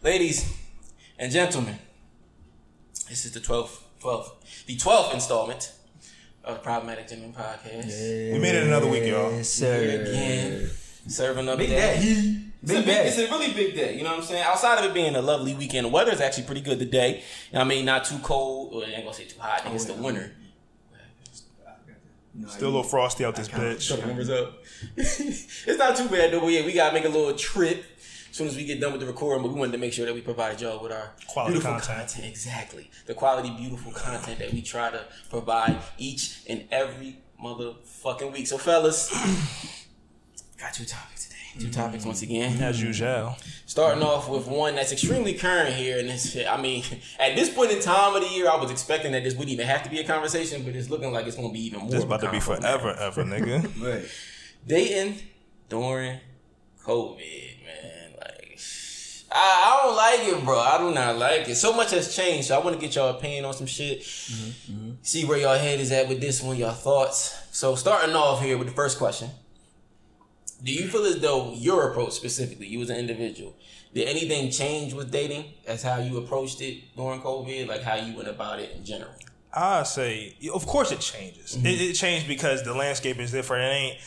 Ladies and gentlemen, this is the 12th, 12th, the 12th installment of the Problematic Gentleman Podcast. We made it another week, y'all. Yes, Here sir. again, serving up Big that day. It's a, Big big, day. it's a really big day, you know what I'm saying? Outside of it being a lovely weekend, the weather is actually pretty good today. I mean, not too cold, or I ain't gonna say too hot, I think it's the oh, winter. Still a little frosty out this bitch. Couple numbers up. it's not too bad though, but yeah, we gotta make a little trip as soon as we get done with the recording. But we wanted to make sure that we provided y'all with our Quality beautiful content. Exactly, the quality, beautiful content that we try to provide each and every motherfucking week. So, fellas, got two topics today. Two mm-hmm. topics once again. As usual. Starting off with one that's extremely current here, and this, I mean, at this point in time of the year, I was expecting that this wouldn't even have to be a conversation, but it's looking like it's gonna be even more. A about to be now. forever, ever, nigga. Right. dating during COVID, I, I don't like it, bro. I do not like it. So much has changed. So I want to get y'all opinion on some shit. See where y'all head is at with this one, y'all thoughts. So starting off here with the first question. Do you feel as though your approach specifically, you as an individual, did anything change with dating as how you approached it during COVID? Like how you went about it in general? I say, of course it changes. Mm-hmm. It, it changed because the landscape is different. It ain't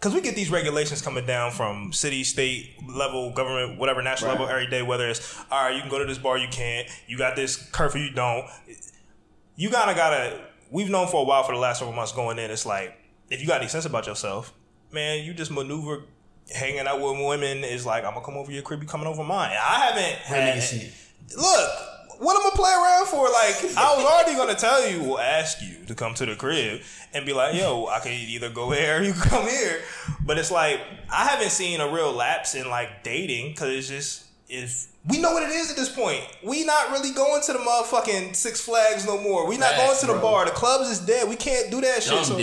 because we get these regulations coming down from city, state level, government, whatever national Right. level every day. Whether it's all right, you can go to this bar, you can't. You got this curfew, you don't. You gotta gotta. We've known for a while for the last several months going in. It's like if you got any sense about yourself, man, you just maneuver. Hanging out with women is like I'm gonna come over your crib, you coming over mine. I haven't had, look, what am I play around for? Like, I was already gonna tell you, or ask you to come to the crib and be like, yo, I can either go there or you can come here. But it's like I haven't seen a real lapse in like dating because it's just if we know what it is at this point. We not really going to the motherfucking Six Flags no more. We not going to the bro. bar. The clubs is dead. We can't do that shit. So,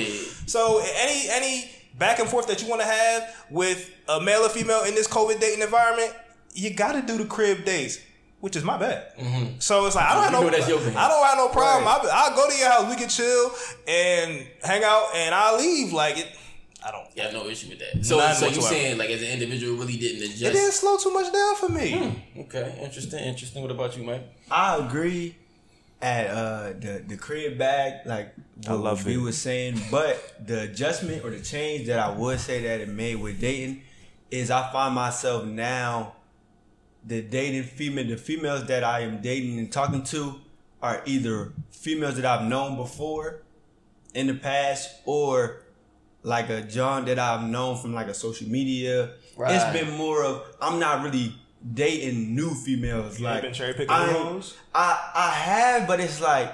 so any any back and forth that you want to have with a male or female in this COVID dating environment, you got to do the crib dates, which is my bad. So it's like I don't have no, know that's your thing. I don't have no problem. I, I'll go to your house, we can chill and hang out, and I'll leave. Like it, I don't. You have no issue with that. So, None so you saying like as an individual really didn't adjust? It didn't slow too much down for me. Okay, interesting, interesting. What about you, Mike? I agree at uh the the crib bag, like I what love we it. was saying, but the adjustment or the change that I would say that it made with dating is I find myself now the dating female the females that I am dating and talking to are either females that I've known before in the past or like a John that I've known from like a social media. Right. It's been more of I'm not really dating new females. You like been cherry picking I- the? I I have, but it's like,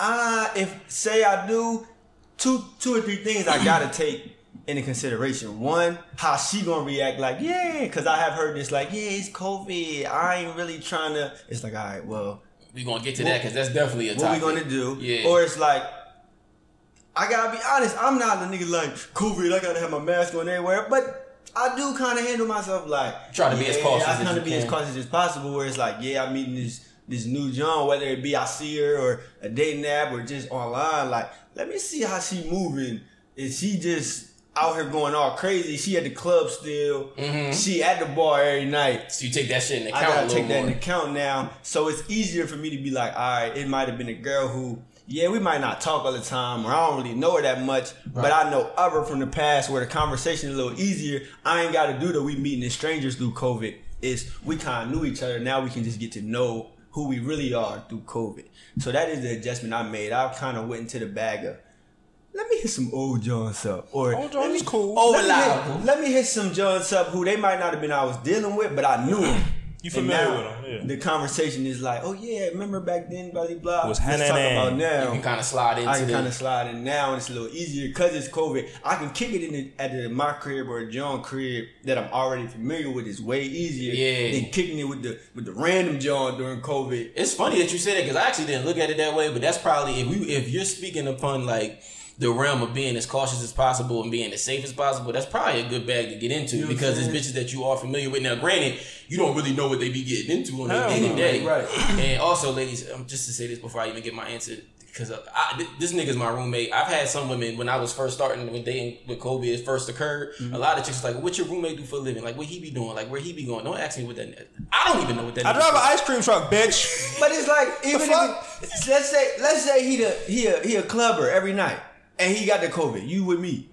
ah, if say I do, two two or three things I gotta take into consideration. One, how she gonna react? Like, yeah, because I have heard this. Like, yeah, it's COVID. I ain't really trying to. It's like, all right, well, We gonna get to that because that's definitely a what we gonna do? Yeah. Or it's like. I gotta be honest, I'm not the nigga like COVID, I gotta have my mask on everywhere, but I do kind of handle myself like Try to be as cautious I as kind of be as cautious as possible. Where it's like, yeah, I'm meeting this this new John, whether it be I see her or a dating app or just online. Like, let me see how she moving. Is she just out here going all crazy? She at the club still. Mm-hmm. She at the bar every night. So you take that shit in I account a gotta take that more. into account now. So it's easier for me to be like, all right, it might have been a girl who, yeah, we might not talk all the time, or I don't really know her that much, but I know of her from the past where the conversation is a little easier. I ain't got to do that. We meeting as strangers through COVID. Is we kind of knew each other. Now we can just get to know who we really are through COVID. So that is the adjustment I made. I kind of went into the bag of. Let me hit some old Johns up, or Old Johns let me, cool. Old let, me hit, let me hit some Johns up who they might not have been I was dealing with, but I knew them. You familiar now, with 'em, yeah. The conversation is like, oh yeah, remember back then, blah blah blah. Was Let's talk hand-in-hand. about you now. can kind of slide into I can kind of slide in now, and it's a little easier because it's COVID. I can kick it in the, at the, my crib or John crib that I'm already familiar with. Is way easier Yeah. than kicking it with the with the random John during COVID. It's funny that you said that because I actually didn't look at it that way, but that's probably if we if you're speaking upon like the realm of being as cautious as possible and being as safe as possible, that's probably a good bag to get into know because it's bitches that you are familiar with. Now, granted, you don't really know what they be getting into on their Hell day to day, Right. And also, ladies, um, just to say this before I even get my answer, Cause I, this nigga's my roommate. I've had some women when I was first starting when dating with COVID first occurred. Mm-hmm. A lot of chicks was like, "What your roommate do for a living? Like, what he be doing? Like, where he be going? Don't ask me what that. I don't even know what that. I drive an ice cream truck, bitch. But it's like even if it, let's say let's say he the he a, he a clubber every night and he got the COVID. You with me?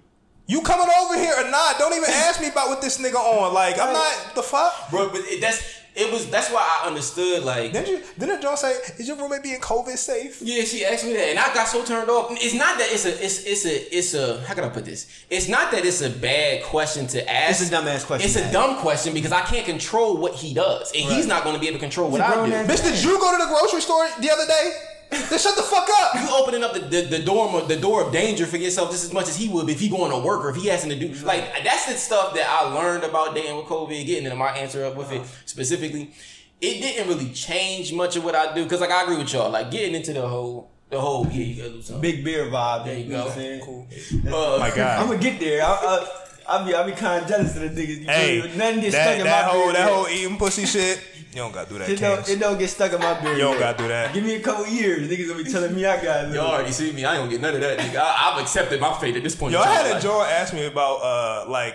You coming over here or not? Don't even ask me about what this nigga on. Like, I'm not the fuck. bro. But it, that's it was. That's why I understood. Like, Didn't you? Didn't John say, "Is your roommate being COVID safe"? Yeah, she asked me that, and I got so turned off. It's not that it's a, it's it's a, it's a. How can I put this? It's not that it's a bad question to ask. It's a dumb ass question It's a ask. dumb question because I can't control what he does, and he's not going to be able to control what I do. grown-ass Bitch, did you go to the grocery store the other day? Then shut the fuck up. You opening up the, the, the door the door of danger for yourself just as much as he would if he going to work or if he has to do like that's the stuff that I learned about dating with COVID. Getting into my answer up with it specifically, it didn't really change much of what I do because like I agree with y'all. Like getting into the whole the whole yeah you gotta do something. Big beer vibe. There you know go. what I'm saying? Cool. Uh, My God. I'm gonna get there. I, I, I'll be I'll be kind of jealous of the niggas. You Hey, nothing gets that, stuck in that my whole beard. that whole eating pussy shit. You don't gotta do that, It don't, it don't get stuck in my beard. You don't gotta do that. Give me a couple years. Niggas gonna be telling me I got it. Y'all already see me. I ain't gonna get none of that. Nigga. I, I've accepted my fate at this point. Y'all had a Like, Joel ask me about uh like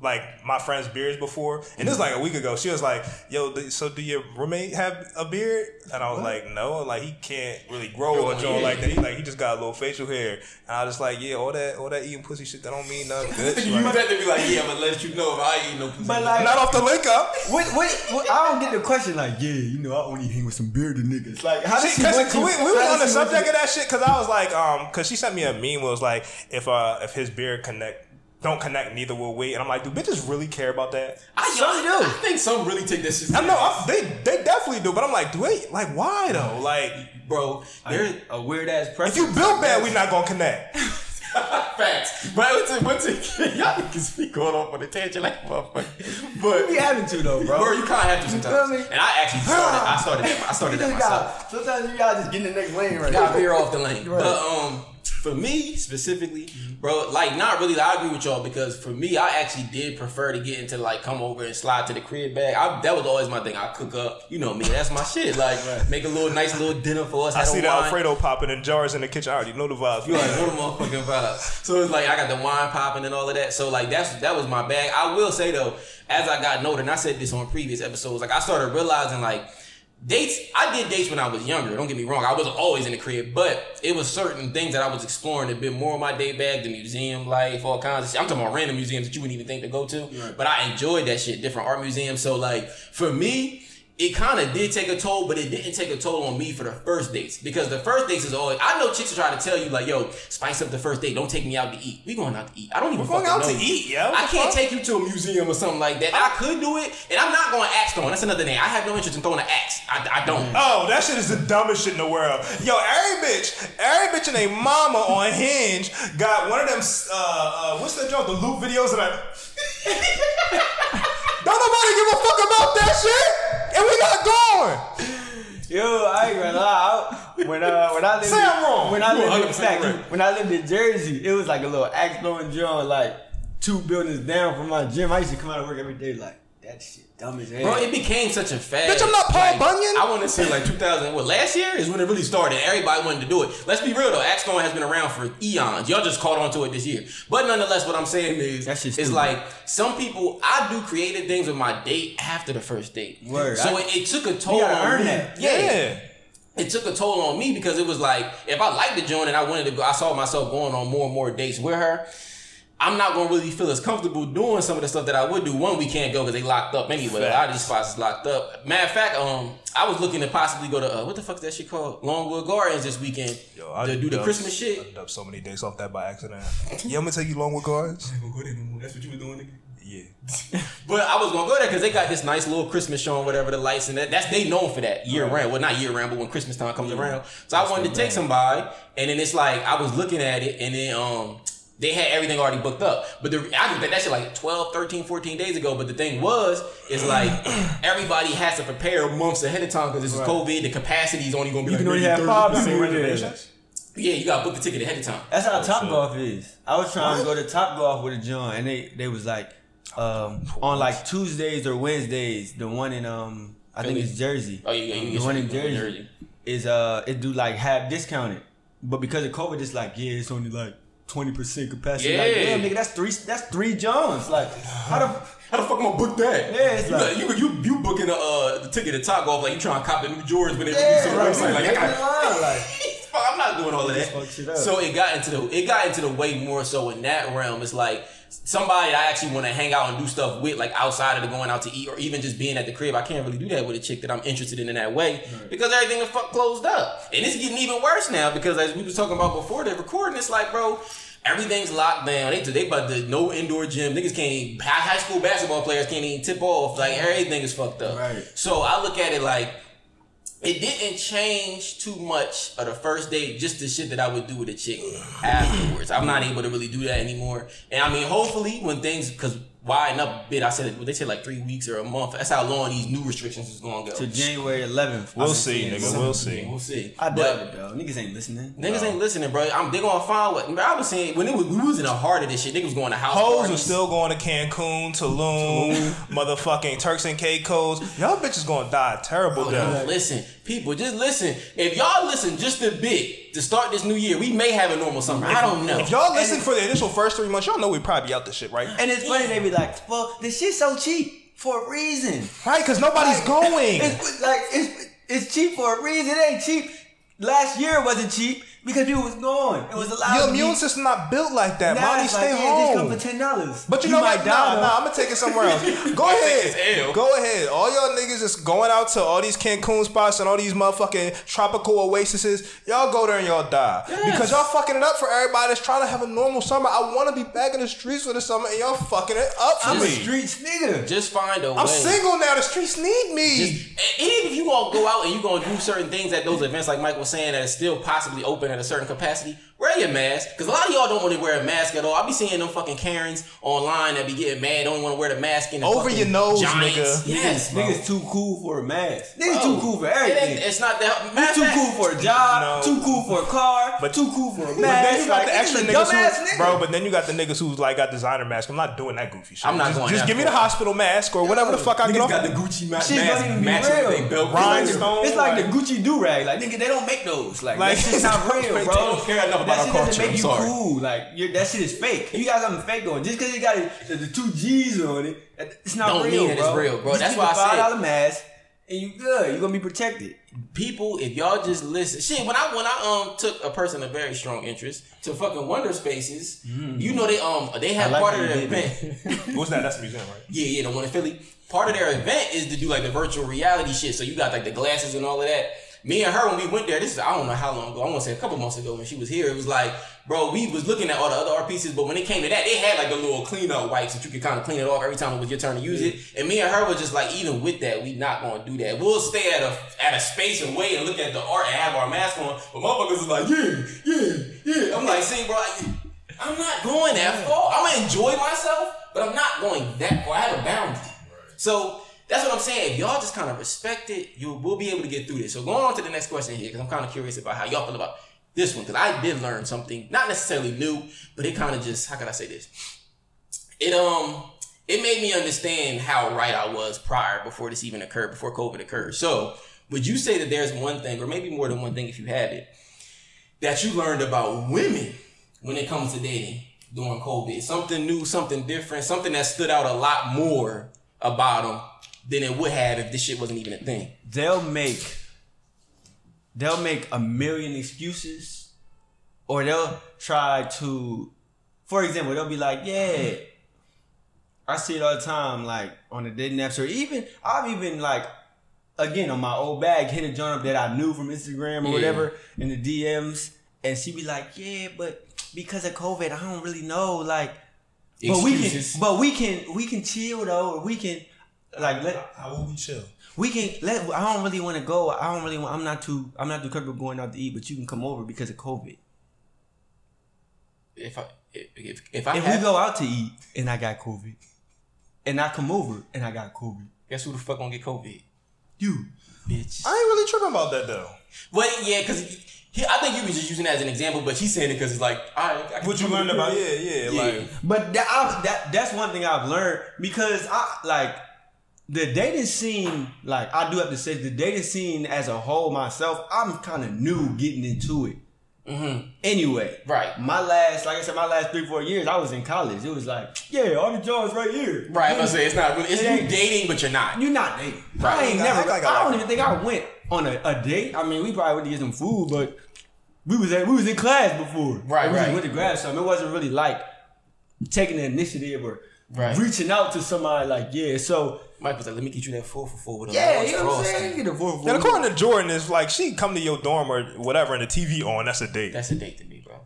like my friend's beards before, and this was like a week ago. She was like, "Yo, so do your roommate have a beard?" And I was like, "No, like he can't really grow Yo, a Joel yeah. like that. He like he just got a little facial hair." And I was just like, "Yeah, all that all that eating pussy shit that don't mean nothing good." You Like, better be like, yeah, I'm gonna let you know if I eat no pussy. But like, not off the link up. what, what, what, I don't get the question. Like, yeah, you know, I only hang with some bearded niggas. Like, how does See, she cause want we, you? we how was on the subject of that shit because I was like, um, because she sent me a meme was like, if uh if his beard connect don't connect, neither will we. And I'm like, do bitches really care about that? I, Some I, do. I think some really take this shit. I know I, they they definitely do, but I'm like, do they like why though? Like, bro. There, a weird ass preference. if you build bad, we not gonna connect. facts. But what's it? What's it? Y'all niggas be going off on a tangent like a motherfucker. But we having to though, bro. bro, you kind of have to feel sometimes. me? And I actually started. I started. I started You that just myself. got, sometimes you gotta just get in the next lane right got now. veer off the lane. Right. But um, for me specifically, bro, like not really. I agree with y'all because for me, I actually did prefer to get into like come over and slide to the crib bag. I, that was always my thing. I cook up, you know me. That's my shit. Like make a little nice little dinner for us. I see the wine. Alfredo popping in jars in the kitchen. I already know the vibes. You already know the motherfucking vibes. So it's like I got the wine popping and all of that. So like that's that was my bag. I will say though, as I got older, and I said this on previous episodes, like I started realizing like dates. I did dates when I was younger. Don't get me wrong. I wasn't always in the crib, but it was certain things that I was exploring a bit more of my day bag, the museum life, all kinds of shit. I'm talking about random museums that you wouldn't even think to go to, but I enjoyed that shit. Different art museums. So like for me it kind of did take a toll, but it didn't take a toll on me for the first dates because the first dates is always. I know chicks are trying to tell you like, "Yo, spice up the first date. Don't take me out to eat. We going out to eat. I don't even We're going out to know. eat, yo. I can't fuck? take you to a museum or something like that. I could do it, and I'm not going axe throwing. That's another thing. I have no interest in throwing an axe. I, I don't. Oh, that shit is the dumbest shit in the world. Yo, every bitch, every bitch and a mama on Hinge got one of them. Uh, uh, what's that joke? The loop videos that I. Don't nobody give a fuck about that shit, and we not going. Yo, I ain't gonna lie. I- When uh, when I lived, Say I'm wrong. When I You lived in 100% fact, correct. when I lived in Jersey, it was like a little axe throwing joint, like two buildings down from my gym. I used to come out of work every day, like that shit dumb as hell. Bro, it became such a fad. Bitch, I'm not Paul like, Bunyan. I want to say like 2000. What last year is when it really started. Everybody wanted to do it. Let's be real though. Axe throwing has been around for eons. Y'all just caught on to it this year. But nonetheless, what I'm saying is, That shit's is stupid. like some people. I do creative things with my date after the first date. Word. So I- it, it took a toll You on earn me. that. yeah it took a toll on me because it was like if I liked the joint and I wanted to go, I saw myself going on more and more dates with her. I'm not gonna really feel as comfortable doing some of the stuff that I would do. One, we can't go because they locked up anyway. A lot of these spots is locked up. Matter of fact, um, I was looking to possibly go to uh, what the fuck is that shit called? Longwood Gardens this weekend Yo, I to do the dubbed- Christmas I shit. up so many days off that by accident. yeah, I'm gonna take you Longwood Gardens. That's what you were doing, nigga. Yeah. But I was gonna go there because they got this nice little Christmas show and whatever the lights and that. That's they known for that year round. Well, not year round, but when Christmas time comes around. So I wanted to take somebody, and then it's like I was looking at it, and then um they had everything already booked up. But the I did that shit like 12, 13, 14 days ago. But the thing was, is like everybody has to prepare months ahead of time because this is COVID. The capacity is only gonna be You like can only maybe have 30%. five Any people in there. reservations? Yeah, you gotta book the ticket ahead of time. That's how Top shit. Golf is. I was trying to go to Top Golf with a John, and they they was like um, on like Tuesdays or Wednesdays. The one in um I think it's Jersey. Oh, yeah, yeah, you the one in some- Jersey, is uh it do like half discounted. but because of COVID, it's like yeah, it's only like twenty percent capacity. Yeah. Like, damn, nigga, that's three. That's three Johns. Like, how the How the fuck am I book that? Yeah, it's you, like- you, you you booking the uh the ticket to Top Golf like you trying to cop the new Jordans when they yeah, release on the like, website. Like, I got, like I'm not doing all of that. So it got into the it got into the way more so in that realm. It's like somebody I actually want to hang out and do stuff with, like outside of the going out to eat or even just being at the crib. I can't really do that with a chick that I'm interested in in that way because everything the fuck closed up, and it's getting even worse now because as we was talking about before the recording, it's like, bro. Everything's locked down. They they about to no indoor gym. Niggas can't even, high high school basketball players can't even tip off. Like everything is fucked up. Right. So I look at it like it didn't change too much of the first date, just the shit that I would do with a chick afterwards. I'm not able to really do that anymore. And I mean, hopefully, when things, because widen up a bit, I said, they said like three weeks or a month. That's how long these new restrictions is going to go. to January 11th. We'll I've see, been nigga. seeing We'll some- see. We'll see. I But- doubt it, though. Niggas ain't listening. Niggas ain't listening, bro. I'm, they gonna find what. I was saying when it was, we was in the heart of this shit. Niggas was going to house Hoes parties. are still going to Cancun, Tulum, motherfucking Turks and Caicos. Y'all bitches gonna die terrible Oh, no, death. listen, people, just listen. If y'all listen just a bit to start this new year, we may have a normal summer. I don't know. If y'all listen for the initial first three months, y'all know we probably out this shit, right? And it's funny, they be like, well, this shit's so cheap for a reason. Right, because nobody's Like, going. It's like it's it's cheap for a reason. It ain't cheap. Last year it wasn't cheap because people was gone. It was allowed. Your to be- immune system not built like that. Now Mommy, it's stay like, yeah, This come home. for ten dollars. But you, know might what? die. Nah, nah, I'm gonna take it somewhere else. Go ahead. Go ahead. All y'all niggas is going out to all these Cancun spots and all these motherfucking tropical oases. Y'all go there and y'all die. Because y'all fucking it up for everybody that's trying to have a normal summer. I wanna be back in the streets for the summer and y'all fucking it up for I'm a me. streets nigga. just find a way. I'm single now. The streets need me. Just, even if you gonna go out and you gonna do certain things at those events, like Mike was saying, that is still possibly open at a certain capacity, wear your mask. Because a lot of y'all don't want to wear a mask at all. I be seeing them fucking Karens online that be getting mad, don't want to wear the mask in the Over your nose, Giants. nigga. Yes, niggas, bro. niggas too cool for a mask. Niggas Bro, too cool for It everything. it's not that. You matter too of cool for a job. No. Too cool for a car. But- too cool for a mask. But then you got Like, the extra niggas who, nigga. bro. But then you got the niggas who's like got designer mask. I'm not doing that goofy shit. I'm not just, going Just give me the hospital mask or whatever the fuck I get Niggas off. got the Gucci ma- Shit mask don't even be real. Rhinestone. It's like the Gucci do rag. Like nigga, they don't make those. Like, Like, that shit's not real, they bro. don't care enough about that our shit culture, doesn't make I'm you sorry. cool. Like you're, that shit is fake. You got something fake going. Just because you got it, the, the two G's on it, it's not Don't real, mean that it's bro. real, bro. Just That's get why the I five said- dollar mask, and you good. You gonna be protected. people, if y'all just listen, shit. When I when I um took a person of very strong interest to fucking Wonder Spaces, you know they um they have Mm. Like part of you their event. What's that? That's the museum, right? yeah, yeah, the one in Philly. Part of their event is to do like the virtual reality shit. So you got like the glasses and all of that. Me and her when we went there, this is I don't know how long ago. I want to say a couple months ago when she was here. It was like, bro, we was looking at all the other art pieces, but when it came to that, they had like the little clean up wipes that you could kind of clean it off every time it was your turn to use it. And me and her was just like, even with that, we not gonna do that. We'll stay at a at a space and wait and look at the art and have our mask on. But motherfuckers is like, yeah, yeah, yeah. I'm like, see, bro. I, I'm not going that far. I'm gonna enjoy myself, but I'm not going that far. I have a boundary. So that's what I'm saying. If y'all just kind of respect it, you will be able to get through this. So going on to the next question here, because I'm kind of curious about how y'all feel about this one, because I did learn something, not necessarily new, but it kind of just how can I say this? It um it made me understand how right I was prior before this even occurred, before COVID occurred. So would you say that there's one thing, or maybe more than one thing if you have it, that you learned about women when it comes to dating during COVID? Something new, something different, something that stood out a lot more about them than it would have if this shit wasn't even a thing. They'll make they'll make a million excuses, or they'll try to, for example, they'll be like, yeah. I see it all the time, like on the dating apps, or even I've even like again on my old bag hit a joint up that I knew from Instagram or Yeah. whatever in the DMs, and she be like, "Yeah, but because of COVID, I don't really know." Like, but we can, but we can, we can chill though. Or we can, like, let How will we chill? we can let. I don't really want to go. I don't really. want I'm not too. I'm not too comfortable going out to eat, but you can come over because of COVID. If I if if, if I If have, we go out to eat and I got COVID, and I come over and I got COVID, guess who the fuck gonna get COVID? you. Bitch. I ain't really tripping about that though. Well, yeah, because I think you was just using that as an example, but she's saying it because it's like, all right, I What you learned about? Yeah, yeah, Yeah. like But that, I, that that's one thing I've learned because I like the dating scene. Like I do have to say, the dating scene as a whole myself, I'm kind of new getting into it. Mm-hmm. Anyway, Right. My last, like I said, my last three four years, I was in college. It was like, yeah, all the jobs right here. Right, I'm gonna say it's not really. It's It you dating, but you're not. You're not dating. Right. I ain't I never. act like I, I don't even think I went on a, a date. I mean, we probably went to get some food, but we was at, we was in class before. Right, we right. Just went to grab something. It wasn't really like taking the initiative or Right. reaching out to somebody. Like, yeah. So Mike was like, "Let me get you that four for four with a yeah, large you know what I'm frosting." saying. Get a four for And according to Jordan, it's like she come to your dorm or whatever, and the TV on. That's a date That's a date to me, bro.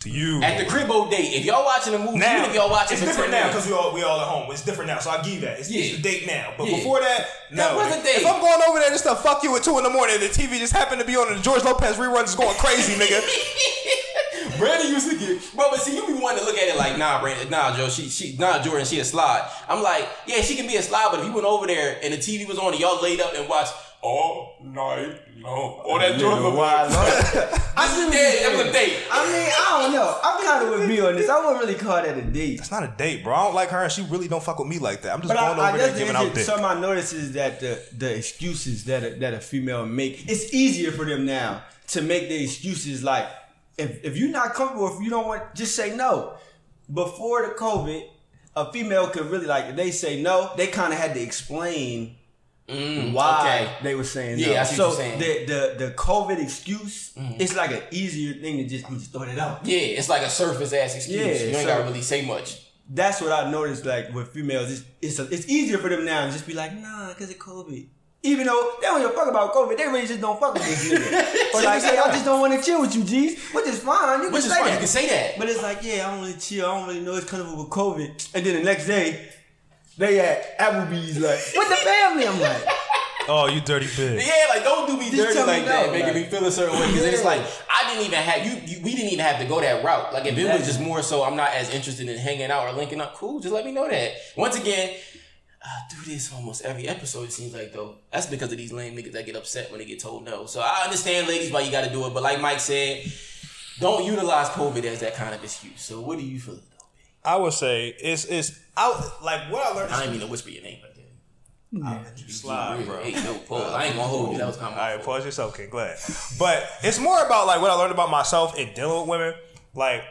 to you. At the cribbo oh, date, if y'all watching a movie, now even if y'all watching it's for different 10 now minutes- because we all we all at home. It's different now, so I give you that. It's, Yeah. it's the date now. But Yeah. before that, no. That was a date. If I'm going over there just to fuck you at two in the morning, and the TV just happened to be on, and the George Lopez reruns is going crazy, nigga. Brandon used to get, bro, but see, you be wanting to look at it like, nah, Brandon, nah, Joe, she, she, nah, Jordan, she a slide. I'm like, yeah, she can be a slide, but if you went over there and the TV was on and y'all laid up and watched all night long, all that Jordan Yeah, why I see what Yeah, you're that was a date. I mean, I don't know. I'm kind of with B on this. I wouldn't really call that a date. It's not a date, bro. I don't like her, and she really don't fuck with me like that. I'm just But going I, I over there guess giving out dick. some I notice is that the the excuses that a, that a female make, it's easier for them now to make the excuses like if if you're not comfortable, if you don't want, just say no. Before the COVID, a female could really like if they say no, they kind of had to explain mm, why okay. they were saying Yeah, no. I see so what you're saying. the the the COVID excuse, mm-hmm. it's like an easier thing to just I'm just throwing it out. Yeah, it's like a surface ass excuse. Yeah, you ain't so- gotta really say much. that's what I noticed. Like with females, it's it's, a, it's easier for them now to just be like, nah, because of COVID. Even though they don't even fuck about COVID, they really just don't fuck with this nigga. or like, hey, I just don't want to chill with you, G's. Which is fine. You Which can is say fine, that. you can say that. But it's like, yeah, I don't really chill. I don't really know it's comfortable with COVID. And then the next day, they at Applebee's like, with the family. I'm like, oh, you dirty bitch. Yeah, like don't do me Just dirty tell me like no, that, making like- me feel a certain way. Because it's like I didn't even have you, you. We didn't even have to go that route. Like if it was just more so, I'm not as interested in hanging out or linking up. Cool, just let me know that. Once again, I do this almost every episode. It seems like though. That's because of these lame niggas that get upset when they get told no. So I understand, ladies, why you got to do it. But like Mike said, don't utilize COVID as that kind of excuse. So what do you feel? though? I would say it's it's out like what I learned. I didn't mean to whisper your name, but then. I'll let you slide, bro. Hey, no, pause. I ain't gonna hold you. That was kind All right, of pause yourself, King. Glad. But it's more about like what I learned about myself in dealing with women. Like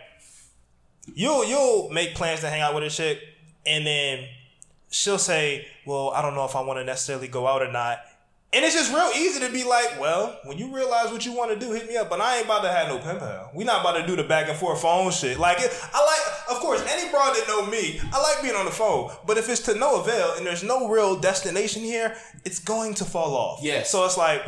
you'll you'll make plans to hang out with a chick, and then she'll say, "Well, I don't know if I want to necessarily go out or not." And it's just real easy to be like, "Well, when you realize what you want to do, hit me up." But I ain't about to have no pen pal. We not about to do the back and forth phone shit. Like it, I like, of course, any broad that know me, I like being on the phone. But if it's to no avail and there's no real destination here, it's going to fall off. Yeah. So it's like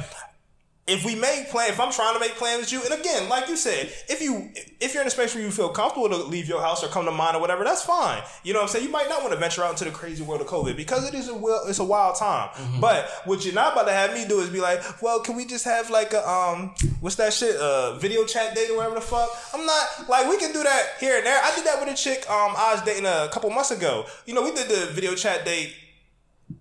if we make plan, if I'm trying to make plans with you, and again, like you said, if you if you're in a space where you feel comfortable to leave your house or come to mine or whatever, that's fine. You know what I'm saying? You might not want to venture out into the crazy world of COVID because it is a will, it's a wild time. But what you're not about to have me do is be like, well, can we just have like a um, what's that shit, uh, video chat date or whatever the fuck? I'm not like we can do that here and there. I did that with a chick um I was dating a couple months ago. You know, we did the video chat date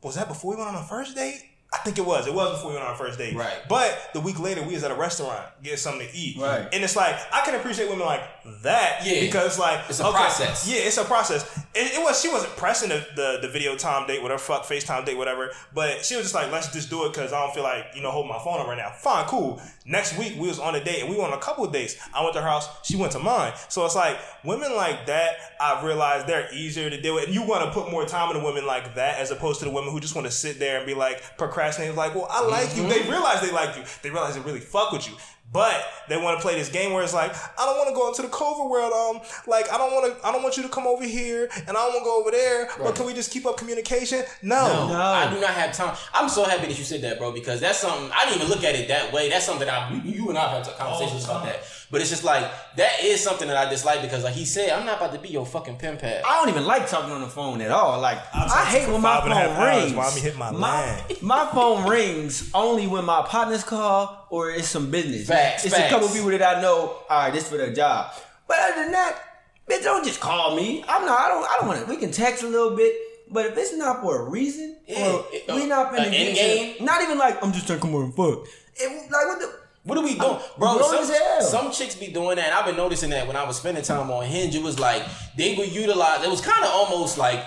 was that before we went on our first date? I think it was. It was before we went on our first date. Right. But the week later, we was at a restaurant getting something to eat. Right. And it's like I can appreciate women like that. Yeah. Because like It's a process. Yeah, it's a process. It, it was. She wasn't pressing the, the the video time date, whatever, fuck FaceTime date, whatever. But she was just like, let's just do it because I don't feel like you know holding my phone up right now. Fine, cool. Next week we was on a date and we went on a couple of dates. I went to her house. She went to mine. So it's like women like that. I've realized they're easier to deal with, and you want to put more time into women like that as opposed to the women who just want to sit there and be like procrastinating. Like, well, I like you. They realize they like you. They realize they really fuck with you. But they want to play this game where it's like, I don't want to go into the COVID world. Um, like I don't want to. I don't want you to come over here, and I don't want to go over there. But can we just keep up communication? No. No, No. I do not have time. I'm so happy that you said that, bro, because that's something I didn't even look at it that way. That's something I you, you and I have had conversations about that. But it's just like that is something that I dislike because, like he said, I'm not about to be your fucking pen pal. I don't even like talking on the phone at all. Like I'll I talk to you hate when my five and a half phone rings. while me hit my line. my phone rings only when my partners call or it's some business. Facts, it's a couple people that I know. All right, this for their job. But other than that, bitch, don't just call me. I'm not. I don't. I don't want to. We can text a little bit. But if it's not for a reason, Yeah, or it- we not uh, finna an get end into- game? Not even like I'm just trying to come over and fuck. It, like what the. What are we doing, bro? Some, some chicks be doing that. And I've been noticing that when I was spending time on Hinge, it was like they would utilize. It was kind of almost like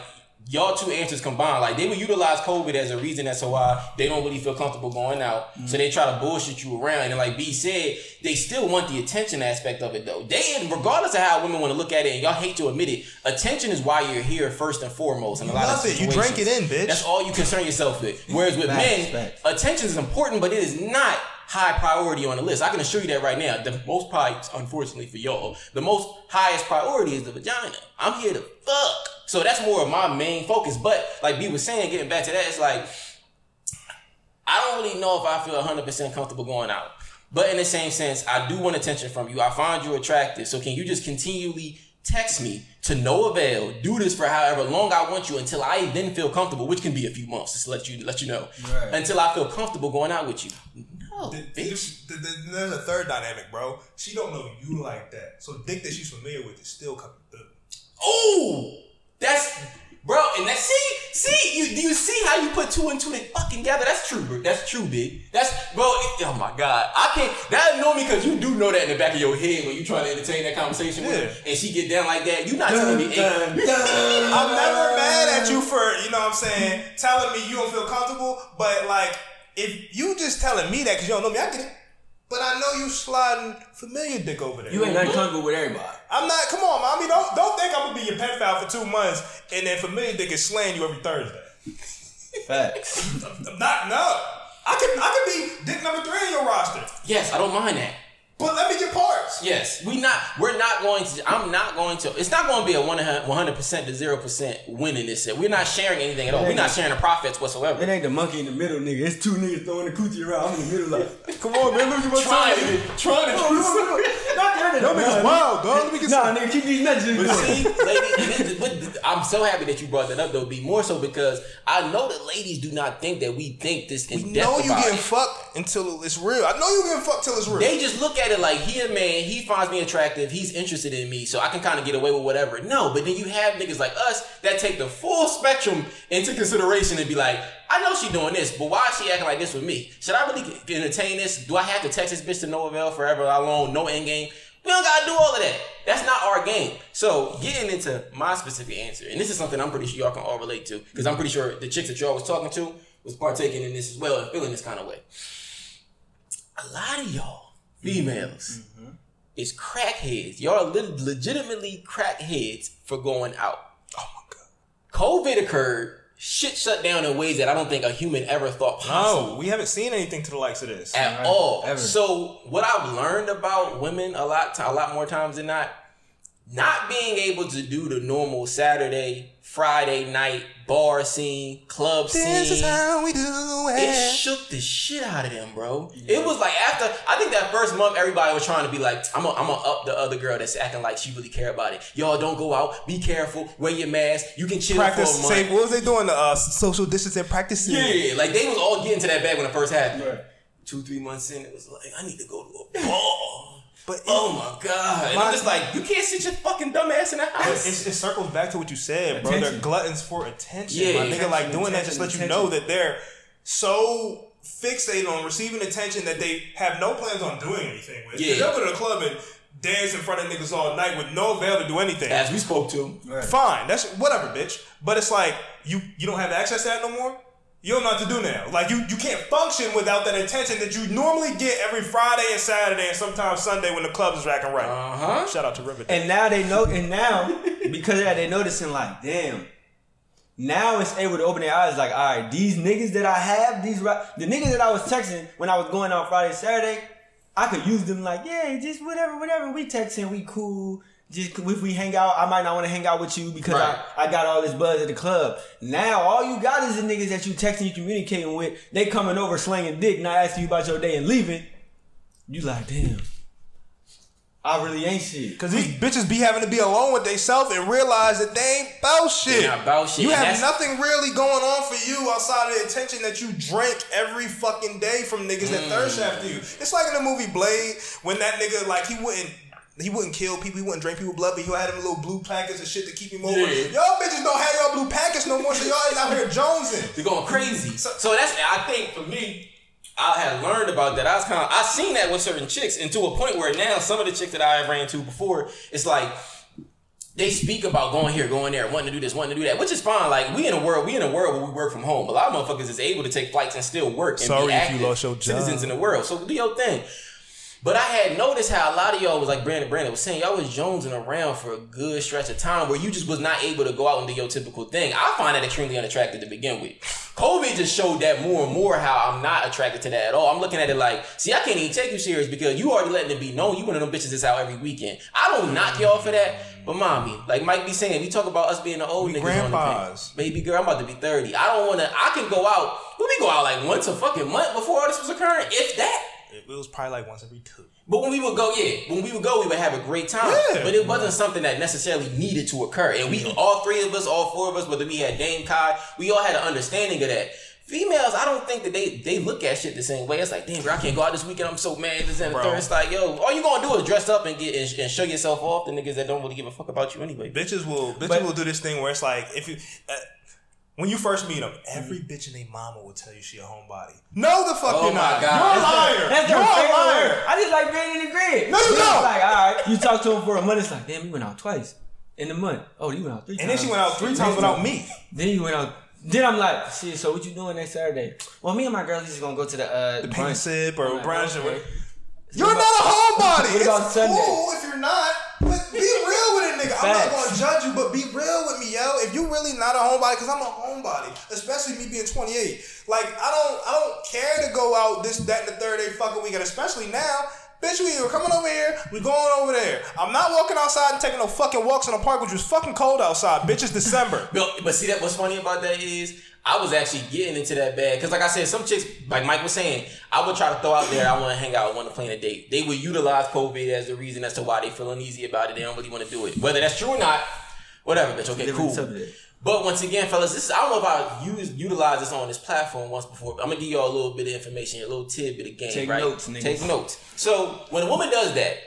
y'all two answers combined, like they would utilize COVID as a reason as to why they don't really feel comfortable going out. So they try to bullshit you around. And like B said, they still want the attention aspect of it though. They, regardless of how women want to look at it, and y'all hate to admit it, attention is why you're here first and foremost. And a lot of it. You drink it in, bitch. That's all you concern yourself with. Whereas with Facts, men, facts. attention is important, but it is not high priority on the list. I can assure you that right now. The most probably, unfortunately for y'all, the most highest priority is the vagina. I'm here to fuck. So that's more of my main focus. But like B was saying, getting back to that, it's like I don't really know if I feel 100% comfortable going out. But in the same sense, I do want attention from you. I find you attractive. So can you just continually text me to no avail? Do this for however long I want you until I then feel comfortable, which can be a few months, just to let you let you know. Right. Until I feel comfortable going out with you. Oh, no, Th- bitch. th- th- th- There's a third dynamic, bro. She don't know you like that, so the dick that she's familiar with is still coming through. Oh, that's bro. And that see, see, you do you see how you put two and two fucking together? That's true, bro. That's true, big. That's bro. It, oh my god, I can't. That annoy me because you do know that in the back of your head when you trying to entertain that conversation with her, and she get down like that. You not telling me. hey, I'm never mad at you for, you know what I'm saying, telling me you don't feel comfortable, but like, if you just telling me that because you don't know me, I get it. But I know you sliding familiar dick over there. You ain't uncomfortable with everybody. I'm not, come on, mommy, don't, don't think I'm gonna be your pen pal for two months and then familiar dick is slaying you every Thursday. Facts. I'm not, no. I could, I could be dick number three in your roster, yes, I don't mind that. But let me get parts. Yes, we not. We're not going to. I'm not going to. It's not going to be a one hundred percent to zero percent win in this set. We're not sharing anything at all. We're not sharing the profits whatsoever. It ain't the monkey in the middle, nigga. It's two niggas throwing the coochie around. I'm in the middle like, come on, man, look at what's Trying on. to, trying to. Oh, look, look, look. Not that. Yo, niggas wild, dog. Let me get Nah, some. nigga, keep these messages But see, lady, but I'm so happy that you brought that up though. Be more so because I know that ladies do not think that we think this in You depth know you about getting it. fucked until it's real. I know you getting fucked till it's real. They just look at like he a man, he finds me attractive, he's interested in me, so I can kind of get away with whatever. No, but then you have niggas like us that take the full spectrum into consideration and be like, I know she doing this, but why is she acting like this with me? Should I really entertain this? Do I have to text this bitch to no avail forever? Long? No end game. We don't gotta do all of that. That's not our game. So getting into my specific answer, and this is something I'm pretty sure y'all can all relate to, because I'm pretty sure the chicks that y'all was talking to was partaking in this as well and feeling this kind of way. A lot of y'all females mm-hmm. is crackheads. Y'all are lit- legitimately crackheads for going out. oh my god. COVID occurred. Shit shut down in ways that I don't think a human ever thought possible No, we haven't seen anything to the likes of this. at Right, all. ever. So what I've learned about women a lot, a lot more times than not, not being able to do the normal Saturday, Friday night bar scene, club scene. This is how we do It shook the shit out of them, bro. It was like after I think that first month, everybody was trying to be like, I'm gonna I'm gonna up the other girl that's acting like she really care about it. Y'all don't go out. Be careful. Wear your mask. You can chill Practice. for a month. Say, what was they doing? The uh, social distancing practicing. Yeah, like they was all getting to that bag when it first happened. Right. Two, three months in, it was like, I need to go to a ball. But Oh my god! My- I'm just like, you can't sit your fucking dumb ass in the But house. It, it circles back to what you said, bro. They're gluttons for attention. Yeah, my nigga, like doing that just let you know that they're so fixated on receiving attention that they have no plans on doing anything with. Yeah. They'll go to the club and dance in front of niggas all night with no avail to do anything. As we spoke to, Right. Fine, that's whatever, bitch. But it's like you you don't have access to that no more. You don't know what to do now. Like you you can't function without that attention that you normally get every Friday and Saturday and sometimes Sunday when the club is racking right. uh huh. Shout out to Riverdale. And now they know, and now because of that, they noticing like, damn. Now it's able to open their eyes, like, all right, these niggas that I have, these the niggas that I was texting when I was going out Friday, Saturday, I could use them like, yeah, just whatever, whatever. We texting, we cool. Just if we hang out, I might not want to hang out with you because Right. I, I got all this buzz at the club. Now all you got is the niggas that you texting, you communicating with. They coming over slinging dick, not asking you about your day and leaving. You like, damn. I really ain't shit. Cause these bitches be having to be alone with themselves and realize that they ain't about shit. They not about shit, You and have nothing really going on for you outside of the attention that you drink every fucking day from niggas that thirst Mm. after you. It's like in the movie Blade when that nigga like he wouldn't. He wouldn't kill people. He wouldn't drink people blood, but he had them little blue packets and shit to keep him over. Yeah. Y'all bitches don't have y'all blue packets no more, so y'all is out here jonesing. They're going crazy. So, so that's I think for me, I had learned about that. I was kind of I seen that with certain chicks, and to a point where now some of the chicks that I ran to before, it's like they speak about going here, going there, wanting to do this, wanting to do that, which is fine. Like we in a world, we in a world where we work from home. A lot of motherfuckers is able to take flights and still work and Sorry be if you lost your job. citizens in the world. So do your thing. But I had noticed how a lot of y'all was like Brandon Brandon was saying, y'all was jonesing around for a good stretch of time where you just was not able to go out and do your typical thing. I find that extremely unattractive to begin with. COVID just showed that more and more how I'm not attracted to that at all. I'm looking at it like, see, I can't even take you serious because you already letting it be known you one of them bitches that's out every weekend. I don't knock y'all for that, but mommy, like Mike be saying, we talk about us being the old We niggas on the grandpas. Baby girl, I'm about to be 30. I don't wanna I can go out. We go out like once a fucking month before all this was occurring, if that. It was probably like once every two. But when we would go, yeah, when we would go, we would have a great time. Yeah. But it wasn't something that necessarily needed to occur. And we, all three of us, all four of us, whether we had Dame Kai, we all had an understanding of that. Females, I don't think that they they look at shit the same way. It's like, damn, bro, I can't go out this weekend. I'm so mad. This and third. It's like, yo, all you gonna do is dress up and get and, and show yourself off to niggas that don't really give a fuck about you anyway. Bitches will bitches But- will do this thing where it's like if you uh, when you first meet them, every bitch and their mama will tell you she a homebody. No, the fuck Oh you're my not. God. You're a liar. That's You're a liar. word. I just like being in the grid. No, you don't. Like, all right, you talk to him for a month. It's like, damn, you went out twice in the month. Oh, you went out three And times. then she went out three times without me. Then you went out. Then I'm like, shit. So what you doing next Saturday? Well, me and my girls just gonna go to the uh, The paint brunch. sip or I'm like, brunch or okay. What. You're not a homebody. What about it's Sunday? cool if you're not. But be real with it, nigga. I'm not gonna judge you, but be real with me, yo. If you're really not a homebody, because I'm a homebody, especially me being 28. Like I don't, I don't care to go out this, that, and the third day fucking weekend, especially now. Bitch, we either coming over here, we going over there. I'm not walking outside and taking no fucking walks in the park, which was fucking cold outside. Bitch, it's December. But, but see that what's funny about that is I was actually getting into that bag because, like I said, some chicks, like Mike was saying, I would try to throw out there. I want to hang out, I want to plan a date. They would utilize COVID as the reason as to why they feel uneasy about it. They don't really want to do it, whether that's true or not. Whatever, bitch. Okay, cool. subject. But once again, fellas, this is, I don't know if I used utilize this on this platform once before. But I'm gonna give y'all a little bit of information, a little tidbit of game, Take right? notes, niggas. Take notes. So when a woman does that,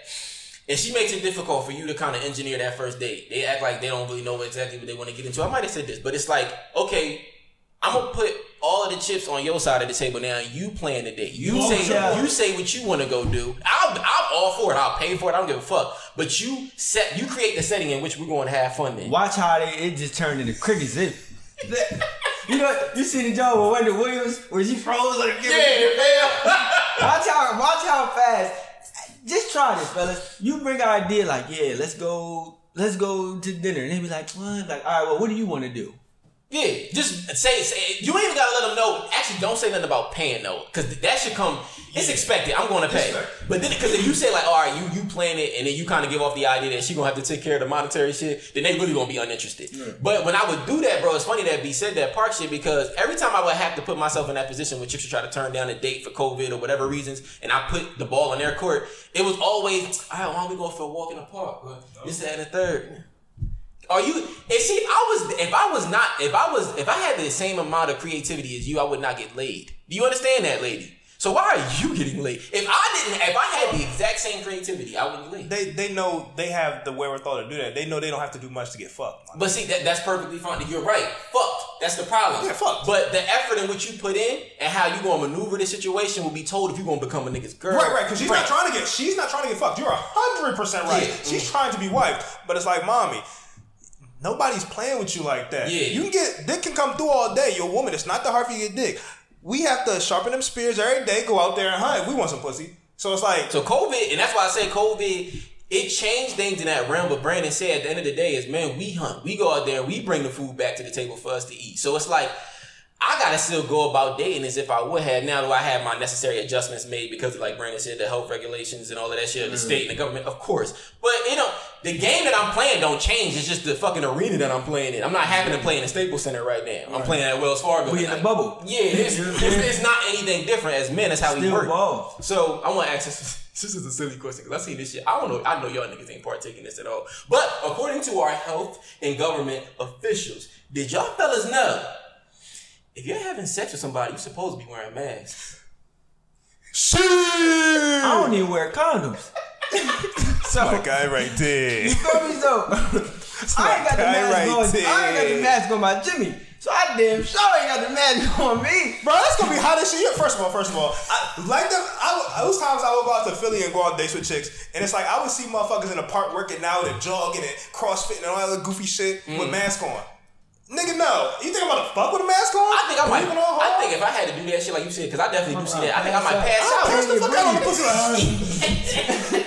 and she makes it difficult for you to kind of engineer that first date, they act like they don't really know exactly what they want to get into. I might have said this, but it's like, okay, I'm gonna put all of the chips on your side of the table now. You plan the date. You Oh, say yeah. you say what you want to go do. I'll I'm all for it. I'll pay for it. I don't give a fuck. But you set you create the setting in which we're going to have fun. Then Watch how they it just turned into crickets. It, you know, you see the job with Wendy Williams where she froze like yeah, man. Watch how watch how fast. Just try this, fellas. You bring an idea like, yeah, let's go, let's go to dinner, and they be like, what? Like, all right, well, what do you want to do? Yeah, just say, say you ain't even gotta let them know. Actually, don't say nothing about paying though, because that should come. It's expected. I'm going to pay. But then, because if you say like, all right, you you plan it, and then you kind of give off the idea that she gonna have to take care of the monetary shit, then they really gonna be uninterested. But when I would do that, bro, it's funny that B said that park shit because every time I would have to put myself in that position where chicks would try to turn down a date for COVID or whatever reasons, and I put the ball in their court, it was always, all right, why don't we go for a walk in the park? Bro? This, that, and the third. Are you? And see, if I was, if I was not, if I was, if I had the same amount of creativity as you, I would not get laid. Do you understand that, lady? So why are you getting laid? If I didn't, if I had the exact same creativity, I wouldn't be laid. They they know they have the wherewithal to do that. They know they don't have to do much to get fucked. But see, that, that's perfectly fine. You're right. Fuck. That's the problem. Yeah, fuck. But the effort in which you put in and how you gonna maneuver this situation will be told if you gonna become a nigga's girl. Right, right, because she's not trying to get she's not trying to get fucked. You're hundred percent right. Yeah. She's trying to be wiped, but it's like, mommy, nobody's playing with you like that. Yeah. You can get dick can come through all day. You're a woman. It's not that hard for you to get dick. We have to sharpen them spears every day. Go out there and hunt. We want some pussy. So it's like, So COVID, and that's why I say COVID, it changed things in that realm. But Brandon said at the end of the day is, man, we hunt. We go out there and we bring the food back to the table for us to eat. So it's like, I gotta still go about dating as if I would have. Now do I have my necessary adjustments made because like Brandon said, the health regulations and all of that shit, the mm. state and the government, of course. But you know, the game that I'm playing don't change. It's just the fucking arena that I'm playing in. I'm not having to play in the Staples Center right now. I'm playing at Wells Fargo. We in the bubble. Yeah, it's, it's, it's not anything different as men. That's how we work. ball. So I want to ask this. This is a silly question because I seen this shit. I don't know. I know y'all niggas ain't partaking in this at all. But according to our health and government officials, did y'all fellas know if you're having sex with somebody, you're supposed to be wearing masks? shit. I don't even wear condoms. so, My guy right there. you feel me? So, I ain't got the mask right on. I ain't got the mask on my Jimmy. So I damn sure ain't got the mask on me. Bro, that's gonna be hot as shit. First of all, first of all, I like them. I those times I would go out to Philly and go on dates with chicks, and it's like I would see motherfuckers in the park working out and jogging and CrossFit and all that goofy shit with mm. mask on. Nigga, no. You think I'm about to fuck with a mask on? I think I might. Breathing all I think if I had to do that shit like you said, because I definitely do see that. I think I might pass out. pass the fuck out on the pussy. Like,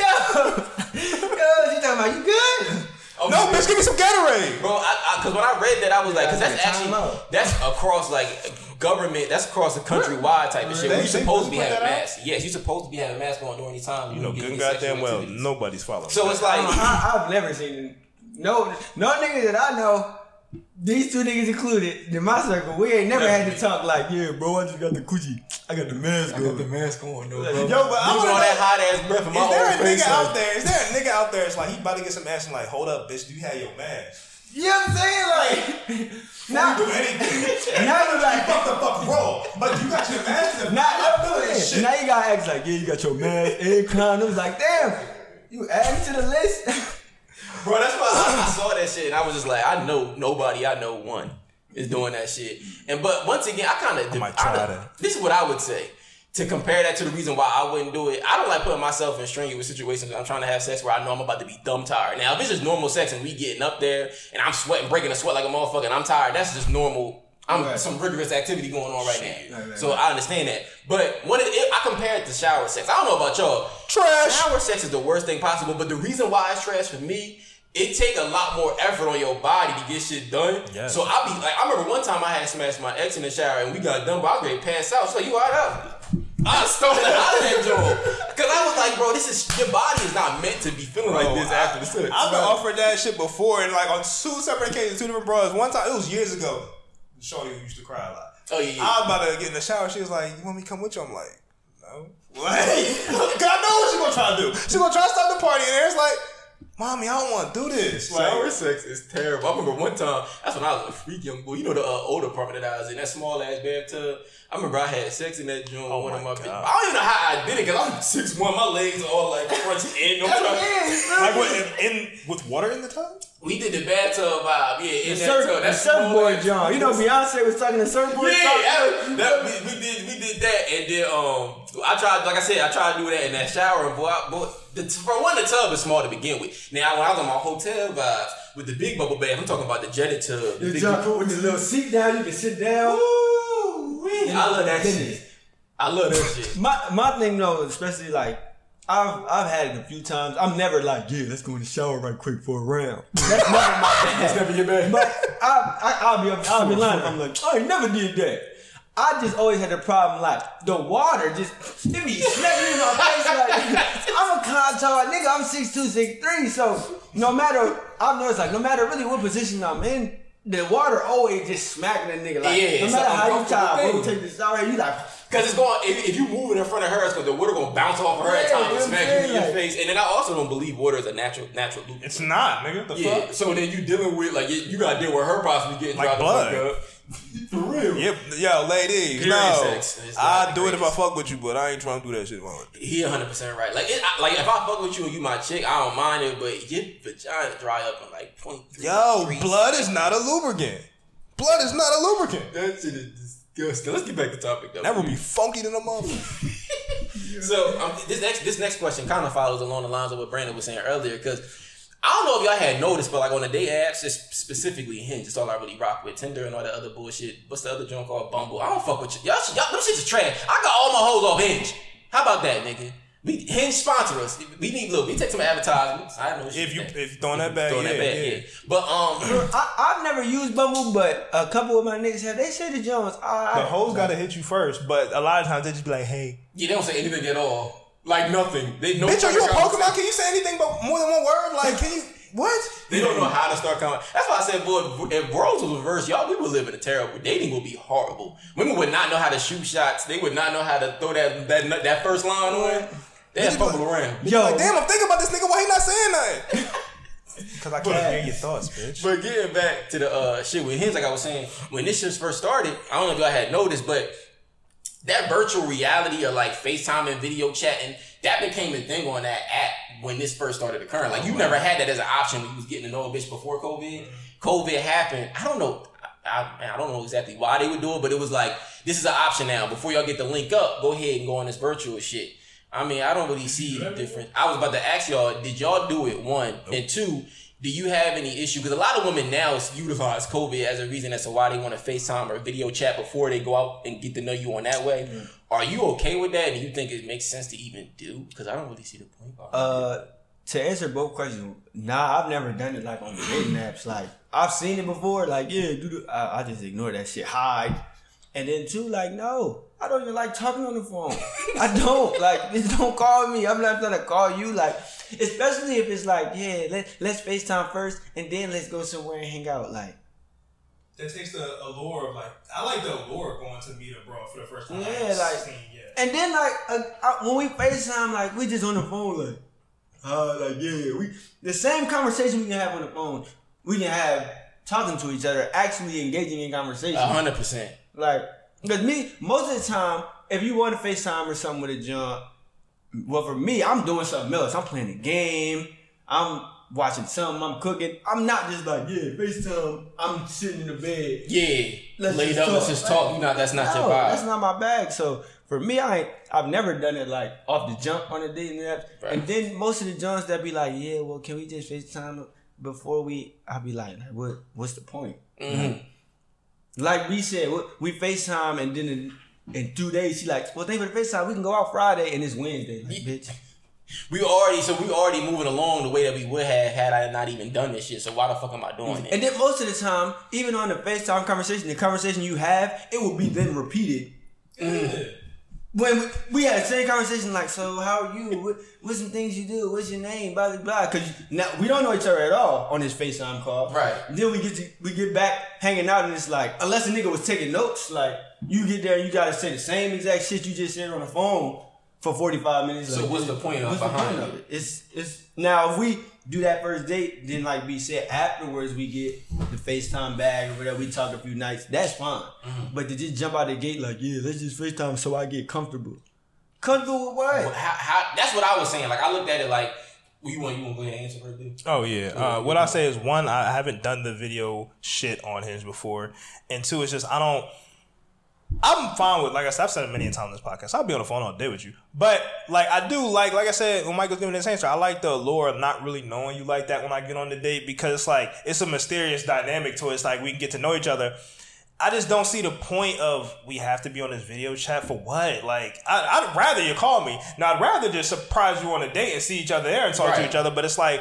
Yo, yo, she talking about you good? Oh, no, bitch, give me some Gatorade. Bro, I, I, cause when I read that, I was like, cause that's actually that's across like government, that's across the countrywide type of shit. They- you they supposed to be having that out? masks. Yes, you supposed to be having masks on during any time. You know, good goddamn well, nobody's following. So it's like, uh-huh, I, I've never seen no no niggas that I know. These two niggas included in my circle, we ain't never had to talk like, yeah, bro, I just got the coochie. I got the mask on. the mask on, though, bro. Yo, but I Losing wanna all that hot ass breath in my Is there a nigga out like- there? Is there a nigga out there? It's like he about to get some ass and like, hold up, bitch, do you have your mask? You know what I'm saying? Like, now, do anything. now you like, fuck the fuck roll. But you got your mask. and now, I'm feeling this shit. now you gotta act like, yeah, you got your mask and condoms. Like, damn, you add to the list. Bro, that's why I, I saw that shit and I was just like, I know nobody, I know one is doing that shit. And but once again, I kind of might try that. This is what I would say to compare that to the reason why I wouldn't do it. I don't like putting myself in strenuous situations. I'm trying to have sex where I know I'm about to be dumb tired. Now, if it's just normal sex and we getting up there and I'm sweating, breaking a sweat like a motherfucker, and I'm tired, that's just normal. I'm Right. some rigorous activity going on right now. Right, right, so I understand that. But when it, it, I compare it to shower sex. I don't know about y'all. Trash. Shower sex is the worst thing possible, but the reason why it's trash for me, it take a lot more effort on your body to get shit done. Yes. So I be like, I remember one time I had smashed my ex in the shower and we got done, but I was ready to pass out. So you all right? I stole it out of that joint. Cause I was like, bro, this is your body is not meant to be feeling like Bro, this I- after the sex. I've been offered that shit before, and like on two separate occasions, two different bros. One time, it was years ago. Shorty who used to cry a lot. Oh, yeah, yeah. I was about to get in the shower. She was like, "You want me to come with you?" I'm like, "No." Like, God knows what she gonna try to do. She gonna try to stop the party, and it's like, "Mommy, I don't want to do this." Like, Shower sex is terrible. I remember one time, that's when I was a freak young boy. You know the uh, old apartment that I was in, that small ass bathtub. I remember I had sex in that joint. with one of my my, God. big- I don't even know how I did it because I'm six one. My legs are all like crunched in. I'm trying- like what? In, in with water in the tub? We did the bathtub vibe, yeah. In The, that surf, tub, the surfboard ass- John. You know Beyonce was talking to surfboard. Yeah, talk. that, that- we, we did we did that, and then um, I tried like I said, I tried to do that in that shower, and boy, I, boy the, for one, the tub is small to begin with. Now, when I was on my hotel vibes with the big bubble bath, I'm talking about the jetted tub. The The big- John with the little seat down, you can sit down. Ooh-wee. I love that Goodness. shit. I love that shit. My my thing though, especially like I've I've had it a few times. I'm never like, yeah, let's go in the shower right quick for a round. That's never my thing. That's never your bag. But I, I I'll be I'll be lying. I'm like, I never did that. I just always had a problem like the water just it be smacking in my face like I'm a contour nigga. I'm six two six three. So no matter I've noticed like no matter really what position I'm in. The water always just smacking a nigga like Yeah, no matter how you uncomfortable try, bro, take this shower, you like Cause it's going if, if you move it in front of her, it's gonna the water gonna bounce off of her at Yeah, times and smack you in saying? your face. And then I also don't believe water is a natural natural lubricant. It's not, nigga. The Yeah, fuck? so then you dealing with like you, you gotta deal with her possibly getting Like dropped the blood. Fuck up. For real. Yep, yo, ladies, Period no. sex is I the do it if I fuck with you, but I ain't trying to do that shit. While I- He 100 percent right. Like, it, I, like if I fuck with you and you my chick, I don't mind it, but your vagina dry up in like point three. Yo, three blood is not a lubricant. Blood is not a lubricant. That shit is disgusting. Let's get back to topic though. That would be funky than a motherfucker. So um, this next this next question kind of follows along the lines of what Brandon was saying earlier because I don't know if y'all had noticed, but like on the day apps, just specifically Hinge, it's all I really rock with. Tinder and all that other bullshit. What's the other joint called Bumble? I don't fuck with you. Y'all, y'all them shits is trash. I got all my hoes off Hinge. How about that, nigga? We Hinge sponsor us. We need look. We take some advertisements. I know If you if you throwing that back, throwing yeah, that back, yeah. yeah. But um, I, I've never used Bumble, but a couple of my niggas have. They say the Jones. The I, hoes gotta hit you first, but a lot of times they just be like, "Hey, yeah, they don't say anything at all. Like nothing. They no. bitch, are you a. Pokemon? Can you say anything but more than one word? Like, can you what? They don't know how to start coming. That's why I said, boy, if roles was reversed, y'all, we would live in a terrible. Dating would be horrible. Women would not know how to shoot shots. They would not know how to throw that that that first line on. They had Nigga be fumble around. yo, Like, damn, I'm thinking about this nigga. Why he not saying nothing? Because I can't hear your thoughts, bitch. But getting back to the uh, shit with him, like I was saying, when this shit first started, I don't know if y'all had noticed, but that virtual reality of like FaceTime and video chatting, that became a thing on that app when this first started occurring. Like you never had that as an option when you was getting to know a bitch before COVID. COVID happened. I don't know. I, I, don't know exactly why they would do it, but it was like this is an option now. Before y'all get the link up, go ahead and go on this virtual shit. I mean, I don't really see the difference. I was about to ask y'all, did y'all do it? One and two. Do you have any issue? Because a lot of women now utilize COVID as a reason as to why they want to FaceTime or video chat before they go out and get to know you on that way. Are you okay with that? And you think it makes sense to even do? Because I don't really see the point. Uh, to answer both questions, nah, I've never done it like on the dating apps. Like I've seen it before. Like yeah, do the, I, I just ignore that shit, hide, and then two, like no, I don't even like talking on the phone. I don't like just don't call me. I'm not gonna call you. Like especially if it's like yeah, let let's Facetime first and then let's go somewhere and hang out. Like That takes the allure of like I like the allure of going to meet a bro for the first time. Yeah, like- yeah. And then like uh, uh, when we FaceTime, like we just on the phone, like, uh, like yeah, we the same conversation we can have on the phone, we can have talking to each other, actually engaging in conversation. A hundred percent. Like, because me, most of the time, if you want to FaceTime or something with a John, well, for me, I'm doing something else. I'm playing a game. I'm watching something. I'm cooking. I'm not just like, yeah, FaceTime. I'm sitting in the bed. Yeah, Let's laid just up. Let's talk. just talk. You know that's not No, your vibe. that's not my bag. So for me, I ain't, I've never done it like off the jump on a dating app. Right. And then most of the Johns that be like, yeah, well, can we just FaceTime before we? I'll be like, like, what? What's the point? Mhm. Like we said, we- we FaceTime and then in, in two days, she like, well, thank you for the FaceTime. We can go out Friday and it's Wednesday. Like, bitch. We already so we already moving along the way that we would have had I not even done this shit. So why the fuck am I doing it? And then most of the time, even on the FaceTime conversation, the conversation you have, it will be then repeated. Mm. When we, we had the same conversation, like, so how are you? What, what's some things you do? What's your name? Blah blah blah. Because now we don't know each other at all on this FaceTime call. Right. Then we get to we get back hanging out, and it's like, unless a nigga was taking notes, like you get there, and you gotta say the same exact shit you just said on the phone for forty five minutes. So like, what's the point of what's the behind point of it? it? It's it's now if we do that first date, then like we said afterwards we get the FaceTime bag or whatever, we talk a few nights, that's fine. Mm-hmm. But to just jump out the gate like, yeah, let's just FaceTime so I get comfortable. Comfortable with Well, what? how, how, that's what I was saying. Like I looked at it like, well, you want you want to go ahead and answer first, dude? Oh yeah. Uh, what I say is one, I haven't done the video shit on Hinge before, and two, it's just I don't. I'm fine with like I said. I've said it many times on this podcast. I'll be on the phone all day with you, but like I do like like I said when Michael's giving this answer, I like the allure of not really knowing you like that when I get on the date because it's like it's a mysterious dynamic to it. It's like we can get to know each other. I just don't see the point of we have to be on this video chat for what? Like, I, I'd rather you call me. Now, I'd rather just surprise you on a date and see each other there and talk to each other. But it's like,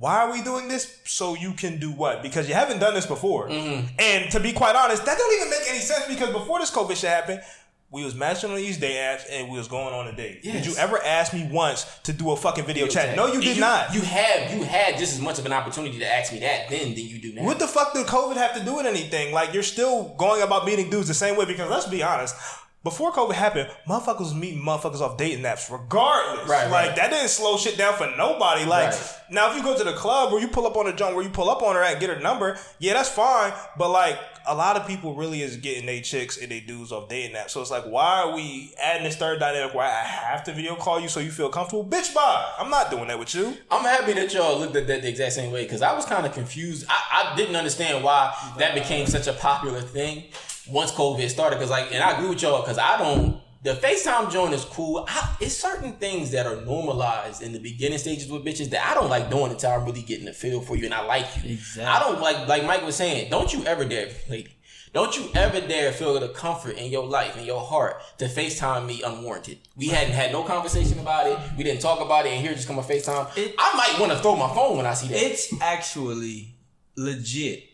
why are we doing this? So you can do what? Because you haven't done this before. Mm-hmm. And to be quite honest, that don't even make any sense because before this COVID shit happened, we was matching on these day apps and we was going on a date. Did you ever ask me once to do a fucking video, chat? No, you And did not. You have you had just as much of an opportunity to ask me that then than you do now. What the fuck did COVID have to do with anything? Like you're still going about meeting dudes the same way because let's be honest. Before COVID happened, motherfuckers was meeting motherfuckers off dating apps regardless. Right, like right. that didn't slow shit down for nobody. Like Right. now if you go to the club where you pull up on a jump where you pull up on her and get her number, yeah, that's fine. But like a lot of people really is getting they chicks and they dudes off dating apps. So it's like, why are we adding this third dynamic where I have to video call you so you feel comfortable? Bitch, bye. I'm not doing that with you. I'm happy that y'all looked at that the exact same way because I was kind of confused. I, I didn't understand why that became such a popular thing once COVID started. Because like, and I agree with y'all because I don't. The FaceTime joint is cool. I, it's certain things that are normalized in the beginning stages with bitches that I don't like doing until I'm really getting the feel for you and I like you. Exactly. I don't like like Mike was saying. Don't you ever dare, lady. Don't you ever dare feel the comfort in your life, in your heart, to FaceTime me unwarranted. We hadn't had no conversation about it. We didn't talk about it, and here just come a FaceTime. It- I might want to throw my phone when I see that. It's actually legit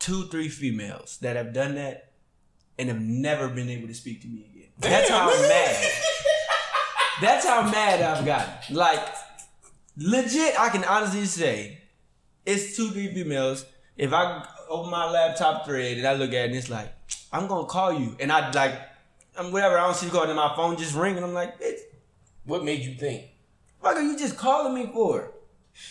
two, three females that have done that and have never been able to speak to me again. That's how mad. That's how mad I've gotten. Like, legit, I can honestly say it's two, three females. If I open my laptop thread and I look at it and it's like, I'm gonna call you. And I like, I'm whatever, I don't see you calling, and my phone just ring and I'm like, bitch, what made you think? what are you just calling me for?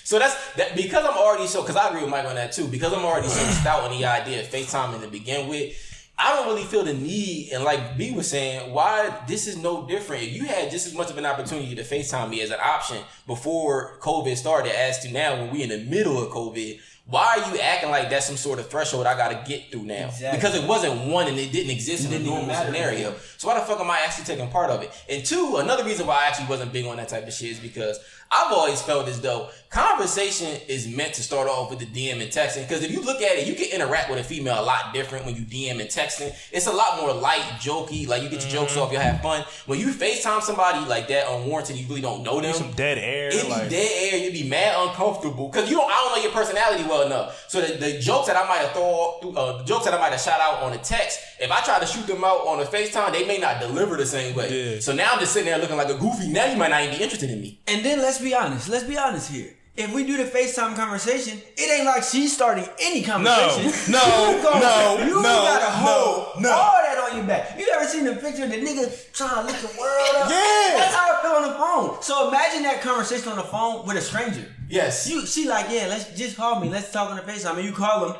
So that's that because I'm already so because I agree with Mike on that too. Because I'm already so stout on the idea of FaceTime to begin with. I don't really feel the need, and like B was saying, why this is no different. If you had just as much of an opportunity to FaceTime me as an option before COVID started as to now when we in the middle of COVID, Why are you acting like that's some sort of threshold I gotta get through now? Exactly. Because it wasn't one and it didn't exist in a normal scenario. So why the fuck am I actually taking part of it? And two, another reason why I actually wasn't big on that type of shit is because I've always felt as though conversation is meant to start off with the DM and texting. Because if you look at it, you can interact with a female a lot different when you DM and texting. It's a lot more light, jokey. Like you get your jokes Mm-hmm. off, you have fun. When you FaceTime somebody like that unwarranted, you really don't know them. Some dead air. It be like, dead air. You'd be mad uncomfortable because you don't. I don't know your personality well enough. So the, the jokes that I might have thrown, uh, the jokes that I might have shot out on a text, if I try to shoot them out on a Facetime, they may not deliver the same way. Yeah. So now I'm just sitting there looking like a goofy. Now you might not even be interested in me. And then let's be honest. Let's be honest here. If we do the FaceTime conversation, it ain't like she's starting any conversation. no, you go, no, you no, gotta no, hold no. all that on your back. You ever seen the picture of the nigga trying to lick the world up? Yeah. That's how I feel on the phone. So imagine that conversation on the phone with a stranger. Yes. You she like, yeah, let's just call me. Let's talk on the FaceTime. And you call them.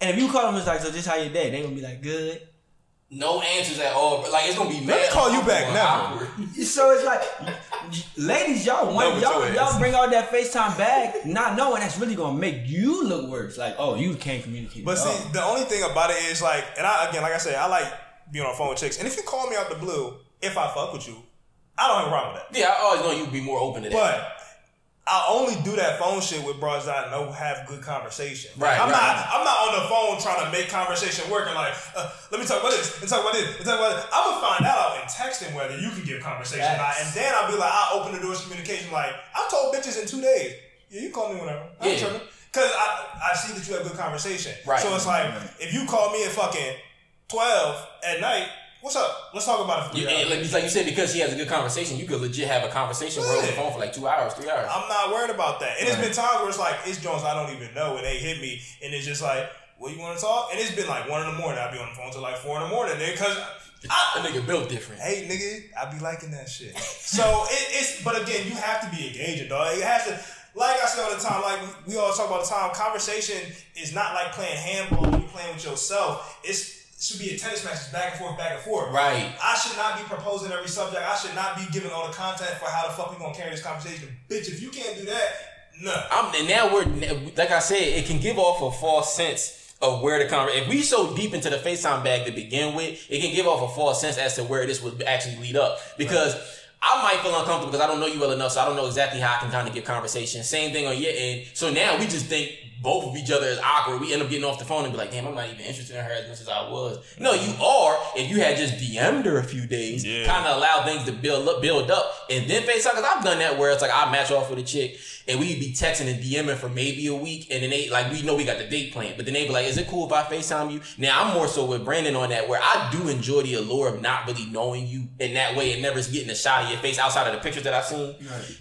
And if you call them, it's like, so just how your day? They gonna be like, good. No answers at all. But like it's gonna be Let mad. me call you back, uncomfortable and never. awkward. So it's like, ladies, y'all want y'all, your y'all ass. bring out that FaceTime bag, not knowing that's really gonna make you look worse. Like, oh, you can't communicate. But see, all. the only thing about it is like, and I again, like I said, I like being on the phone with chicks. And if you call me out the blue, if I fuck with you, I don't have a problem with that. Yeah, I always know you'd be more open to that. But I only do that phone shit with bros that I know have good conversation. Right, I'm right. not. I'm not on the phone trying to make conversation work and like, uh, let me talk about this and talk about this and talk about this. I'm gonna find out in texting whether you can give conversation or not, and then I'll be like, I'll open the doors to communication. Like I told bitches in two days, yeah, you call me whenever. I ain't Yeah. tripping. Cause I, I see that you have good conversation. Right. So it's like if you call me at fucking twelve at night, what's up? Let's talk about it for You, hours. like, like you said, because he has a good conversation, you could legit have a conversation where on the phone for like two hours, three hours. I'm not worried about that. And it's been times where it's like it's Jones I don't even know, and they hit me, and it's just like, what you want to talk?" And it's been like one in the morning. I'll be on the phone till like four in the morning, nigga, because That nigga built different. hey, nigga, I be liking that shit. so it, it's, but again, you have to be engaging, dog. It has to. Like I say all the time, like we, we all talk about the time, conversation is not like playing handball you're playing with yourself. It's it should be a tennis match, it's back and forth, back and forth. Right. I should not be proposing every subject. I should not be giving all the content for how the fuck we gonna carry this conversation. Bitch, if you can't do that, no. I'm, and now we're like I said, it can give off a false sense of where the conversation. If we so deep into the FaceTime bag to begin with, it can give off a false sense as to where this would actually lead up. Because I might feel uncomfortable because I don't know you well enough, so I don't know exactly how I can kind of get conversation. Same thing on your end. So now we just think both of each other is awkward. We end up getting off the phone and be like, damn, I'm not even interested in her as much as I was. No, you are if you had just DM'd her a few days, Yeah. kind of allow things to build up, build up, and then FaceTime. Because I've done that where it's like I match off with a chick and we'd be texting and DMing for maybe a week, and then they like we know we got the date planned, but then they be like, "Is it cool if I FaceTime you?" Now I'm more so with Brandon on that where I do enjoy the allure of not really knowing you in that way and never getting a shot of your face outside of the pictures that I've seen.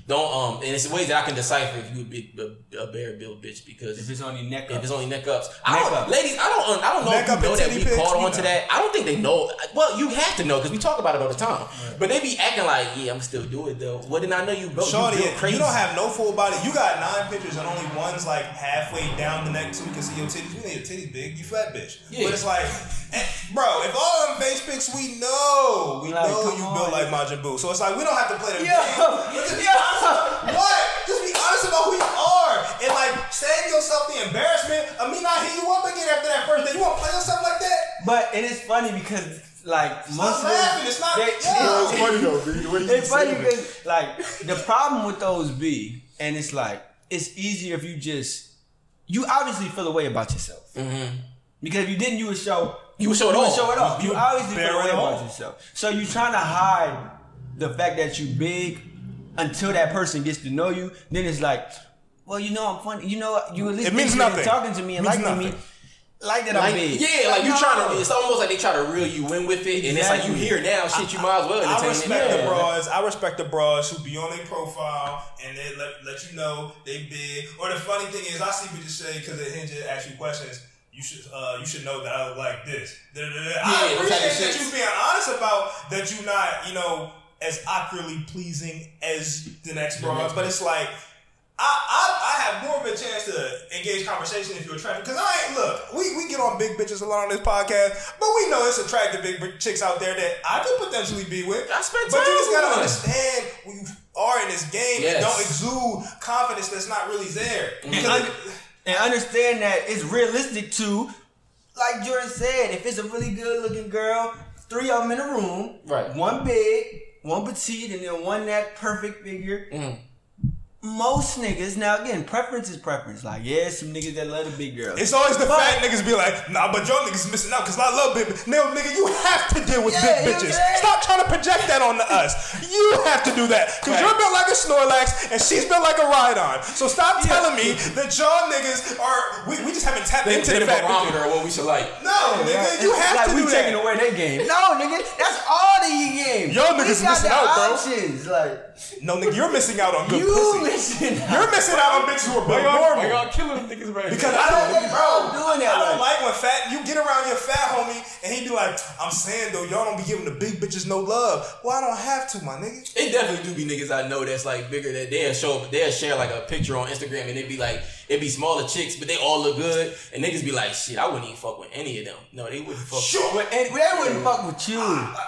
Don't um, and it's ways that I can decipher if you would be a, a bare bill bitch because if it's on your neck, if up. it's only neck ups. I don't, up. ladies, I don't, I don't know Neck if you up know and that we pics, caught on to know. that. I don't think they know. Well, you have to know because we talk about it all the time. But they be acting like, yeah, I'm still do it though. What did I know you built? Shorty, you crazy. you don't have no full body. You got nine pictures and only one's like halfway down the neck so we can see your titties. You know your titties big. You fat bitch. Yeah. But it's like, eh, bro, if all them face pics we know, we Like, know you on. built like Majin Buu. So it's like we don't have to play them Yo, games. But just be honest about- what? Just be honest about who you are and like save yourself the embarrassment of me not hitting you up again after that first day. You want to play yourself like that? But and it's funny because like most of laughing, them, it's not- they- yeah. they- It's funny though, B. You It's funny say because like the problem with those be, and it's like it's easier if you just you obviously feel a way about yourself mm-hmm. because if you didn't, you would show You would show it you would off. show it off. You You, would obviously bear feel a way about off. yourself. So you're trying to hide the fact that you big until that person gets to know you. Then it's like, well, you know I'm funny. You know you at least It means interested nothing. talking to me and Means liking me. Like that Like, I'm big. yeah, like you no. trying to. It's almost like they try to reel you in with it, and it's like you Exactly. here now. Shit, you might as well I respect it. the Yeah. bras. I respect the bras who be on their profile and they let, let you know they big. Or the funny thing is, I see bitches say because they hinge and ask you questions. You should uh, you should know that I look like this. Da, da, da, da. Yeah, I them appreciate that shits. you being honest about that you not you know as awkwardly pleasing as the next bras, but it's like. I, I, I have more of a chance to engage conversation if you're attractive. Because I ain't, look, we, we get on big bitches a lot on this podcast, but we know it's attractive big chicks out there that I could potentially be with. I spent But you just gotta with. understand who you are in this game Yes. and don't exude confidence that's not really there. Because and understand that it's realistic to, like Jordan said, if it's a really good looking girl, three of them in a room, Right. One big, one petite, and then one that perfect figure. Mhm. Most niggas now again, preference is preference. Like yeah, some niggas that love the big girl. It's always the But- fat niggas be like, nah, but y'all niggas missing out because I love big bitches. No, nigga, you have to deal with Yeah, big bitches. can. Stop trying to project that onto us. You have to do that because you're built like a Snorlax and she's built like a Rhydon. So stop telling me that y'all niggas are. We, we just haven't tapped They, into they the the fat barometer bitches. of what we should like. No, nigga, you It's have like to we do taking away their game. No, nigga, that's all the game. Y'all niggas missing the out, bro. Like No, nigga, you're missing out on good you pussy. Missing out. You're missing out on bitches who are built normal. y'all killing niggas right Because? I don't, They bro, all doing that, I don't like- like when fat. You get around your fat homie and he be like, "I'm saying though, y'all don't be giving the big bitches no love." Well, I don't have to, my nigga. It definitely do be niggas I know that's like bigger that they'll show they'll share like a picture on Instagram and it be like it be smaller chicks but they all look good and niggas be like shit I wouldn't even fuck with any of them. No, they wouldn't fuck. Sure. But and they wouldn't fuck with you.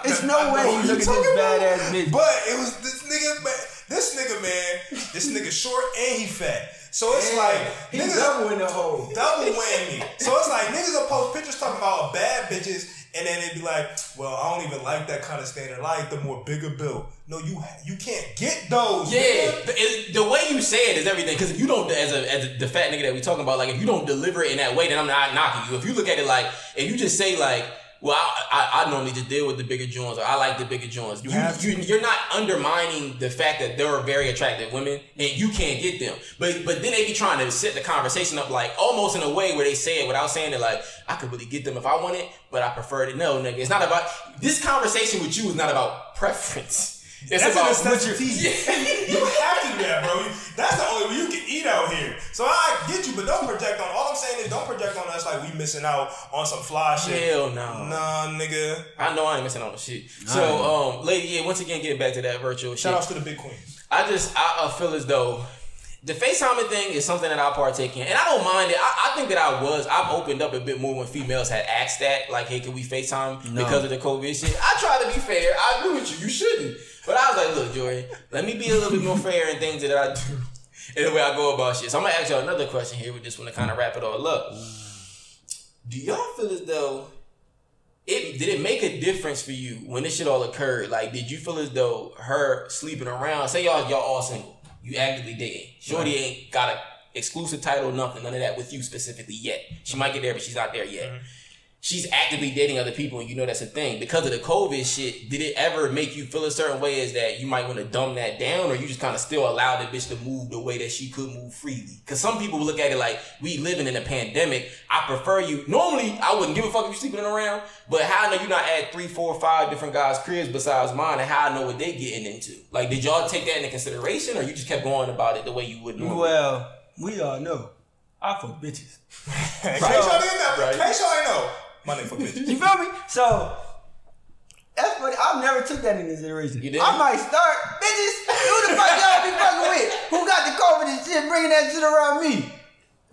It's I no know way you you look at this talking about. badass bitch. But it was this nigga, man. This nigga, man. This nigga short and he fat. So it's like he niggas double in the hole. double whammy. So it's like niggas will post pictures talking about bad bitches, and then they'd be like, "Well, I don't even like that kind of standard. I like the more bigger bill. No, you you can't get those. Yeah, the, the way you say it is everything. Because if you don't, as a as a, the fat nigga that we talking about, like if you don't deliver it in that way, then I'm not knocking you. If you look at it like, if you just say like, well, I, I, I normally just deal with the bigger joints, or I like the bigger joints. You, have to. you you're not undermining the fact that there are very attractive women and you can't get them. But but then they be trying to set the conversation up like almost in a way where they say it without saying it like I could really get them if I want it, but I prefer to No, nigga, it's not about this conversation with you is not about preference. It's That's about an necessity. You have to do that, bro. That's the only way you can eat out here. So I get you, but don't project on. All I'm saying is don't project on us like we missing out on some fly shit. Hell no. Nah, nigga. I know I ain't missing out on shit. So, um, lady, yeah, once again, getting back to that virtual Shout shit. outs to the big queen. I just, I, I feel as though the FaceTiming thing is something that I partake in, and I don't mind it. I, I think that I was, I've opened up a bit more when females had asked that, like, hey, can we FaceTime because of the COVID shit? I try to be fair. I agree with you. You shouldn't. But I was like, look, Jordan, let me be a little bit more fair in things that I do and the way I go about shit. So I'm gonna ask y'all another question here with this one to kind of wrap it all up. Do y'all feel as though it did it make a difference for you when this shit all occurred? Like, did you feel as though her sleeping around? Say y'all y'all all single, you actively dating. Shorty ain't got an exclusive title, nothing, none of that with you specifically yet. She might get there, but she's not there yet. Mm-hmm. She's actively dating other people, and you know that's a thing. Because of the COVID shit, did it ever make you feel a certain way? Is that you might want to dumb that down, or you just kind of still allow the bitch to move the way that she could move freely? Because some people look at it like we living in a pandemic. I prefer you. Normally, I wouldn't give a fuck if you sleeping around, but how I know you not at three, four, five different guys' cribs besides mine, and how I know what they getting into? Like, did y'all take that into consideration, or you just kept going about it the way you would normally? Well, we all know. I fuck bitches. In case y'all didn't know, Right. in case y'all ain't know, my name for bitches. You feel me? So that's funny. I've never took that into consideration. You didn't? I might start bitches. Who the fuck y'all be fucking with? Who got the COVID and shit, bringing that shit around me?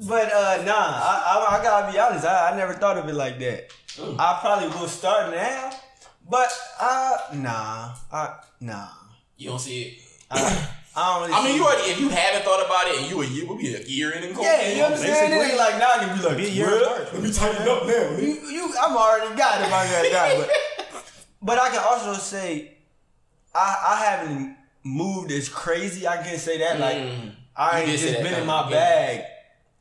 But uh, nah, I, I, I gotta be honest. I, I never thought of it like that. Mm. I probably will start now, but uh, nah, I, nah. You don't see it. I, I don't really. I mean, you already if you haven't thought about it, and you a year, we'll be a year in and COVID. Yeah, you understand? It ain't like now I can be like, Be a year "Well. Let me tighten up now. you, you, I'm already got it if I got that. But, but I can also say, I, I haven't moved as crazy. I can say that. Like, Mm. I ain't just been in my yeah. bag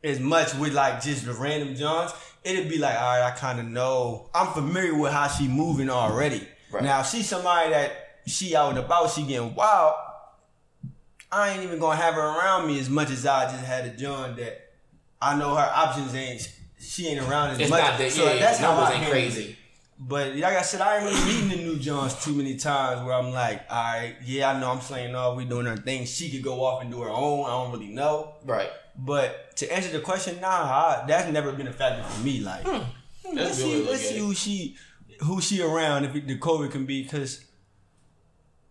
as much with like just the random Johns. It'd be like, all right, I kind of know. I'm familiar with how she moving already. Right. Now, if she's somebody that she out and about, she getting wild. I ain't even gonna have her around me as much as I just had a John that I know her options ain't. She ain't around as It's much. not that. so yeah, that's how I ain't handle it. crazy. But like I said, I ain't really meeting the new Johns too many times where I'm like, all right, yeah, I know I'm slaying off, we doing her thing. She could go off and do her own. I don't really know. Right. But to answer the question, nah, I, that's never been a factor for me. Like, hmm. That's let's a good way see, to let's see who she, who she around if it, the COVID can be, because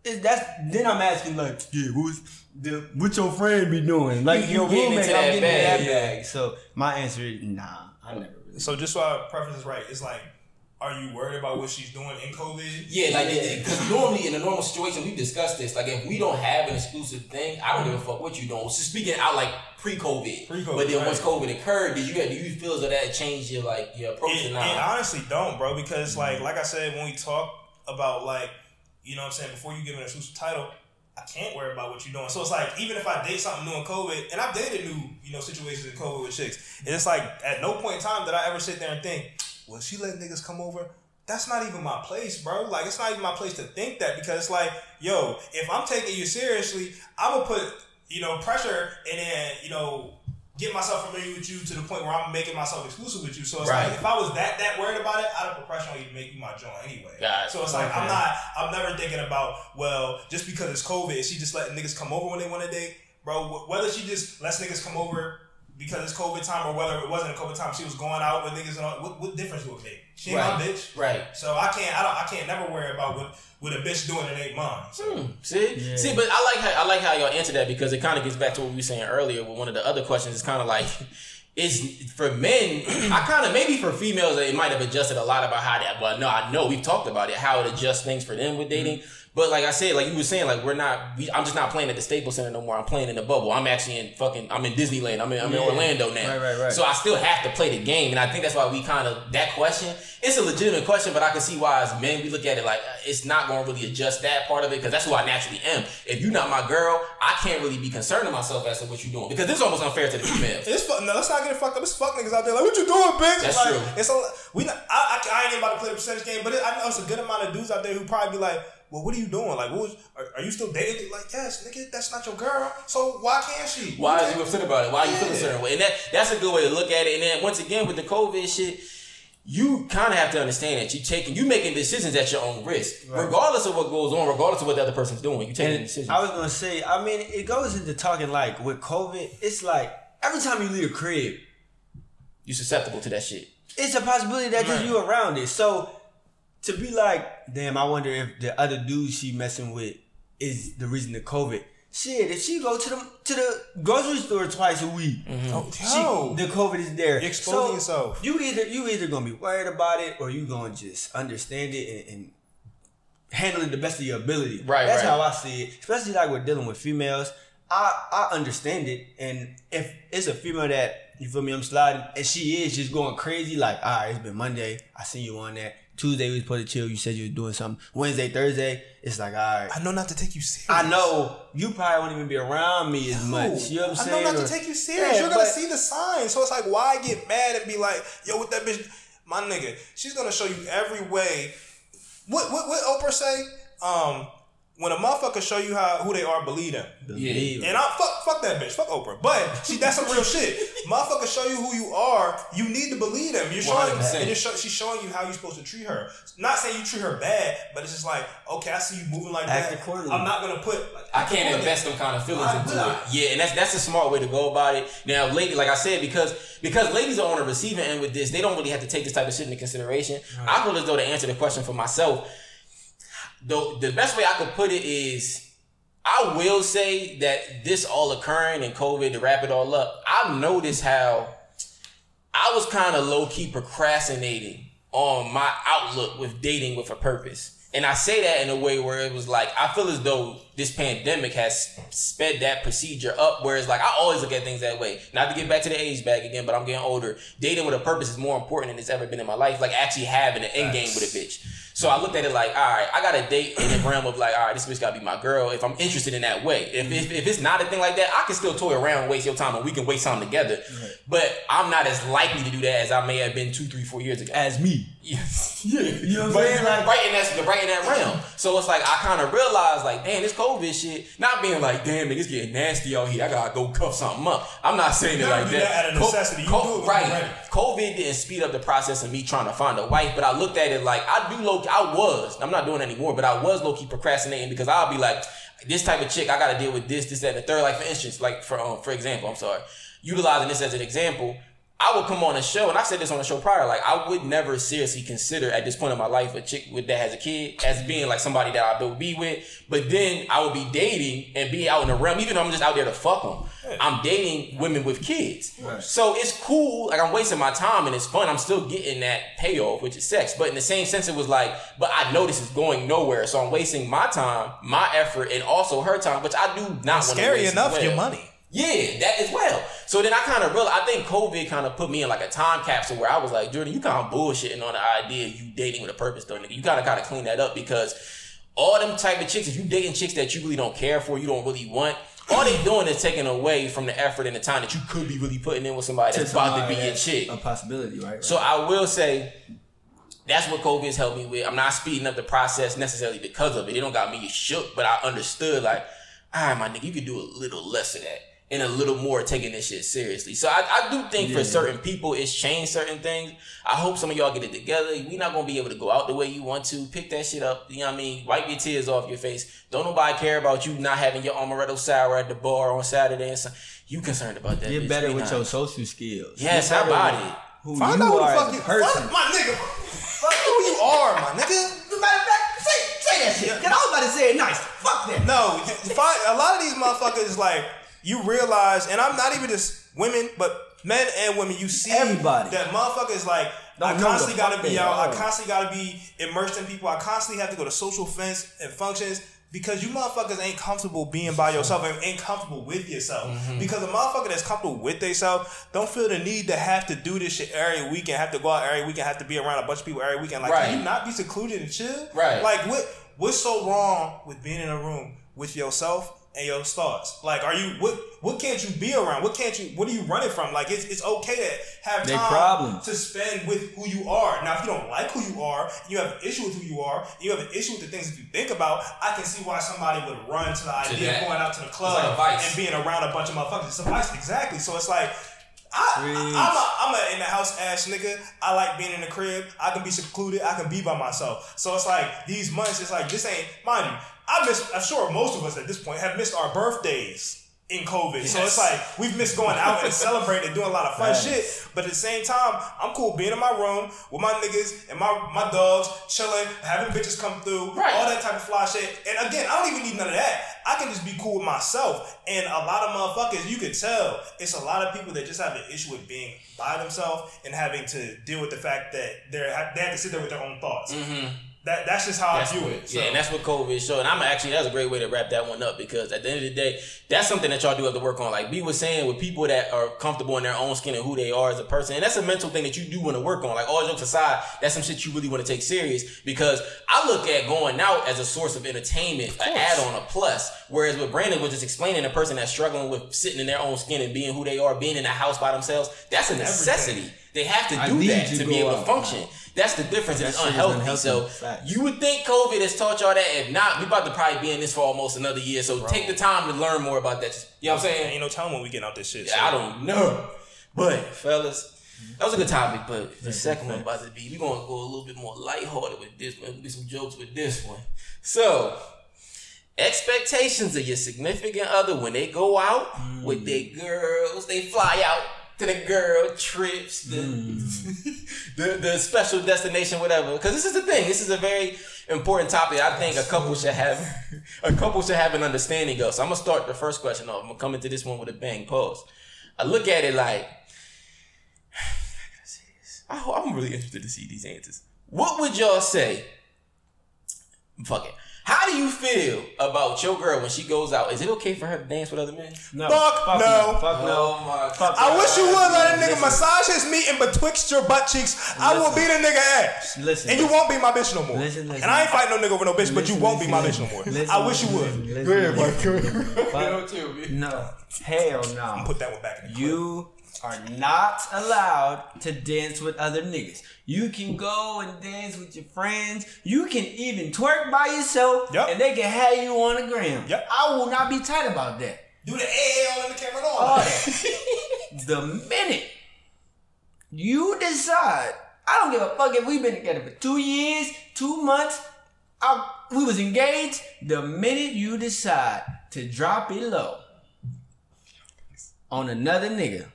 that's then I'm asking like, yeah, who's the what your friend be doing? Like You- you your getting roommate, into I'm that getting in that bag, bag. So my answer is nah, I never. Really. So just so our preference is right, it's like are you worried about what she's doing in COVID? Yeah, like because normally in a normal situation we discussed this. Like if we don't have an exclusive thing, I don't give a fuck what you doing. So speaking out like pre-COVID, Pre-COVID, but then right. once COVID occurred, did you do you feel as though that changed your like your approach It, or it honestly don't, bro, because like mm. like I said when we talk about like you know what I'm saying before you give an exclusive title, I can't worry about what you're doing. So it's like even if I date something new in COVID, and I've dated new you know situations in COVID with chicks, and it's like at no point in time did I ever sit there and think, well, she let niggas come over. That's not even my place, bro. Like it's not even my place to think that because it's like, yo, if I'm taking you seriously, I'm gonna put you know pressure and then you know get myself familiar with you to the point where I'm making myself exclusive with you. So it's Right. like if I was that that worried about it, I'd have put pressure on you to make you my joint anyway. It. So it's like I'm not I'm never thinking about well just because it's COVID, she just letting niggas come over when they want to date, bro? Whether she just lets niggas come over because it's COVID time or whether it wasn't a COVID time, she was going out with niggas and all. What, what difference would it make? She ain't Right. my bitch. Right. So I can't I don't I can't never worry about what what a bitch doing it ain't mine. So. Hmm. See, Yeah. see, but I like how I like how y'all answer that because it kind of gets back to what we were saying earlier. With one of the other questions, it's kind of like, is for men. I kind of maybe for females, it might have adjusted a lot about how that. But no, I know we've talked about it, how it adjusts things for them with dating. But like I said, like you were saying, like we're not. We, I'm just not playing at the Staples Center no more. I'm playing in the bubble. I'm actually in fucking. I'm in Disneyland. I'm in. I'm in Orlando now. Right, right, right. So I still have to play the game, and I think that's why we kind of that question. It's a legitimate question, but I can see why as men we look at it like uh, it's not going to really adjust that part of it because that's who I naturally am. If you're not my girl, I can't really be concerned of myself as to what you're doing because this is almost unfair to the females. It's fuck. No, let's not get it fucked up. It's fuck niggas out there like, what you doing, bitch? That's like, true. It's a we. Not, I, I I ain't even about to play the percentage game, but it, I know it's a good amount of dudes out there who probably be like, well, what are you doing? Like, what was? Are, are you still dating? Like, yes, nigga, that's not your girl. So why can't she? Why is you upset about it? Why are you feeling a certain way? And that that's a good way to look at it. And then once again with the COVID shit, you kind of have to understand that you taking you making decisions at your own risk, regardless of what goes on, regardless of what the other person's doing. You taking And decisions. I was gonna say, I mean, it goes into talking like with COVID. It's like every time you leave a crib, you're susceptible to that shit. it's a possibility that just Right. you around it. So to be like, damn, I wonder if the other dude she messing with is the reason the COVID. Shit, if she go to the to the grocery store twice a week, mm-hmm. Oh, she, the COVID is there. You're exposing So, yourself. You either you either gonna be worried about it or you gonna just understand it and, and handle it the best of your ability. Right, That's right. how I see it. Especially like we're dealing with females. I I understand it, and if it's a female that you feel me, I'm sliding, and she is just going crazy. Like, all right, it's been Monday. I seen you on that. Tuesday we was supposed to chill. You said you were doing something. Wednesday, Thursday, it's like, all right. I know not to take you serious. I know you probably won't even be around me as much. You know what I'm I saying? know not Or- to take you serious. Yeah, You're gonna but- see the signs. So it's like, why get mad and be like, yo, with that bitch, my nigga, she's gonna show you every way. What what what Oprah say? Um, when a motherfucker show you how who they are, believe them. Believe it. And I fuck fuck that bitch, fuck Oprah. But she that's some real shit. Motherfucker show you who you are, you need to believe them. You're showing 100%. and you're show, she's showing you how you're supposed to treat her. Not saying you treat her bad, but it's just like, okay, I see you moving like Act that. accordingly. I'm not gonna put like, I can't invest them kind of feelings I- into nah. it. Yeah, and that's that's a smart way to go about it. Now, lady, like I said, because because ladies are on the receiving end with this, they don't really have to take this type of shit into consideration. I feel as though to answer the question for myself, though the best way I could put it is I will say that this all occurring and COVID to wrap it all up, I've noticed how I was kind of low key procrastinating on my outlook with dating with a purpose. And I say that in a way where it was like, I feel as though this pandemic has sped that procedure up. Whereas, like, I always look at things that way. Not to get back to the age bag again, but I'm getting older. Dating with a purpose is more important than it's ever been in my life. Like, actually having an end game with a bitch. So I looked at it like, all right, I got a date in the realm of like, all right, this bitch got to be my girl. If I'm interested in that way, if, if, if it's not a thing like that, I can still toy around, and waste your time, and we can waste time together. But I'm not as likely to do that as I may have been two, three, four years ago. as me. Yes. Yeah. You know what I'm saying? Like- right in that right in that realm. So it's like I kind of realized like, damn, this COVID shit, not being like, damn, it's getting nasty out here. I gotta go cuff something up. I'm not saying it like do that. that out of Co- necessity. You co- it right. ready. COVID didn't speed up the process of me trying to find a wife, but I looked at it like I do low. I was. I'm not doing it anymore, but I was low key procrastinating because I'll be like, this type of chick, I gotta deal with this, this, that, and the third. Like for instance, like for um, for example, I'm sorry, utilizing this as an example. I would come on a show, and I said this on a show prior. Like, I would never seriously consider at this point in my life a chick with that has a kid as being like somebody that I would be with. But then I would be dating and be out in the realm, even though I'm just out there to fuck them. I'm dating women with kids, so it's cool. Like I'm wasting my time and it's fun. I'm still getting that payoff, which is sex. But in the same sense, it was like, but I know this is going nowhere, so I'm wasting my time, my effort, and also her time, which I do not want Scary enough, your money. Yeah, that as well. So then I kind of realized, I think COVID kind of put me in like a time capsule where I was like, Jordan, you kind of bullshitting on the idea of you dating with a purpose though, nigga. You gotta kind of clean that up because all them type of chicks, if you dating chicks that you really don't care for, you don't really want, all they doing is taking away from the effort and the time that you could be really putting in with somebody that's about to somebody be your chick. A possibility, right? So I will say that's what COVID has helped me with. I'm not speeding up the process necessarily because of it. It don't got me shook, but I understood like, all right, my nigga, you could do a little less of that and a little more taking this shit seriously. So I, I do think for certain people it's changed certain things. I hope some of y'all get it together. We're not gonna be able to go out the way you want to. Pick that shit up. You know what I mean? Wipe your tears off your face. Don't nobody care about you not having your amaretto sour at the bar on Saturday and so you concerned about that. Get bitch. better We with not. your social skills. Yes, Get how about it? Who Find you out who the are fuck you a person. fuck my nigga. Fuck who you are, my nigga. Matter of fact, say, say that shit. Cause I was about to say it nice. Fuck that. No, find, a lot of these motherfuckers like you realize, and I'm not even just women, but men and women. You see Everybody. that motherfuckers like. Don't I constantly gotta be out. I constantly gotta be immersed in people. I constantly have to go to social events and functions because you motherfuckers ain't comfortable being by yourself and ain't comfortable with yourself. Mm-hmm. Because a motherfucker that's comfortable with themselves don't feel the need to have to do this shit every weekend, have to go out every weekend, have to be around a bunch of people every weekend. Like, Right. can you not be secluded and chill? Right. Like, what what's so wrong with being in a room with yourself and your thoughts? Like, are you what what can't you be around? What can't you what are you running from? Like, it's it's okay to have They time problems. to spend with who you are. Now, if you don't like who you are, you have an issue with who you are, you have an issue with the things that you think about. I can see why somebody would run to the idea that. of going out to the club like and being around a bunch of motherfuckers. It's a vice, exactly. So it's like. I, I, I'm a, I'm a in the house ass nigga. I like being in the crib. I can be secluded. I can be by myself. So it's like these months. It's like this ain't mind you. I miss. I'm sure most of us at this point have missed our birthdays in COVID. So it's like we've missed going out and celebrating and doing a lot of fun shit. But at the same time, I'm cool being in my room with my niggas and my my dogs, chilling, having bitches come through, Right. all that type of fly shit. And again, I don't even need none of that. I can just be cool with myself. And a lot of motherfuckers, you could tell, it's a lot of people that just have an issue with being by themselves and having to deal with the fact that they're they have to sit there with their own thoughts. Mm-hmm. That that's just how That's I view what, it. So. Yeah, and that's what COVID showed. And I'm actually that's a great way to wrap that one up because at the end of the day, that's something that y'all do have to work on. Like B was saying, with people that are comfortable in their own skin and who they are as a person, and that's a mental thing that you do want to work on. Like all jokes aside, that's some shit you really want to take serious because I look at going out as a source of entertainment, an add on, a plus. Whereas what Brandon was just explaining, a person that's struggling with sitting in their own skin and being who they are, being in a house by themselves, that's a necessity. They have to do that to to be go able to out. function. That's the difference. That It's unhealthy. unhealthy. So Facts. you would think COVID has taught y'all that. If not, we about to probably be in this for almost another year. So take the time to learn more about that. You know what I'm saying? ain't no time when we get out this shit. I don't know. But fellas, that was a good topic. But the second one about to be, we're gonna go a little bit more lighthearted with this one. Be some jokes with this one. So expectations of your significant other when they go out with mm. their girls, they fly out to the girl trips, the, mm. the the special destination, whatever. Because this is the thing. This is a very important topic. I think a couple should have a couple should have an understanding of. So I'm gonna start the first question off. I'm gonna come into this one with a bang. Pause. I look at it like. I I'm really interested to see these answers. What would y'all say? Fuck it. How do you feel about your girl when she goes out? Is it okay for her to dance with other men? No. Fuck no. Fuck no. Oh my Fuck I no. wish you would let a nigga Listen. massage his meat in betwixt your butt cheeks. I will beat a nigga ass. Listen. And you won't be my bitch no more. Listen, listen. And I ain't fighting no nigga over no bitch, but you won't be my bitch no more. listen, I wish you would. listen, Go ahead, listen. Mike. Fuck Go too, man. No. Hell no. Put that one back in the clip. You are not allowed to dance with other niggas. You can go and dance with your friends. You can even twerk by yourself, Yep. and they can have you on the gram. Yep. I will not be tight about that. Do the AL in the camera and all that. the minute you decide, I don't give a fuck if we've been together for two years, two months, I, we was engaged. The minute you decide to drop it low on another nigga,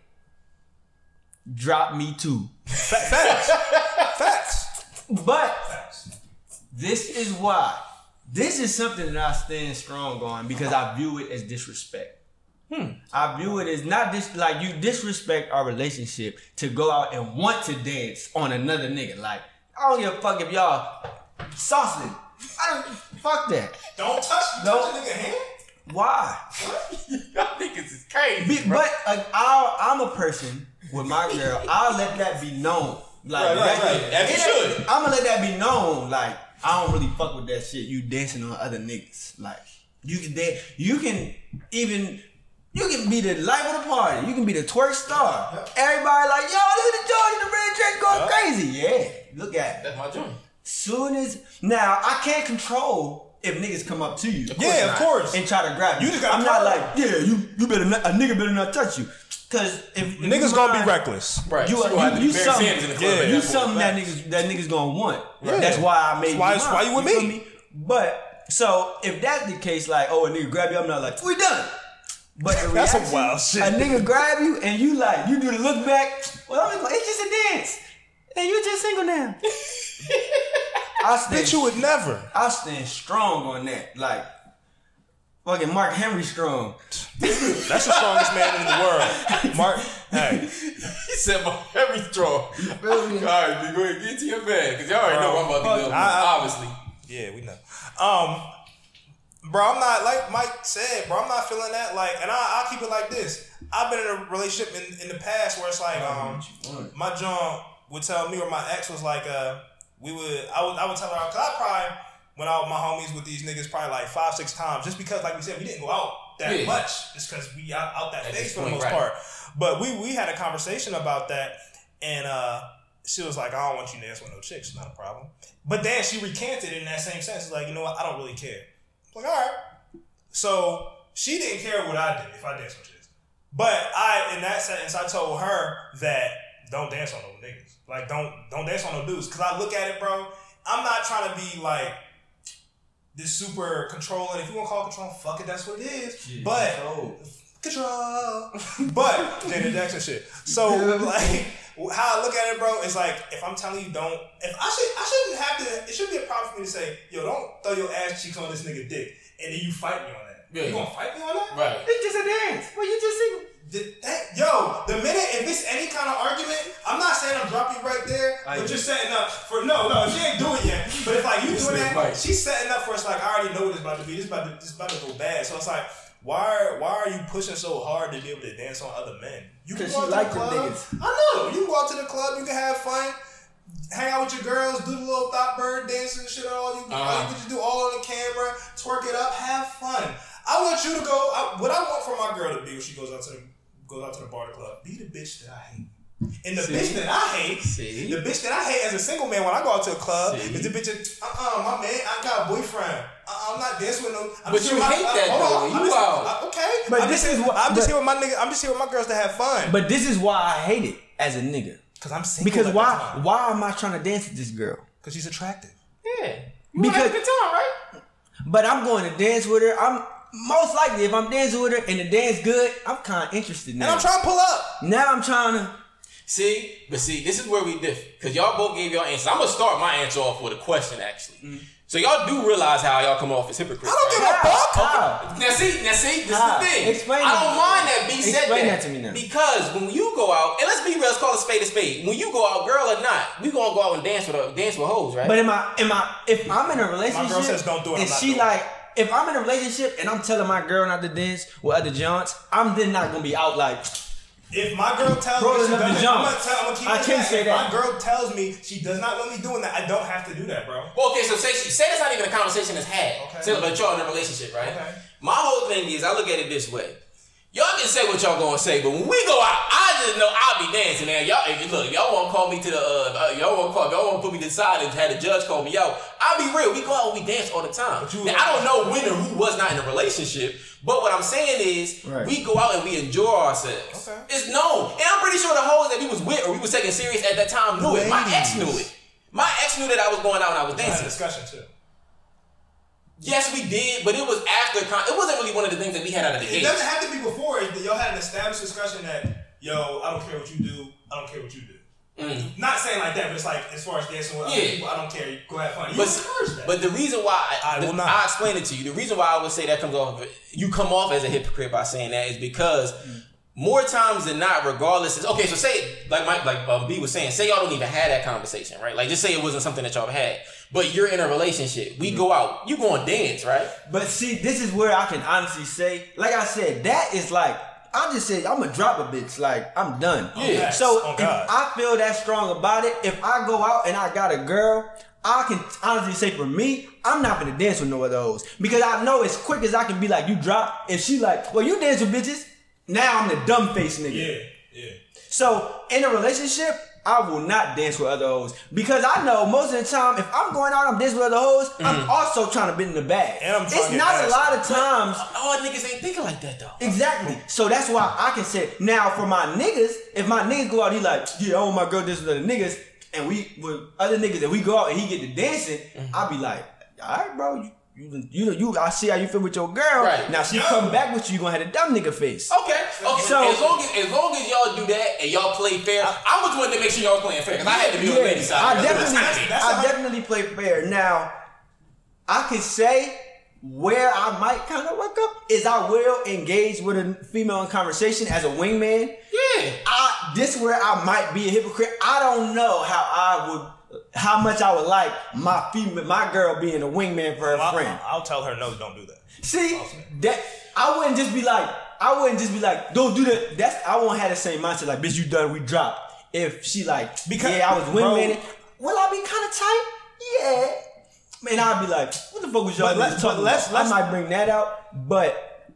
drop me too. Facts. facts. But this is why. This is something that I stand strong on because I view it as disrespect. Hmm. I view it as not dis like you disrespect our relationship to go out and want to dance on another nigga. Like I don't give a fuck if y'all saucing. I don't fuck that. Don't touch, No. touch a nigga hand. Why? Y'all niggas is crazy. Be- but uh, I'll, I'm a person with my girl. I'll let that be known. Like Right, right, that- right. As you it should. I'm gonna let that be known. Like I don't really fuck with that shit. You dancing on other niggas. Like you can dance. You can even. You can be the life of the party. You can be the twerk star. Everybody like, yo, look at the Jordan, the red dress going crazy. Yeah, look at it. That's my joint. Soon as now, I can't control if niggas come up to you Yeah, of not. course. and try to grab you. You just gotta I'm not like, yeah, you you better not, a nigga better not touch you. Cause if, if Niggas gonna mind- be reckless. Right. You- So gonna have to you- you something- in the club. Yeah. You that something that niggas that niggas gonna want. Right. That's why I made Why- you that's why you with feel me. But so if that's the case, like, oh, a nigga grab you, I'm not like, we done. But the That's some reaction, wild shit. A nigga grab you and you like, you do the look back. Well, I'm like, it's just a dance, and you just single now. I stand, Bitch, you would never. I stand strong on that. Like, fucking Mark Henry strong. That's the strongest man in the world. Mark, hey, He said my every straw. All right, then go ahead, get to your bed, because y'all already know what I'm about to do. I- I- Obviously. yeah, we know. Um, bro, I'm not like Mike said, bro. I'm not feeling that. Like, and I, I keep it like this. I've been in a relationship in, in the past where it's like, um, my John would tell me or my ex was like, uh, we would, I would, I would tell her, cause I probably went out with my homies with these niggas probably like five, six times, just because, like we said, we didn't go out that Yeah. much, just because we out, out that At phase for the most right. part. But we we had a conversation about that, and uh, she was like, "I don't want you to dance with no chicks. Not a problem." But then she recanted in that same sense, like, "You know what? I don't really care." I'm like, all right. So she didn't care what I did if I danced with chicks. But I, in that sentence, I told her that don't dance on no niggas. Like, don't don't dance on no dudes. Cause I look at it, bro. I'm not trying to be like this super controlling. If you want to call it control, fuck it, that's what it is. but control. but Janet Jackson shit. So like how I look at it, bro, is like if I'm telling you don't if I should I shouldn't have to it should be a problem for me to say, yo, don't throw your ass cheeks on this nigga dick and then you fight me on that. Yeah. You gonna fight me on that? Right. It's just a dance. Well, you just single. Th- that- yo, the minute if it's any kind of argument, but you're setting up for no, no, she ain't doing it yet. But if like you doing that, fight. she's setting up for it's like I already know what it's about to be. This about to this about to go bad. So it's like, why why are you pushing so hard to be able to dance on other men? You can go out like to the club. I know. You can go out to the club. You can have fun. Hang out with your girls, do the little thought bird dancing and shit. All you, all Uh-huh. you can just do all on the camera, twerk it up, have fun. I want you to go. I, what I want for my girl to be when she goes out to the goes out to the bar to club, be the bitch that I hate. And the See? bitch that I hate, See? the bitch that I hate as a single man when I go out to a club See? is the bitch that, uh-uh, my man, I got a boyfriend. Uh-uh, I'm not dancing with no. I'm But you here hate my, that, hold though, on, I'm you just- out. uh, okay, But I'm this just, is what- I'm just here with my nigga. I'm just here with my girls to have fun. But this is why I hate it as a nigga. Because I'm single. Because why? Why am I trying to dance with this girl? Because she's attractive. Yeah. Because- Because good time, right? But I'm going to dance with her. I'm most likely if I'm dancing with her and the dance good, I'm kind of interested now. And I'm trying to pull up. now I'm trying to. See, but see, this is where we differ. Because y'all both gave y'all answers. I'm going to start my answer off with a question, actually. Mm. So y'all do realize how y'all come off as hypocrites. I don't give right? a fuck. How? Now see, now see, this How? is the thing. Explain I don't mind that B said Explain that. that to me now. Because when you go out, and let's be real, let's call a spade a spade. When you go out, girl or not, we gonna go out and dance with a, dance with hoes, right? But am I? Am I? If I'm in a relationship, My girl says don't do it, And she doing it. like, if I'm in a relationship and I'm telling my girl not to dance with other Johns, I'm then not gonna be out like. If my girl tells Rolling me she doesn't, jump. I'm gonna, tell, I'm gonna keep I can't that. say if that. my girl tells me she does not want me doing that, I don't have to do that, bro. Well, okay, so say she, say that's not even a conversation that's had. Okay. Say, but y'all in a relationship, right? Okay. My whole thing is, I look at it this way. Y'all can say what y'all gonna say, but when we go out, I just know I'll be dancing, man. Y'all, if you look, y'all won't call me to the, uh, uh, y'all won't call, y'all won't put me to the side and have the judge call me out. I'll be real. We go out, and we dance all the time. But you- Now, I don't know when or who was not in a relationship, but what I'm saying is, Right. we go out and we enjoy ourselves. Okay. It's known, and I'm pretty sure the hoes that we was with or we was taking serious at that time knew it. My ex knew it. My ex knew that I was going out and I was I had a dancing. discussion too. Yes, we did, but it was after. Con- it wasn't really one of the things that we had out of the It doesn't have to be before. it- Y'all had an established discussion that yo, I don't care what you do. I don't care what you do. Mm. Not saying like that, but it's like as far as dancing with other people, I don't care. Go have fun. You But, encourage that. but the reason why I, I the- will not. I explain it to you. The reason why I would say that comes off of you come off as a hypocrite by saying that is because more times than not, regardless, is okay. So say like Mike, like um, B was saying, say y'all don't even have that conversation, right? Like just say it wasn't something that y'all had, but you're in a relationship. We go out, you go and dance, right? But see, this is where I can honestly say, like I said, that is like I just said I'm gonna drop a bitch. Like I'm done. Oh, yeah. So Oh, if I feel that strong about it, if I go out and I got a girl, I can honestly say for me, I'm not gonna dance with no of those because I know as quick as I can be like you drop. If she like, well, you dance with bitches. Now I'm the dumb face nigga. yeah, yeah. So in a relationship, I will not dance with other hoes because I know most of the time if I'm going out, I'm dancing with other hoes. I'm mm. also trying to bend in the bag. And I'm it's not a lot of times. All niggas ain't thinking like that though. Exactly. So that's why I can say now for my niggas, if my niggas go out, he like, yeah, oh my girl, this is the niggas, and we with other niggas, and we go out and he get to dancing, mm. I'll be like, all right, bro, you. You, you, you, I see how you feel with your girl. Right. Now she come back with you, you gonna have a dumb nigga face. Okay, okay. So- as long as as long as y'all do that and y'all play fair, I, was wanting to make sure y'all was playing fair because I had to be on the lady side. I That's definitely, I'm. I definitely play fair. Now, I can say where I might kind of work up is I will engage with a female in conversation as a wingman. Yeah. I this where I might be a hypocrite. I don't know how I would, how much I would like my female, my girl being a wingman for her I'll, friend. I'll tell her no, don't do that. See that I wouldn't just be like I wouldn't just be like don't do that. That's I won't have the same mindset like bitch you done we drop. If she like Because- yeah I was wingman will I be kind of tight? Yeah. Man, I'd be like, what the fuck was y'all let's- talking let's- let's- I might bring that out, but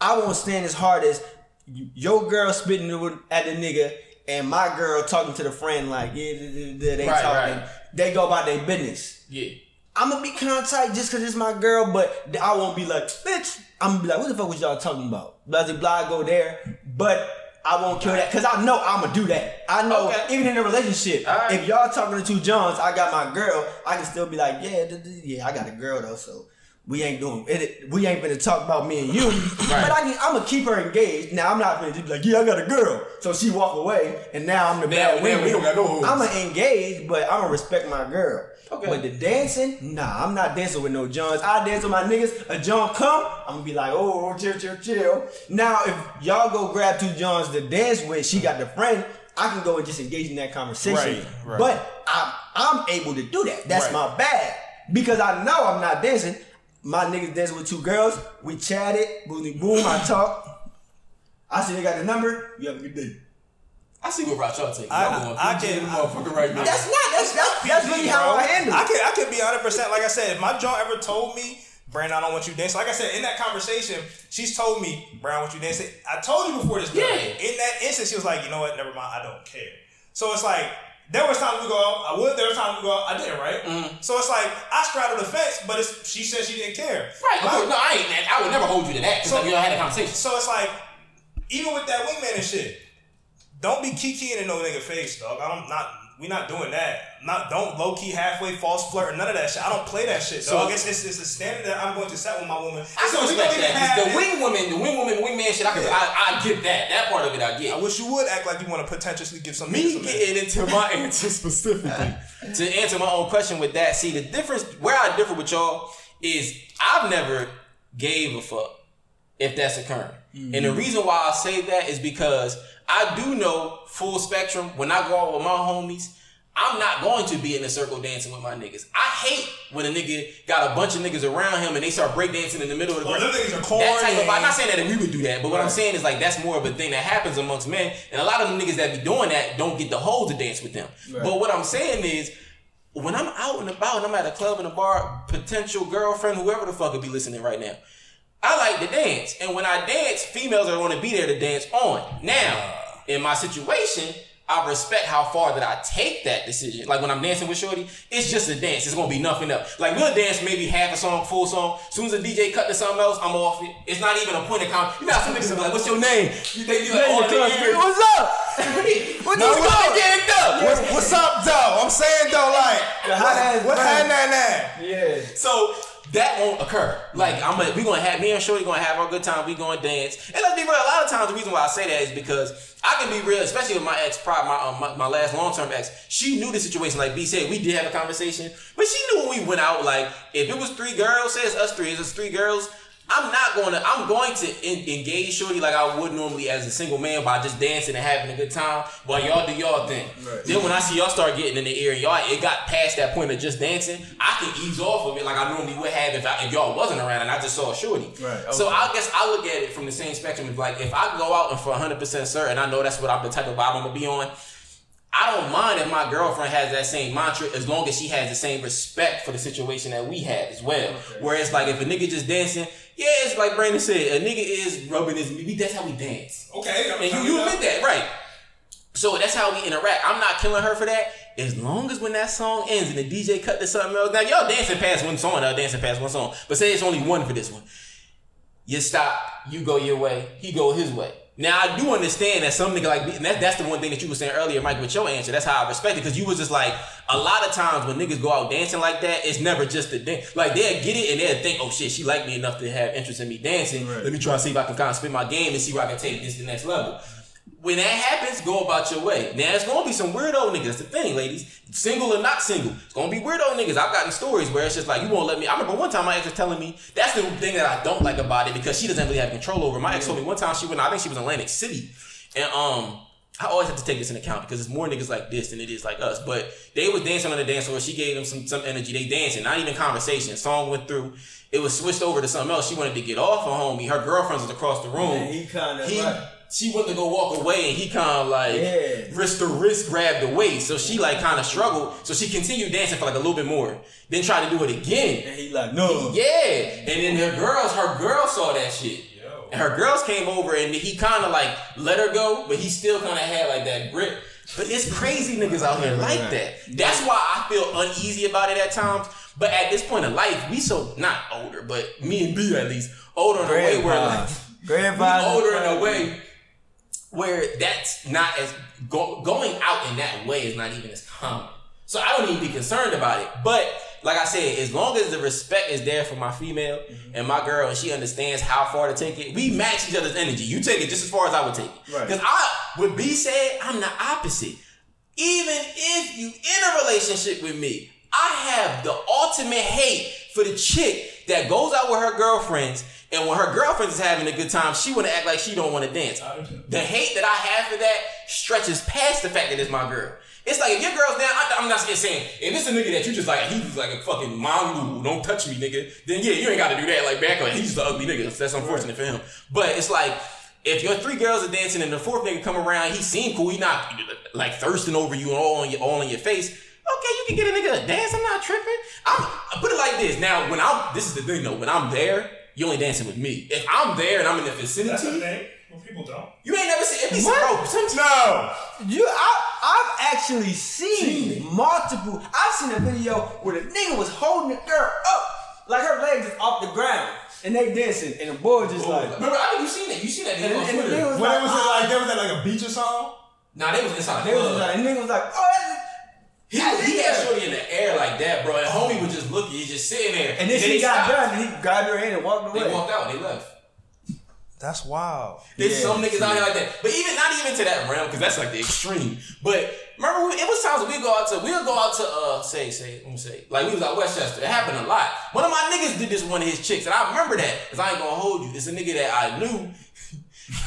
I won't stand as hard as your girl spitting at the nigga and my girl talking to the friend like, yeah, th- th- th- they Right, talking. right. They go about their business. Yeah. I'm gonna be kind of tight just cause it's my girl, but I won't be like, bitch. I'm gonna be like, what the fuck was y'all talking about? Blah blah blah. Go there, but I won't kill that cause I know I'm gonna do that. I know Okay. even in a relationship, right. if y'all talking to two Johns, I got my girl. I can still be like, yeah, yeah, I got a girl though, so. We ain't doing it. We ain't gonna talk about me and you, but I can, I'm gonna keep her engaged. Now I'm not gonna just be like, yeah, I got a girl. So she walk away, and now I'm the Now- bad now we don't got no hoes. I'm gonna engage, but I'm gonna respect my girl. Okay. But the dancing, nah, I'm not dancing with no Johns. I dance with my niggas. A John come, I'm gonna be like, oh, oh, chill, chill, chill. Now, if y'all go grab two Johns to dance with, she got the friend. I can go and just engage in that conversation. Right, right. But I'm, I'm able to do that. That's Right. my bad because I know I'm not dancing. My niggas dancing with two girls. We chatted, boom, boom. I talk. I see they got the number. You have a good day. I see what route y'all take. I- Y'all I can- in the motherfucker right now. That's not. That's that's, that's really how. I handle. I can I can be hundred percent. Like I said, if my John ever told me, Brandon, I don't want you dancing. Like I said in that conversation, she's told me, Brown, want you dancing. I told you before this. Girl. Yeah. In that instant, she was like, you know what? Never mind. I don't care. So it's like. There was times we go out. I would. There was times we go out. I didn't, right? Mm. So it's like I straddled the fence, but it's, she said she didn't care. Right. No, I ain't. I would never hold you to that. So- So, you all had a conversation. So it's like, even with that wingman and shit, don't be kikiing in no nigga face, dog. I don't not. We not doing that. Not don't low key halfway false flirt or none of that shit. I don't play that shit, So- dog. it's, it's, it's a standard that I'm going to set with my woman. I So can we respect don't even that. have The it. wing woman, the wing woman, wing man shit. I can. I, I get that. That part of it, I get. I wish you would act like you want to potentially give some. me some getting into my answer specifically to answer my own question with that. See, the difference where I differ with y'all is I've never gave a fuck if that's occurring, and the mm-hmm. reason why I say that is because I do know full spectrum. When I go out with my homies. I'm not going to be in a circle dancing with my niggas. I hate when a nigga got a bunch of niggas around him and they start breakdancing in the middle of the them niggas are That type of. I'm not saying that we would do that, but what I'm saying is like that's more of a thing that happens amongst men, and a lot of the niggas that be doing that don't get the hoes to dance with them. But what I'm saying is, when I'm out and about and I'm at a club and a bar, potential girlfriend, whoever the fuck could be listening right now, I like to dance, and when I dance, females are going to be there to dance on. Now, uh. in my situation. I respect how far that I take that decision. Like when I'm dancing with Shorty, it's just a dance. It's gonna be nothing else. Like we'll dance maybe half a song, full song. As soon as the DJ cut to something else, I'm off it. It's not even a point of comment. You know, how some niggas be like, "What's your name?" You they be like, "Oh, nigga, What's up? what No, you what's gonna up? get it done?" What's, what's up, though? I'm saying though, like, how that is what funny. had that that? Yeah. So that won't occur. Like I'm, a, we gonna have me and Shorty gonna have our good time. We gonna dance. And let's be real. A lot of times, the reason why I say that is because I can be real, especially with my ex, my, um, my my last long term ex. She knew the situation. Like B said, we did have a conversation, but she knew when we went out. Like if it was three girls, say it's us three, it's us three girls. I'm not going to. I'm going to en- engage Shorty like I would normally as a single man by just dancing and having a good time while y'all do y'all thing. Right. Then when I see y'all start getting in the air, y'all it got past that point of just dancing. I can ease off of it like I normally would have if, I, if y'all wasn't around and I just saw a Shorty. Right, So. I guess I look at it from the same spectrum of like if I go out and for 100 percent certain, I know that's what I'm the type of vibe I'm gonna be on. I don't mind if my girlfriend has that same mantra as long as she has the same respect for the situation that we had as well. Whereas like if a nigga just dancing, yeah, it's like Brandon said, a nigga is rubbing his we that's how we dance. Okay, I'm And you, you admit that, right? So that's how we interact. I'm not killing her for that. As long as when that song ends and the DJ cut to something else. Now y'all dancing past one song, y'all dancing past one song. But say it's only one for this one. You stop, you go your way, he go his way. Now I do understand that some nigga like and that, that's the one thing that you were saying earlier, Mike, with your answer. That's how I respect it because you was just like a lot of times when niggas go out dancing like that, it's never just a dance. Like they'll get it and they'll think, oh shit, she like me enough to have interest in me dancing. Right. Let me try to see if I can kind of spin my game and see where I can take this to the next level. When that happens, go about your way. Now it's gonna be some weirdo niggas. That's the thing, ladies. Single or not single, it's gonna be weirdo niggas. I've gotten stories where it's just like you won't let me. I remember one time my ex was telling me that's the thing that I don't like about it because she doesn't really have control over. My ex told me one time she went. I think she was in Atlantic City, and um. I always have to take this into account because it's more niggas like this than it is like us. But they was dancing on the dance floor. She gave them some some energy. They dancing, not even conversation. Song went through. It was switched over to something else. She wanted to get off on homie. Her girlfriends was across the room. And he he like- she went to go walk away and he kind of like Yeah. wrist to wrist grabbed the waist. So she like kind of struggled. So she continued dancing for like a little bit more. Then tried to do it again. And he like, no. Yeah, and then her girls, her girls saw that shit. And her girls came over and he kind of like let her go, but he still kind of had like that grip. But it's crazy niggas out here like that. That's why I feel uneasy about it at times. But at this point in life, we so not older, but me and B at least older in a way where like. Grandpa. older in a way where that's not as go, going out in that way is not even as common. So I don't even be concerned about it. But like I said, as long as the respect is there for my female mm-hmm. and my girl, and she understands how far to take it, we match each other's energy. You take it just as far as I would take it. Right. Because I, with B said, I'm the opposite. Even if you in a relationship with me, I have the ultimate hate for the chick that goes out with her girlfriends, and when her girlfriend is having a good time, she want to act like she don't want to dance. The hate that I have for that stretches past the fact that it's my girl. It's like if your girl's down, I, I'm not saying if it's a nigga that you just like he's like a fucking mongo, don't touch me, nigga. Then yeah, you ain't got to do that like back on. He's the ugly nigga. That's unfortunate for him. But it's like if your three girls are dancing and the fourth nigga come around, he seem cool. He not like thirsting over you and all on your all in your face. Okay, you can get a nigga to dance. I'm not tripping. I'm I put it like this. Now, when I'm this is the thing though. When I'm there, you only dancing with me. If I'm there and I'm in the That's the vicinity, thing. Well, people don't. you ain't never seen. It be What? bro. Sometimes No. You, I, I've actually seen multiple. I've seen a video where the nigga was holding the girl up, like her legs is off the ground, and they dancing, and the boy just like, remember, I think you seen that. You seen that and, nigga on and the Twitter. nigga was When like, it was ah. like, there was at like a beach or something. Nah, they was inside the they was club. just like, and nigga was like, oh, that's He, he had Shorty in the air like that, bro. And homie was just looking, he's just sitting there. and then she he got stopped. done, and he grabbed her hand and walked away. They walked out. And they left. That's wild. There's Yeah, some niggas out here like that, but even not even to that realm because that's like the extreme. But remember, we- it was times we go out to we'll go out to uh say say let me say like we was at Westchester. It happened a lot. One of my niggas did this one of his chicks, and I remember that because I ain't gonna hold you. It's a nigga that I knew. and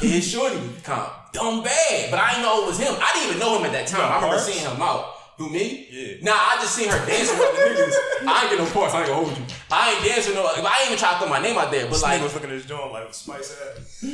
his shorty was kind of dumb bad, but I didn't know it was him. I didn't even know him at that time. I remember Parks? seeing him out. Who me? Yeah. Nah, I just seen her dancing with the niggas. I ain't get no parts. I ain't gonna hold you. I ain't dancing no. I ain't even try to throw my name out there. But This like, was looking at his joint like spice ass.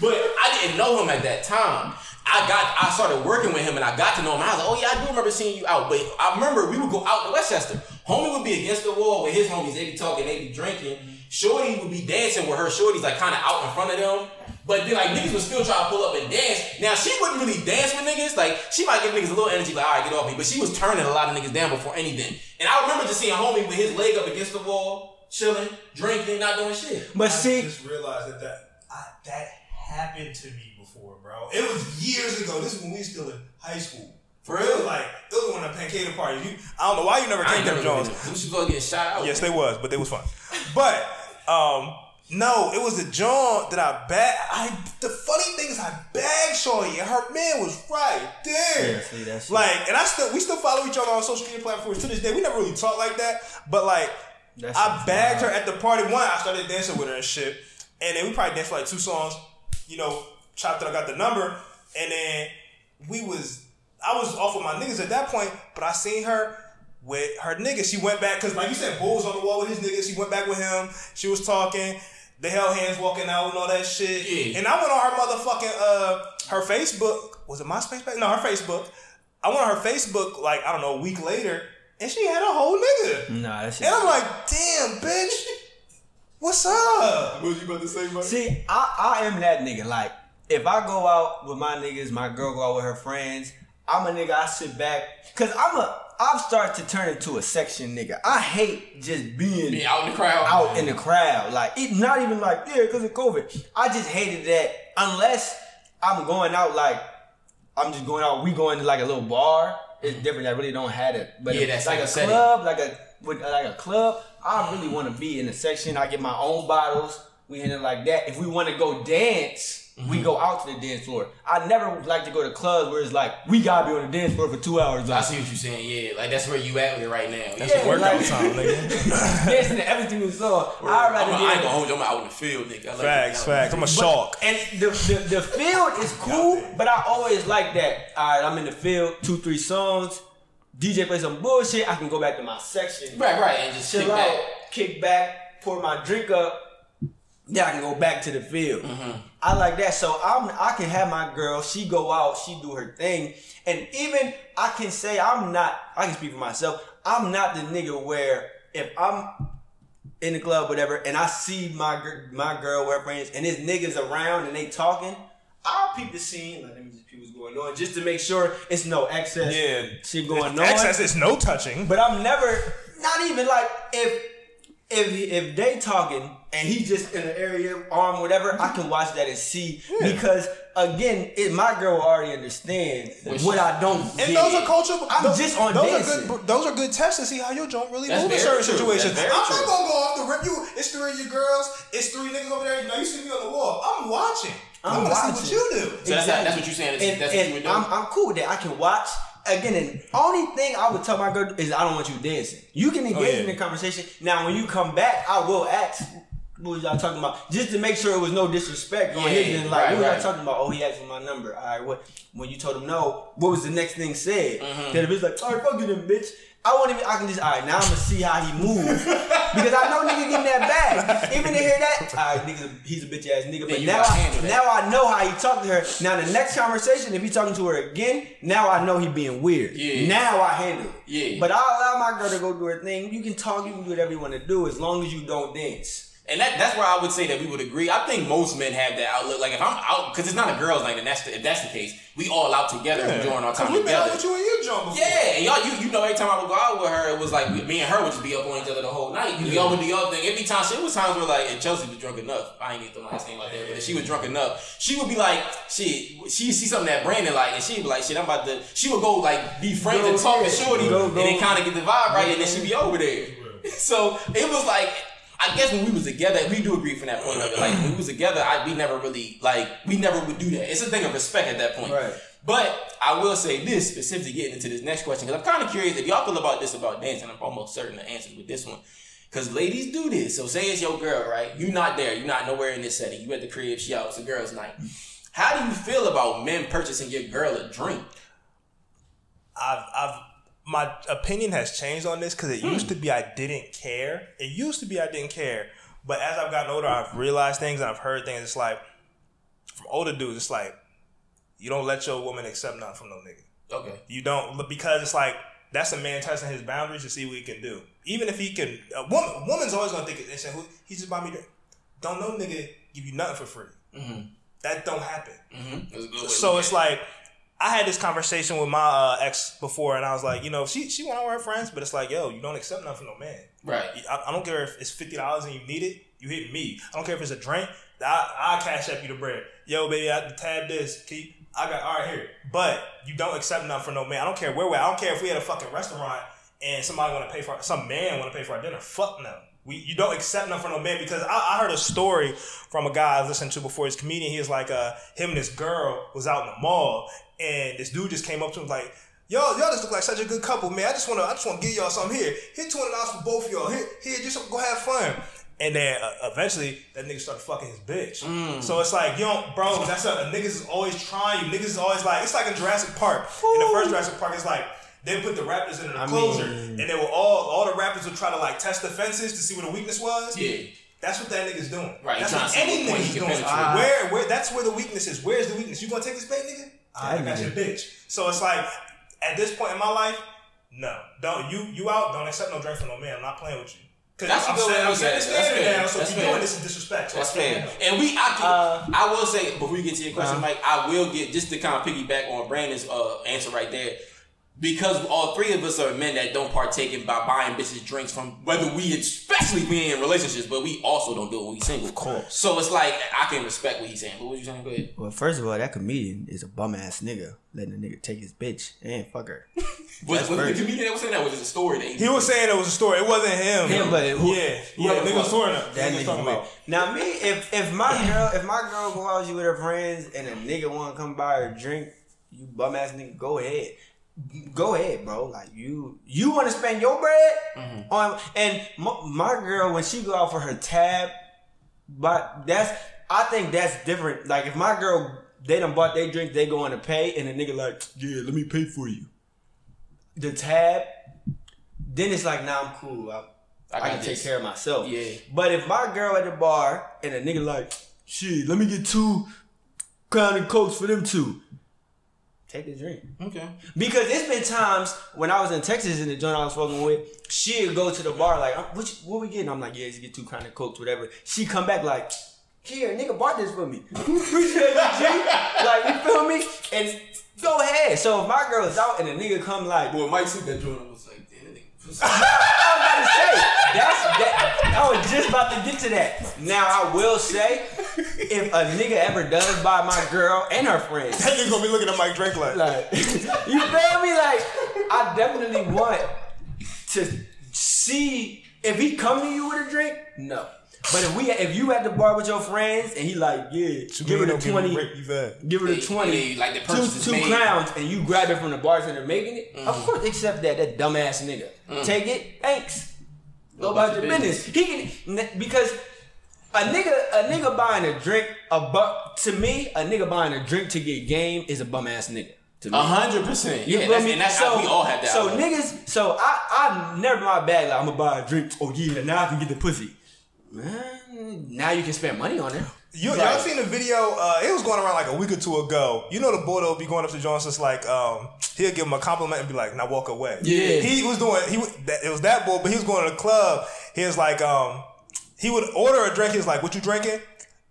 but I didn't know him at that time. I got I started working with him and I got to know him. I was like, oh yeah, I do remember seeing you out. But I remember we would go out to Westchester. Homie would be against the wall with his homies. They be talking, they be drinking. Shorty would be dancing with her shorties like kind of out in front of them. But then like niggas would still try to pull up and dance. Now she wouldn't really dance with niggas. Like she might give niggas a little energy, like all right, get off me. But she was turning a lot of niggas down before anything. And I remember just seeing a homie with his leg up against the wall, chilling, drinking, not doing shit. But I see, just realized that that I, that happened to me before, bro. It was years ago. This is when we still in high school. For It was real? like it was one of the pancake parties. You, I don't know why you never came to never them been Jones. to them. Them shit get shot out. Yes, they was, but they was fun. But um, no, it was the joint that I bag. I the funny thing is I bagged Shorty and her man was right there. Yeah, see. Like, and I still we still follow each other on social media platforms to this day. We never really talk like that, but like That I bagged her at the party. One, I started dancing with her and shit, and then we probably danced for like two songs. You know, chopped it. I got the number, and then we was I was off with my niggas at that point, but I seen her with her nigga. She went back because, like you said, Bull was on the wall with his niggas. She went back with him. She was talking. They held hands walking out and all that shit. Yeah. And I went on her motherfucking uh her Facebook. Was it MySpace? page? No, her Facebook. I went on her Facebook like I don't know a week later, and she had a whole nigga. Nah, that shit. And I'm like, damn, bitch, what's up? What was you about to say, Mike? See, I, I am that nigga. Like, if I go out with my niggas, my girl go out with her friends, I'm a nigga, I sit back. Cause I'm a, I've started to turn into a section nigga. I hate just being Be out in the crowd. out in the crowd. Like, it not even like, yeah, because of COVID. I just hated that unless I'm going out like, I'm just going out, we going to like a little bar. It's mm-hmm. different. I really don't have it. But Yeah, that's like like a setting. club, like a with like a club, I really want to be in a section. I get my own bottles. We handle it like that. If we want to go dance, Mm-hmm. we go out to the dance floor. I never like to go to clubs where it's like we gotta be on the dance floor for two hours. I see what you're saying. Yeah, like that's where you at with it right now. That's Yeah, the workout like- time, nigga. dancing to everything we saw. I'd I'm, rather I ain't gonna hold you. I'm out in the field, nigga. I like Facts, it. facts. I'm a shark. And the, the the field is cool, but I always like that. All right, I'm in the field, two three songs. DJ play some bullshit. I can go back to my section, Right, right, and just chill kick out, back. kick back, pour my drink up. Then I can go back to the field. Mm-hmm. I like that. So I'm I can have my girl. She go out. She do her thing. And even I can say I'm not. I can speak for myself. I'm not the nigga where if I'm in the club, whatever, and I see my my girl her friends, and there's niggas around and they talking, I'll peep the scene. Like, let me just peep what's going on, just to make sure it's no excess Yeah. shit going on. Excess is no touching. But I'm never, not even like if if if they talking and he just in an area arm whatever, I can watch that and see because again, it, my girl will already understand Which- what I don't. And get. those are cultural. I'm those, just on those dancing. Are good, those are good tests to see how your joint really That's move in certain true. situations. I'm true. not gonna go off the rip. You, it's three of your girls. It's three niggas over there. Now you see me on the wall. I'm watching. I'm, I'm gonna watching. see what you do. So that's, that's what you're saying. That's, and, that's what you would do. I'm, I'm cool with that. I can watch. Again, and only thing I would tell my girl is I don't want you dancing. You can engage Oh, yeah. in the conversation. Now, when you come back, I will ask. What was y'all talking about? Just to make sure it was no disrespect on Yeah, his end. Like, right, what was right. y'all talking about? Oh, he asked for my number. All right, what? When you told him no, what was the next thing said? Mm-hmm. Then the bitch like, all right, fuck you, then, bitch. I won't even. I can just. All right, now I'm gonna see how he moves because I know nigga getting that bag. Even to hear that, all right, nigga, he's a bitch ass nigga. But now, I, now I know how he talked to her. Now the next conversation, if he talking to her again, now I know he being weird. Yeah. Now I handle it. Yeah. But I allow my girl to go do her thing. You can talk, you can do whatever you want to do, as long as you don't dance. And that, that's where I would say that we would agree. I think most men have that outlook. Like if I'm out, because it's not a girls' night, and that's the, if that's the case, we all out together enjoying our time we been out together. with you and your joint before. Yeah, and y'all, you you know, every time I would go out with her, it was like me and her would just be up on each other the whole night. We all would do your thing. Every time, shit was times where like, and Chelsea was drunk enough. I ain't need the last name like that, but if she was drunk enough, she would be like, shit, she see something that Brandon like, and she'd be like, shit, I'm about to. She would go like be friends Go and talk to. Shorty, Go, and then kind of get the vibe right, and then she'd be over there. So it was like. I guess when we was together, we do agree from that point of it. Like when we was together, I, we never really like we never would do that. It's a thing of respect at that point. Right. But I will say this specifically getting into this next question because I'm kind of curious if y'all feel about this about dancing. I'm almost certain the answer with this one. Because ladies do this. So say it's your girl, right? You not there. You're not nowhere in this setting. You at the crib. She out. It's a girl's night. How do you feel about men purchasing your girl a drink? I've, I've, my opinion has changed on this because it used to be I didn't care. It used to be I didn't care, but as I've gotten older, I've realized things and I've heard things. It's like from older dudes, it's like you don't let your woman accept nothing from no nigga. Okay. You don't because it's like that's a man testing his boundaries to see what he can do. Even if he can, a woman, woman's always gonna think say, "Who he just buy me drink." Don't no nigga give you nothing for free. That don't happen. Mm-hmm. So it's like I had this conversation with my uh, ex before, and I was like, you know, she she went out with her friends, but it's like, yo, you don't accept nothing from no man. right. I, I don't care if it's fifty dollars and you need it, you hit me. I don't care if it's a drink. I I cash up you the bread. Yo, baby, I have to tab this. Keep. I got all right here, but you don't accept nothing from no man. I don't care where we're. I don't care if we had a fucking restaurant and somebody want to pay for some man want to pay for our dinner. Fuck no. We, you don't accept nothing from no man because I, I heard a story from a guy I listened to before. He's a comedian. He was like, uh, him and this girl was out in the mall, and this dude just came up to him like, y'all, y'all just look like such a good couple, man. I just wanna, I just wanna give y'all something here. Here, two hundred dollars for both of y'all. Here, here, just go have fun. And then uh, eventually, that nigga started fucking his bitch. So it's like, yo, bro, that's a, a niggas is always trying you. Niggas is always like, it's like in Jurassic Park. In the first Jurassic Park, it's like they put the raptors in an enclosure, and they were all all the rappers would try to like test the fences to see what the weakness was. Yeah. That's what that nigga's doing. Right, That's what any nigga's doing. where where that's where the weakness is. Where's the weakness? You gonna take this bait, nigga? I That got your bitch. So it's like at this point in my life, no, don't you you out? Don't accept no drink from no man. I'm not playing with you. Cause That's a I'm good way to I'm look at setting it. That's fair. now. So That's if you're fair. doing this is disrespect. So That's I stand fair. up. And we, I can, Uh, I will say before we get to your question, Uh-huh. Mike, I will get just to kind of piggyback on Brandon's uh, answer right there. Because all three of us are men that don't partake in by buying bitches drinks from whether we especially being in relationships, but we also don't do it when we single. Of course. So it's like I can respect what he's saying. What was you saying? Go ahead. Well, first of all, that comedian is a bum ass nigga letting a nigga take his bitch and fuck her. Was, was the first. comedian that was saying that was just a story that he, He was saying it was a story. It wasn't him. Him, but who- yeah, yeah, whoever nigga fuck. was. That nigga talking about. Now me, if if my girl, if my girl go out with her friends and a nigga want to come buy her a drink, you bum ass nigga, go ahead. Go ahead, bro. Like you, you want to spend your bread Mm-hmm. on, and my, my girl when she go out for her tab, but that's I think that's different. Like if my girl they done bought their drink, they going to pay, and the nigga like, yeah, let me pay for you. The tab, then it's like, nah, I'm cool. I, I I, can this. take care of myself. Yeah. But if my girl at the bar and a nigga like, shit, let me get two crown and cokes for them two. Take the drink. Okay. Because it's been times when I was in Texas in the joint I was fucking with, she'd go to the bar like, what, you, what we getting? I'm like, yeah, just get two kind of cokes, whatever. She come back like, here, nigga bought this for me. Appreciate G. Like, you feel me? And go ahead. So if my girl's out and a nigga come like, Boy, Mike took that joint was like, damn, that nigga. I was about to say that's that. I was just about to get to that. Now I will say, if a nigga ever does buy my girl and her friends, That nigga gonna be looking at Mike Drake like, like you feel me? Like I definitely want to see if he come to you with a drink. No, but if we if you at the bar with your friends and he like yeah, give her the twenty. Give her the Hey, twenty, like the two, two made. crowns, and you grab it from the bartender making it. Of Mm-hmm. course, accept that. That dumbass nigga. Take it. Thanks. Go Go about about your your business. He can because a nigga, a nigga buying a drink, a bu- to me, a nigga buying a drink to get game is a bum ass nigga. To me. A hundred percent. Yeah, that's, me? and that's so, how we all have that. So outlook. niggas, so I, I never my bag like I'm gonna buy a drink. Oh yeah, now I can get the pussy. Man, now you can spend money on it. You, y'all seen the video? Uh, it was going around like a week or two ago. You know the boy that'll be going up to Jones just like um, he'll give him a compliment and be like, "Now walk away." Yeah. he was doing. He was- it was that boy, but he was going to the club. He was like, um, he would order a drink. He was like, "What you drinking?"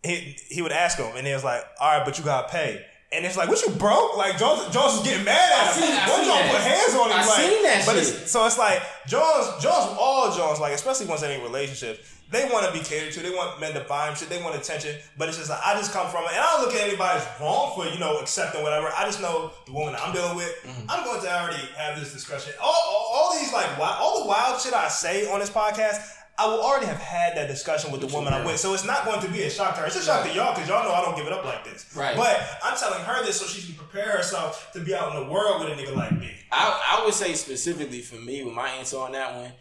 He he would ask him, and he was like, "All right, but you gotta pay." And it's like, "What you broke?" Like Jones, Jones was getting mad at him. seen- I One seen Jones put hands on him. I like, seen that but shit. It's, so it's like Jones, Jones, all Jones, like especially once they're in relationships, they want to be catered to. They want men to buy them shit. They want attention. But it's just like I just come from it, and I don't look at anybody as wrong for you know accepting whatever. I just know the woman I'm dealing with. Mm-hmm. I'm going to already have this discussion. All, all, all these like wild, all the wild shit I say on this podcast. I will already have had that discussion with the woman I'm with, so it's not going to be a shock to her. It's a shock to y'all because y'all know I don't give it up like this. Right. But I'm telling her this so she can prepare herself to be out in the world with a nigga like me. I, I would say specifically for me, with my answer on that one,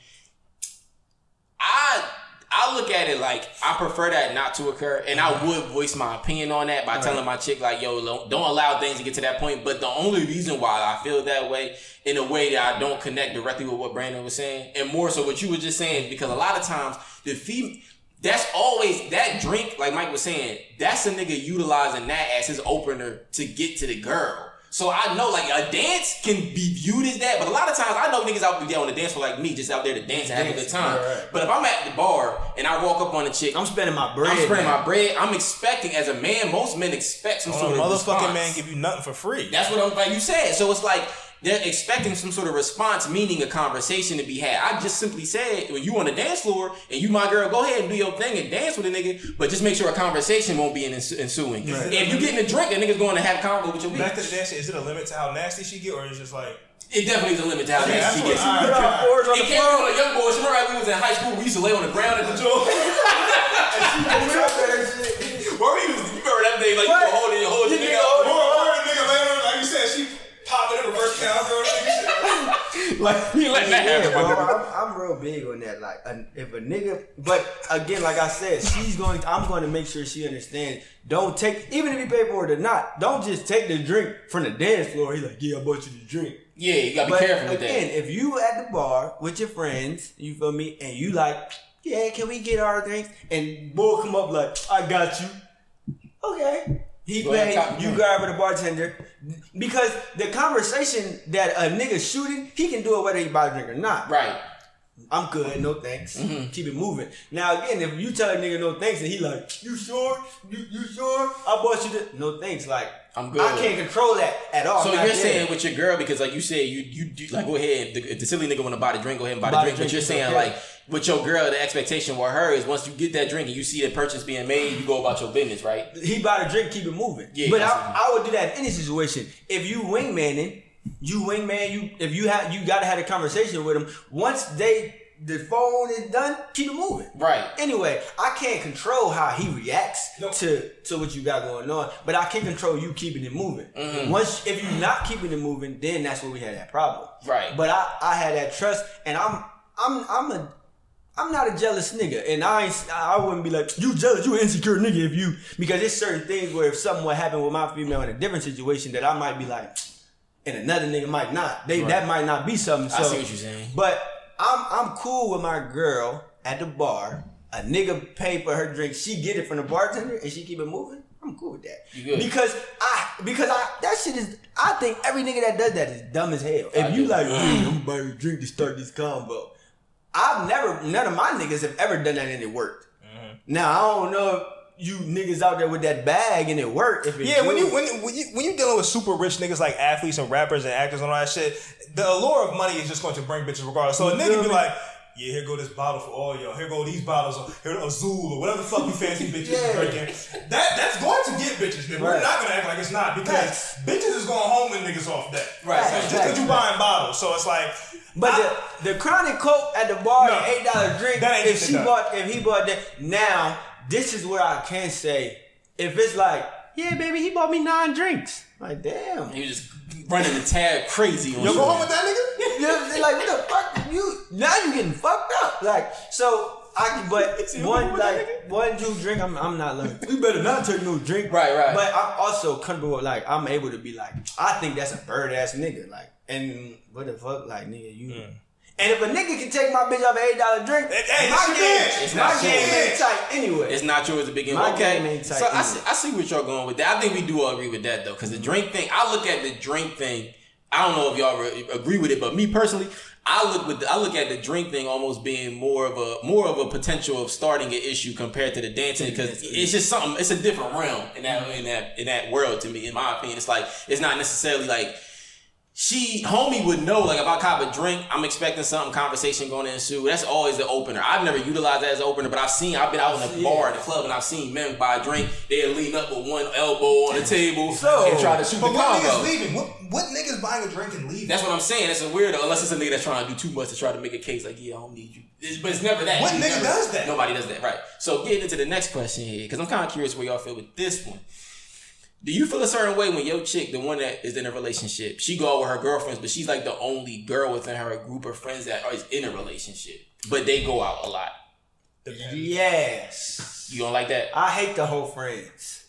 I I look at it like I prefer that not to occur, and I uh-huh. would voice my opinion on that by telling my chick like, "Yo, don't, allow things to get to that point." But the only reason why I feel that way, in a way that I don't connect directly with what Brandon was saying, and more so what you were just saying, because a lot of times the fem That's always that drink, like Mike was saying. That's a nigga utilizing that as his opener to get to the girl. So I know like a dance can be viewed as that, but a lot of times I know niggas out there on the dance floor like me, just out there to dance and have a good time. Right, right. But if I'm at the bar and I walk up on a chick, I'm spending my bread. I'm spreading man. my bread. I'm expecting as a man, most men expect some Oh, sort of motherfucking response. man give you nothing for free. That's what I'm like you said. So it's like they're expecting some sort of response, meaning a conversation to be had. I just simply said, when you on the dance floor and you my girl, go ahead and do your thing and dance with a nigga, but just make sure a conversation won't be in ensuing. If you're getting a drink, a nigga's going to have a convo with your Back to the dance, is it a limit to how nasty she get, or is it just like It definitely is a limit to how Okay, nasty she that's gets. what- Put our boards on It the can't be floor. a young boy. Remember how we was in high school? We used to lay on the ground at the joint. Where we was, you remember that day? Like you were holding your holding You your nigga. nigga up. Or, or a nigga later, like you said, she popping in reverse cowgirl. nigga, Like you letting that Yeah, happen, bro. I'm, I'm real big on that. Like, a, if a nigga, but again, like I said, she's going. I'm going to make sure she understands. Don't take, even if you pay for it or not. Don't just take the drink from the dance floor. He's like, yeah, I bought you the drink. Yeah, you gotta be But careful with again, that. if you at the bar with your friends, you feel me, and you like, yeah, can we get our drinks? And boy come up like, I got you. Okay. He ahead, paid, you grab the bartender. Because the conversation that a nigga shooting, he can do it whether he buy a drink or not. Right. I'm good, no thanks. Mm-hmm. Keep it moving. Now again, if you tell a nigga no thanks and he like, you sure? You, you sure? I bought you the no thanks. Like I'm good. I can't control that at all. So you're there. saying with your girl because like you said you you do, like go ahead the, if the silly nigga want to buy the drink go ahead and buy, Buy the the drink but you're saying okay. like with your girl the expectation with her is once you get that drink and you see the purchase being made you go about your business right he buy the drink, keep it moving. Yeah, but I, I would do that in any situation. If you wingmaning, you wingman, you if you have you gotta have a conversation with him. Once they the phone is done, keep it moving. Right. Anyway, I can't control how he reacts to to what you got going on, but I can control you keeping it moving. Mm-hmm. Once if you're not keeping it moving, then that's where we had that problem. Right. But I I had that trust, and I'm I'm I'm a I'm not a jealous nigga, and I ain't, I wouldn't be like you jealous, you insecure nigga if you because there's certain things where if something would happen with my female in a different situation that I might be like, and another nigga might not. They that might not be something. So, I see what you're saying. But I'm I'm cool with my girl at the bar. A nigga pay for her drink, she get it from the bartender, and she keep it moving. I'm cool with that You good. because I because I that shit is I think every nigga that does that is dumb as hell. If I you do. like, "Hey, I'm buying a drink to start this combo. I've never, none of my niggas have ever done that and it worked. Mm-hmm. Now I don't know if you niggas out there with that bag and it worked. If it Yeah, when you when when you when you dealing with super rich niggas like athletes and rappers and actors and all that shit, the allure of money is just going to bring bitches regardless. So a You nigga be like, yeah, here go this bottle for all y'all. Here go these bottles. Of, here Azul or whatever the fuck you fancy bitches Yeah. drinking. That that's going to get bitches. Nigga. We're not gonna act like it's not because bitches is going home and niggas off that. Right. Facts. Just because you buying bottles, so it's like. But I- the, the chronic coke at the bar, No. the eight dollar drink. That ain't if she done. bought, if he bought that, now this is where I can say, if it's like, yeah, baby, he bought me nine drinks. Like, damn. He was just running the tab crazy on Yo, you. go home with that nigga. You know, they're like, what the fuck? You now you getting fucked up. Like, so I but one like one two drink, I'm I'm not like we better not take no drink. Right, right. But I'm also comfortable with like I'm able to be like, I think that's a bird ass nigga. Like, and what the fuck, like nigga, you mm. And if a nigga can take my bitch off an eight dollar drink, Hey, hey, my it's game, bitch. It's my game ain't tight anyway. It's not yours to begin My with. Okay, game ain't tight so I see, I see what y'all going with that. I think we do all agree with that though, because the drink thing. I look at the drink thing. I don't know if y'all re- agree with it, but me personally, I look with the, I look at the drink thing almost being more of a more of a potential of starting an issue compared to the dancing because it's just something. It's a different realm in that in that in that world to me. In my opinion, it's like it's not necessarily like she homie would know like if I cop a drink, I'm expecting something conversation going to ensue. That's always the opener. I've never utilized that as an opener, but I've seen I've been out in the Yeah. bar in the club and I've seen men buy a drink. They'll lean up with one elbow on the table So- and try to shoot But the what niggas leaving? What what niggas buying a drink and leaving? That's what I'm saying. It's a weirdo unless it's a nigga that's trying to do too much to try to make a case like yeah I don't need you. It's- but it's never that. What It's nigga never- does that? Nobody does that. Right. So getting into the next question here because I'm kind of curious where y'all feel with this one. Do you feel a certain way when your chick, the one that is in a relationship, she go out with her girlfriends, but she's like the only girl within her group of friends that is in a relationship, but they go out a lot. yes. You don't like that? I hate the whole friends.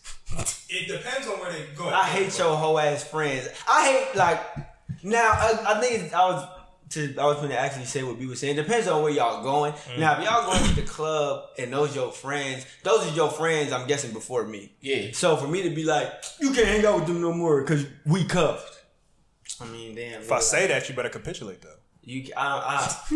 It depends on where they go. I hate your whole ass friends. I hate like now. I, I think I was to I was going to actually say what we were saying. Depends on where y'all going. Mm. Now, if y'all going to the club and those your friends, those are your friends. I'm guessing before me. Yeah. So for me to be like, you can't hang out with them no more because we cuffed. I mean, damn. If I say that, you better capitulate though. you, I, I,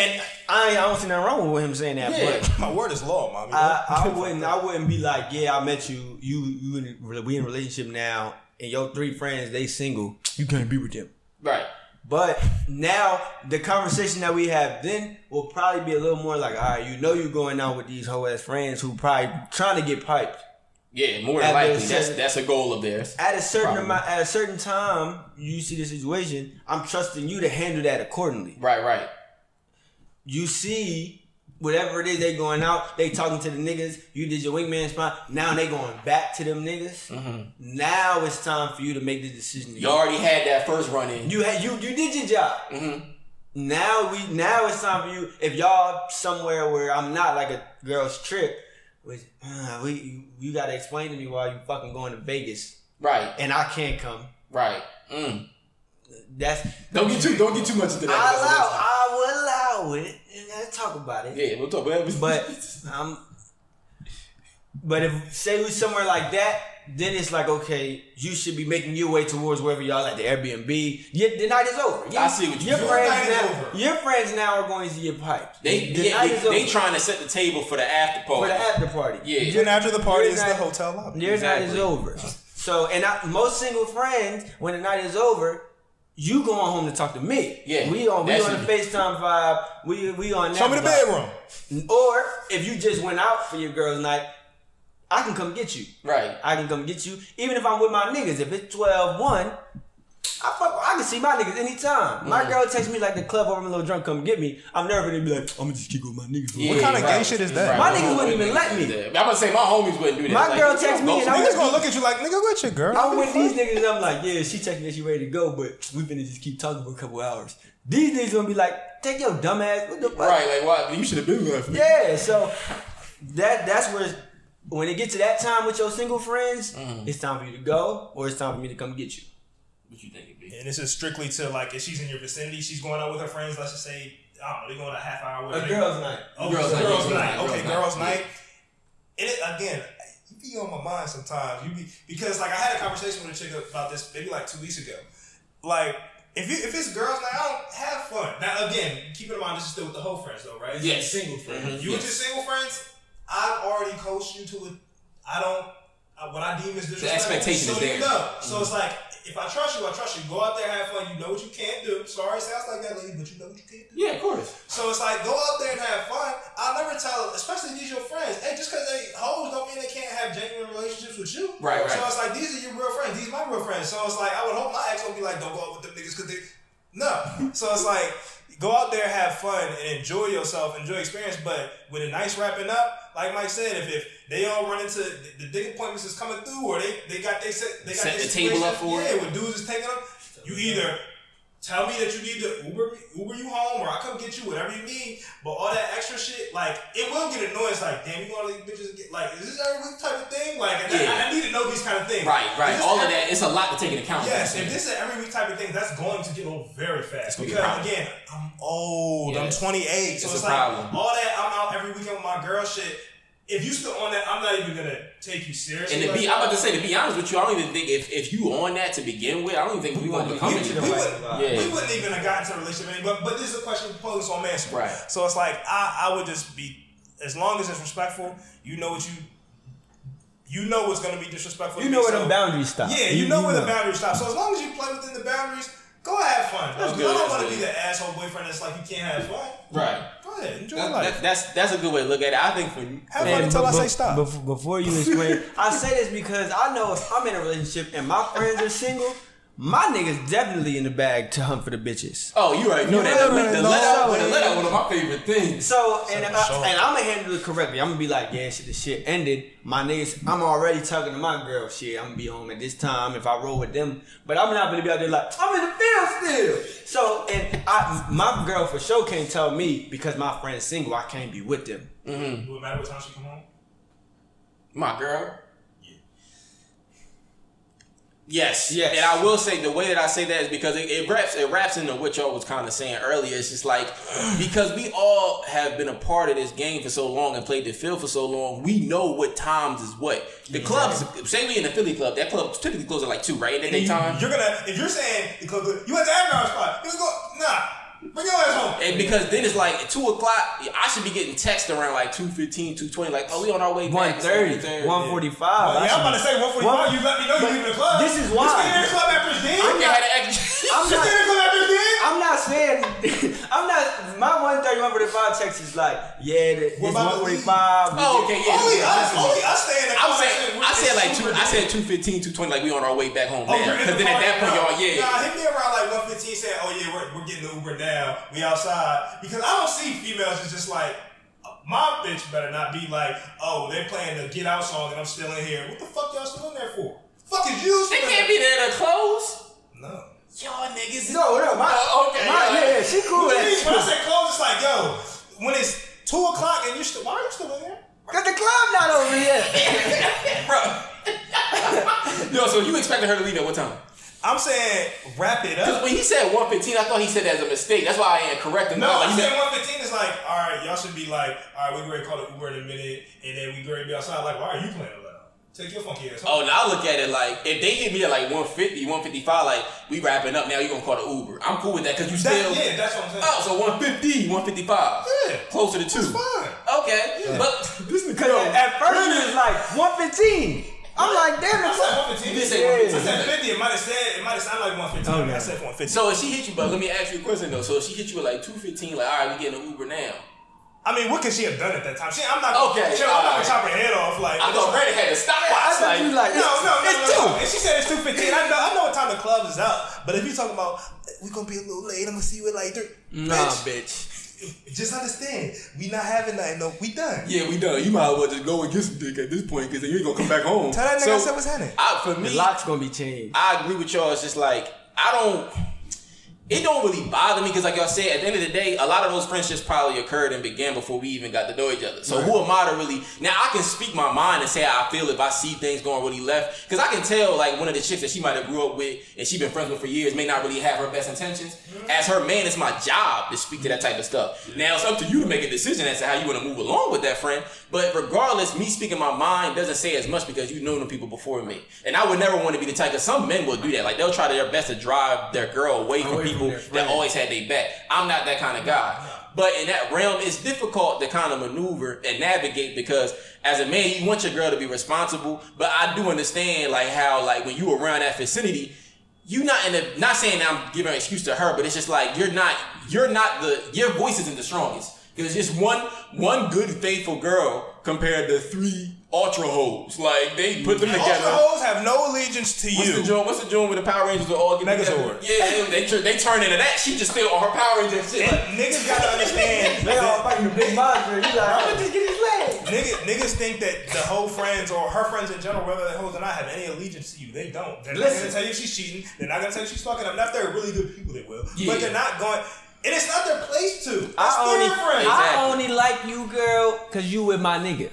and I, I don't see nothing wrong with him saying that, Yeah. but. My word is law, mommy. I, I wouldn't. I wouldn't be like, yeah, I met you. You, you, in, we in a relationship now, and your three friends they single. You can't be with them. Right. But now the conversation that we have then will probably be a little more like, all right, you know, you're going out with these hoe ass friends who probably trying to get piped. Yeah, more At than likely. the That's that's a goal of theirs. At a certain Probably. amount, at a certain time, you see the situation. I'm trusting you to handle that accordingly. Right, right. You see whatever it is they going out, they talking to the niggas. You did your wingman spot. Now they going back to them niggas. Now it's time for you to make the decision. You already had that first run in. You had you you did your job. Mhm. Now we now it's time for you. If y'all somewhere where I'm not like a girl's trip, which uh, we you, you gotta explain to me why you fucking going to Vegas Right, and I can't come. right. Mm. That's Don't get too don't get too much into that. I allow I will allow it. And let's talk about it. Yeah, we'll talk about it. But um, but if say we somewhere like that, then it's like okay, you should be making your way towards wherever y'all at the Airbnb. Yeah, the night is over. You- I see what you your mean. friends Night is now. over. Your friends now are going to your pipes. they the yeah, they, they trying to set the table for the after party. for the after party. yeah, Then after the party Your is the hotel lobby. Your night is Exactly. over. So, and I, most single friends, when the night is over, you going home to talk to me. Yeah, we on we that's on the it. FaceTime vibe. We we on that. Show me the vibe. bedroom. Or if you just went out for your girls' night, I can come get you. right. I can come get you. Even if I'm with my niggas. If it's 12 1, I fuck I can see my niggas anytime. My Mm. girl texts me like the club over, I'm a little drunk, come get me. I'm never gonna be like, I'm gonna just kick with my niggas. for a Yeah, while." kind of gay shit is that? My niggas wouldn't even let me. I'm gonna say my homies wouldn't do that. My Like, girl you me go and I it. Niggas gonna look at you like, nigga, with your girl. I'm with these niggas and I'm like, yeah, she texting me, she ready to go, but we finna just keep talking for a couple hours. These niggas gonna be like, take your dumb ass, what the fuck? Right, like why you should have been left. Yeah, so that that's where when it gets to that time with your single friends, Mm-hmm. it's time for you to go, or it's time for me to come get you. What you think it be? And this is strictly to like if she's in your vicinity, she's going out with her friends. Let's just say I don't know, they're going a half hour. A girl's night. Oh, Girls' girls, night, girls' yeah, night. Okay, night, girls' yeah. night. It again, you be on my mind sometimes. You be because like I had a conversation with a chick about this maybe like two weeks ago. Like if you if it's girls' night, I don't have fun. Now again, keep in mind this is still with the whole friends though, right? It's Yes. single friends. Mhm. You with your single friends, I've already coached you to it. I don't. uh, What I deem as disrespectful. expectation so is you there. know. So it's like if I trust you, I trust you. Go out there, have fun. You know what you can't do. Sorry, it sounds like that, lady, but you know what you can't do. Yeah, of course. So it's like go out there and have fun. I'll never tell, especially these your friends. Hey, just because they hoes don't mean they can't have genuine relationships with you. Right, right. So it's like these are your real friends. These my real friends. So it's like I would hope my ex won't be like, don't go out with them niggas because they. No. So it's like go out there, have fun, and enjoy yourself, enjoy experience. But with a nice wrapping up, like Mike said, if, if they all run into the, the dick appointments is coming through, or they they got they set they got Set the table up for yeah, it. when dudes is taking them, you either tell me that you need to Uber Uber you home, or I come get you, whatever you need. But all that extra shit, like it will get annoying. It's like, damn, you want these bitches get like, is this every week type of thing? Like, and Yeah. I, I need to know these kind of things. Right, right. All of every- that, it's a lot to take into account. Yes, if this is an every week type of thing, that's going to get old very fast. be Because again, I'm old. Yes. I'm 28, so It's it's, a like problem. all that. I'm out every weekend with my girl. Shit. If you still on that, I'm not even gonna take you seriously. and to be. I'm about to say, to be honest with you, I don't even think if, if you on that to begin with, I don't even think we gonna become we, anything. we, right wouldn't. Yeah. we wouldn't even have gotten to a relationship. But, but this is a question posed, so I'm. Right. So it's like I, I would just be as long as it's respectful. You know what you. You know what's gonna be disrespectful. You to know me, where so- the boundaries stop. Yeah, you, know where the boundaries stop. So as long as you play within the boundaries, go have fun. That's good, I don't want to be the asshole boyfriend that's like you can't have fun. Right. Go ahead, enjoy That, life. that, that's that's a good way to look at it. I think for you. have fun until I say stop. bef- before you explain, I say this because I know if I'm in a relationship and my friends are single, my niggas definitely in the bag to hunt for the bitches. oh, you right. know that right, the, the no, let out, no, the let out, one of my favorite things. So and for I, sure. and I'm gonna handle it correctly. I'm gonna be like, yeah, shit, the shit ended. My niggas, I'm already talking to my girl. Shit, I'm gonna be home at this time if I roll with them. But I'm not gonna be out there like I'm in the field still. So and I, my girl for sure can't tell me because my friend's single. I can't be with them. Mm-hmm. Do it matter what time she come home? My girl. Yes. Yes. And I will say the way that I say that is because it, it wraps it wraps into what y'all was kind of saying earlier. It's just like because we all have been a part of this game for so long and played the field for so long, we know what times is what. The clubs, say we in the Philly club, that club typically closes at like two, right? In the daytime. You're gonna if you're saying you at the Avron spot, you go nah. Bring your ass home. And because then it's like at two o'clock, I should be getting text around like 2.15, 2.20, like, oh, we on our way back. 130, 145. Well, I yeah, I'm about to say 145. One- you let me know you but leaving the club. this is You why. stay in the club after it's I dead. can have an extra. I'm You stay in the club after it's dead. I'm not saying. I'm not. My 130, 145 text is like, yeah, the, it's What about 145. Oh, okay, yeah. Only yeah, us, only us stay in the I car. said, I said like two. I said 215, 220, like we on our way back home oh, now. Because then at that point, y'all, yeah. Nah, hit me around like 115 saying, oh yeah, we're, we're getting the Uber now. We outside. Because I don't see females as just like, my bitch better not be like, oh, they're playing the Get Out song and I'm still in here. What the fuck y'all still in there for? Fuck is you still They can't be there to close. No. Y'all niggas. is- No, no, my, Oh, okay. my, yeah, yeah, she cool What with do you mean? that. When I say close, it's like, yo, when it's 2 o'clock and you're still, why are you still in there? Cause the club not over yet. Bro. Yo, so you expected her to leave at what time? I'm saying, wrap it up. Because up. when he said 115, I thought he said that as a mistake. That's why I ain't correct him. No, like, I'm you saying said- 115 is like, all right, y'all should be like, all right, we're going to call it Uber in a minute, and then we're going to be outside. Like, why are you playing loud? Take your funky ass Oh, now I look at it like if they hit me at like 150, 155, like we wrapping up now, you gonna call the Uber. I'm cool with that because you That- still. yeah, that's what I'm saying. Oh, so 150, 155. Yeah. Closer to two. Fine. Okay. But this is Cause at first it was like 115. I'm like, damn I said 115. You did say I said 50. It might have said, it might have sounded like 115. Okay. I said 150. So if she hit you, but let me ask you a question though. So if she hit you at like 215, like all right, we getting an Uber now. I mean, what could she have done at that time? She, I'm not Okay, Chill, I'm not gonna uh, chop her head off. Like, I thought Brandon had to stop. I It's thought you like, no, no, no, it's no, two. no. And she said it's 215. I know, I know what time the club is out. But if you're talking about, we're gonna be a little late, I'm gonna see you at like three. Nah, Bitch, bitch. just understand, we not having nothing. No, we done. Yeah, we done. You might as well just go and get some dick at this point because you ain't gonna come back home. Tell that nigga I said what's happening. I, for me, The lock's gonna be changed. I agree with y'all. It's just like I don't. It don't really bother me because, like y'all said, at the end of the day, a lot of those friendships probably occurred and began before we even got to know each other. So who am I to really? Now I can speak my mind and say how I feel if I see things going really left because I can tell like one of the chicks that she might have grew up with and she been friends with for years may not really have her best intentions. As her man, it's my job to speak to that type of stuff. Now it's up to you to make a decision as to how you want to move along with that friend. But regardless, me speaking my mind doesn't say as much because you know the people before me, and I would never want to be the type. Because some men will do that. Like they'll try their best to drive their girl away from from people that always had their back. I'm not that kind of guy. But in that realm, it's difficult to kind of maneuver and navigate because as a man, you want your girl to be responsible. But I do understand like how like when you around that vicinity, you not in the not saying I'm giving an excuse to her, but it's just like you're not you're not the your voice isn't the strongest. Because it's just one one good faithful girl compared to three ultra hoes. Like they put them together. Ultra hoes have no allegiance to What's you. the joint? What's the joint with the Power Rangers will all get Megazord. together? Yeah, they, they, they turn into that. She just still on her Power Rangers shit. Like, niggas gotta understand. They all that fighting the big monster. You like, I'm gonna just get his leg. Niggas, niggas think that the whole friends or her friends in general, whether they hoes or not, have any allegiance to you. They don't. They're not gonna tell you she's cheating. They're not gonna tell you she's fucking up. Not if they're really good people, they will. Yeah. But they're not going. And it's not their place to. That's I only, their friends. I Exactly. only like you, girl, cause you with my nigga.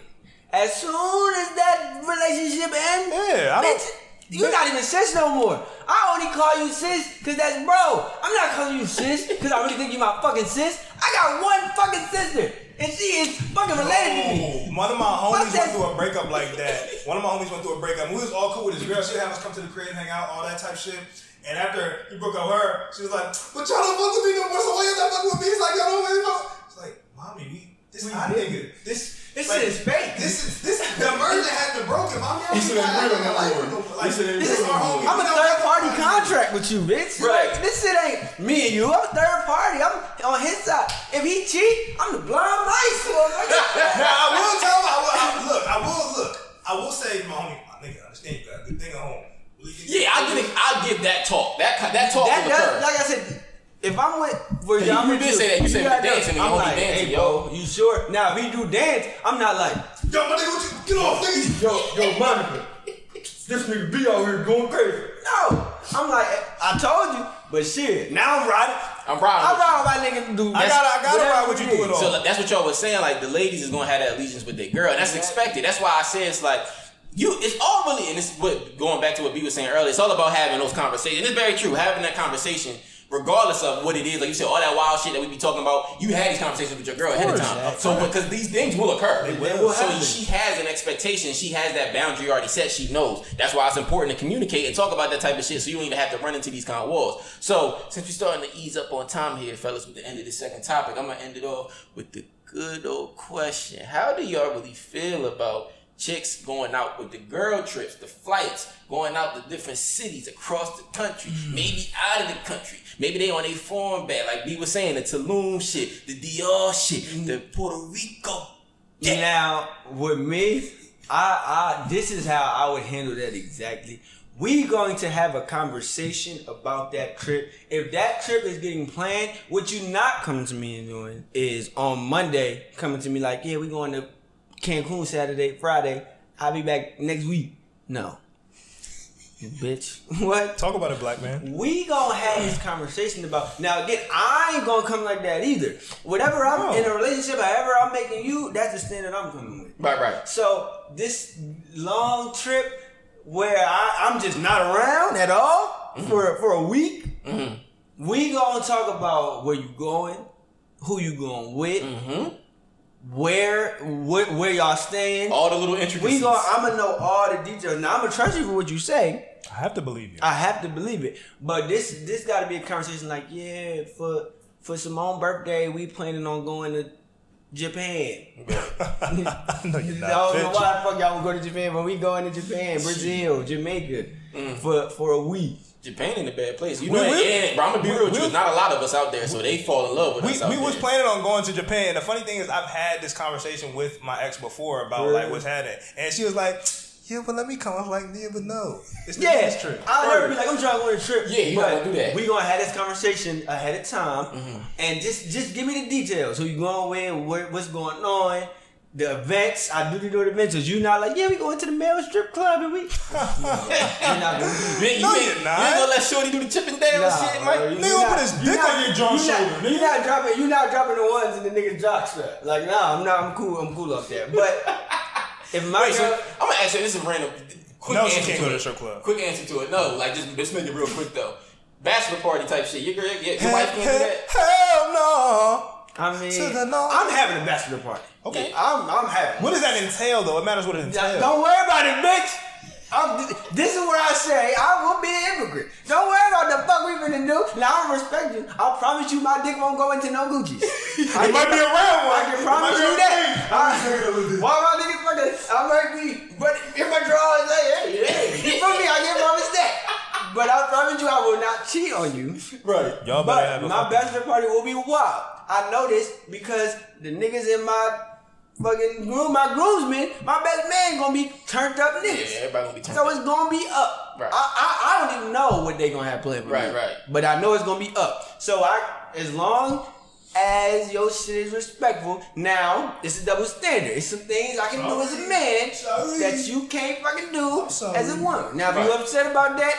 As soon as that relationship ends, Yeah, I don't- bitch, you not even sis no more. I only call you sis cause that's bro. I'm not calling you sis cause I really think you're my fucking sis. I got one fucking sister, and she is fucking related to me. One of my homies went through a breakup like that. One of my homies went through a breakup. We was all cool with his girl. She'd have us come to the crib, hang out, all that type shit. And after he broke up with her, she was like, "But y'all don't fuck with me no more. So why y'all not fuck with me?" It's like y'all don't really fuck. It's like, mommy, we this nigga. This This like, shit is fake. This is this the merger has been broken. Mommy, I This really shit ain't got real my no life more. with them. Like, This this is our more. homie. I'm a third party contract with you, bitch. Right. Like, this shit ain't me and you. I'm a third party. I'm on his side. If he cheat, I'm the blind mice. motherfucker. Now I will tell him. I will, I, look, I will look. I will say, my homie, my nigga, I understand you got a good thing at home. yeah, I get it. I get that talk. That that talk that, will that, like I said, if I'm with, for You- I'm you with did say that. You said gotta dancing, know. I'm you only like, dancing, hey, yo. bro, you sure? Now, if he do dance, I'm not like, Yo, my nigga, what you, get off, nigga. yo, yo, Monica, this nigga be out here going crazy. No, I'm like, I told you, but shit, now I'm riding. I'm riding I'm with you. riding my nigga do. I gotta, I gotta whatever ride with you it through all. So like, that's what y'all was saying. Like the ladies is gonna have that allegiance with their girl, and that's expected. That's why I say it's like you. It's all really, and it's what going back to what B was saying earlier. It's all about having those conversations. It's very true. Having that conversation, regardless of what it is, like you said, all that wild shit that we be talking about. You had these conversations with your girl ahead of time. yeah. So because these things will occur. They will so happen. she has an expectation. She has that boundary already set. She knows. That's why it's important to communicate and talk about that type of shit. So you don't even have to run into these kind of walls. So since we're starting to ease up on time here, fellas, with the end of the second topic, I'm gonna end it off with the good old question: How do y'all really feel about chicks going out with the girl trips, the flights, going out to different cities across the country, Mm. maybe out of the country. Maybe they on a foreign bag, like we was saying, the Tulum shit, the Dior shit, Mm. the Puerto Rico. Now, with me, I, I this is how I would handle that exactly. We going to have a conversation about that trip. If that trip is getting planned, what you not coming to me and doing is on Monday coming to me like, yeah, we going to Cancun Saturday, Friday. I'll be back next week. No, bitch. What? Talk about it, black man. We gonna have this conversation about now again. I ain't gonna come like that either. Whatever I'm No. in a relationship, however I'm making you, that's the standard I'm coming with. Right, right. So this long trip where I, I'm just not around at all mm-hmm. for for a week, mm-hmm. we gonna talk about where you going, who you going with, mm-hmm. Where where, where y'all staying. All the little intricacies. we gonna I'm gonna know all the details. Now I'm gonna trust you for what you say. I have to believe you. I have to believe it. But this this got to be a conversation like, yeah, for for Simone's birthday, we planning on going to Japan. no, you're I not. don't know bitch. why the fuck y'all would go to Japan, but we going to Japan, Brazil, Jamaica mm. for for a week. Japan in a bad place. You We- know, we- and, bro, I'm gonna be we- real with we- you. Not a lot of us out there, so they fall in love with We, us. Out we was planning on going to Japan. The funny thing is, I've had this conversation with my ex before about like what's happening, and she was like, "Yeah, but let me come." I was like, "Yeah, but no, it's the Yeah, trip." I'll never be like, I'm trying to go on a trip. Yeah, you but gotta do that. We gonna have this conversation ahead of time, mm-hmm. and just just give me the details. Who you going with? Where, what's going on? The events. I do the do the events. Cause you not like, yeah, we going to the male strip club and we. You're not gonna do You No, you, you're ain't, not. you ain't gonna let Shorty do the chipping down Nah, shit, Mike. you- Nigga you gonna not- put his dick not- on your jaw you shoulder, Not, nigga. you not dropping. You not dropping the ones in the nigga's jock strap. Like, nah, I'm not. I'm cool. I'm cool up there. But if my Wait, so I'm gonna ask you. This is random. Quick No, she answer can't to go to it. the strip club. Quick answer to it. No, like just just make it real quick though. Bachelor party type shit. Your girl, your, your wife can't do that. Hell no. I mean, To the north. I'm having a bachelor party. Okay. I'm I'm having. What does that entail, though? It matters what it entails. Don't worry about it, bitch. I'm, this is where I say I will be an immigrant. Don't worry about the fuck we finna do. Now I respect you. I promise you, my dick won't go into no Gucci's. I It might be around one. I can promise you be that. a I- Why my niggas fucking? I might be, but if my draw is like, hey, hey, you feel me? I can promise that. But I promise you, I will not cheat on you. Right. Y'all better But have a my bachelor party will be wild. I know this because the niggas in my fucking groom, my groomsmen, my best man gonna be turned up niggas. Yeah, niggas. everybody gonna be turned. So it's gonna be up. Right. I, I I don't even know what they gonna have planned for Right, me. right. But I know it's gonna be up. So I, as long as your shit is respectful, now it's a double standard. It's some things I can do as a man Sorry. that you can't fucking do as a woman. Now, if you Right. upset about that,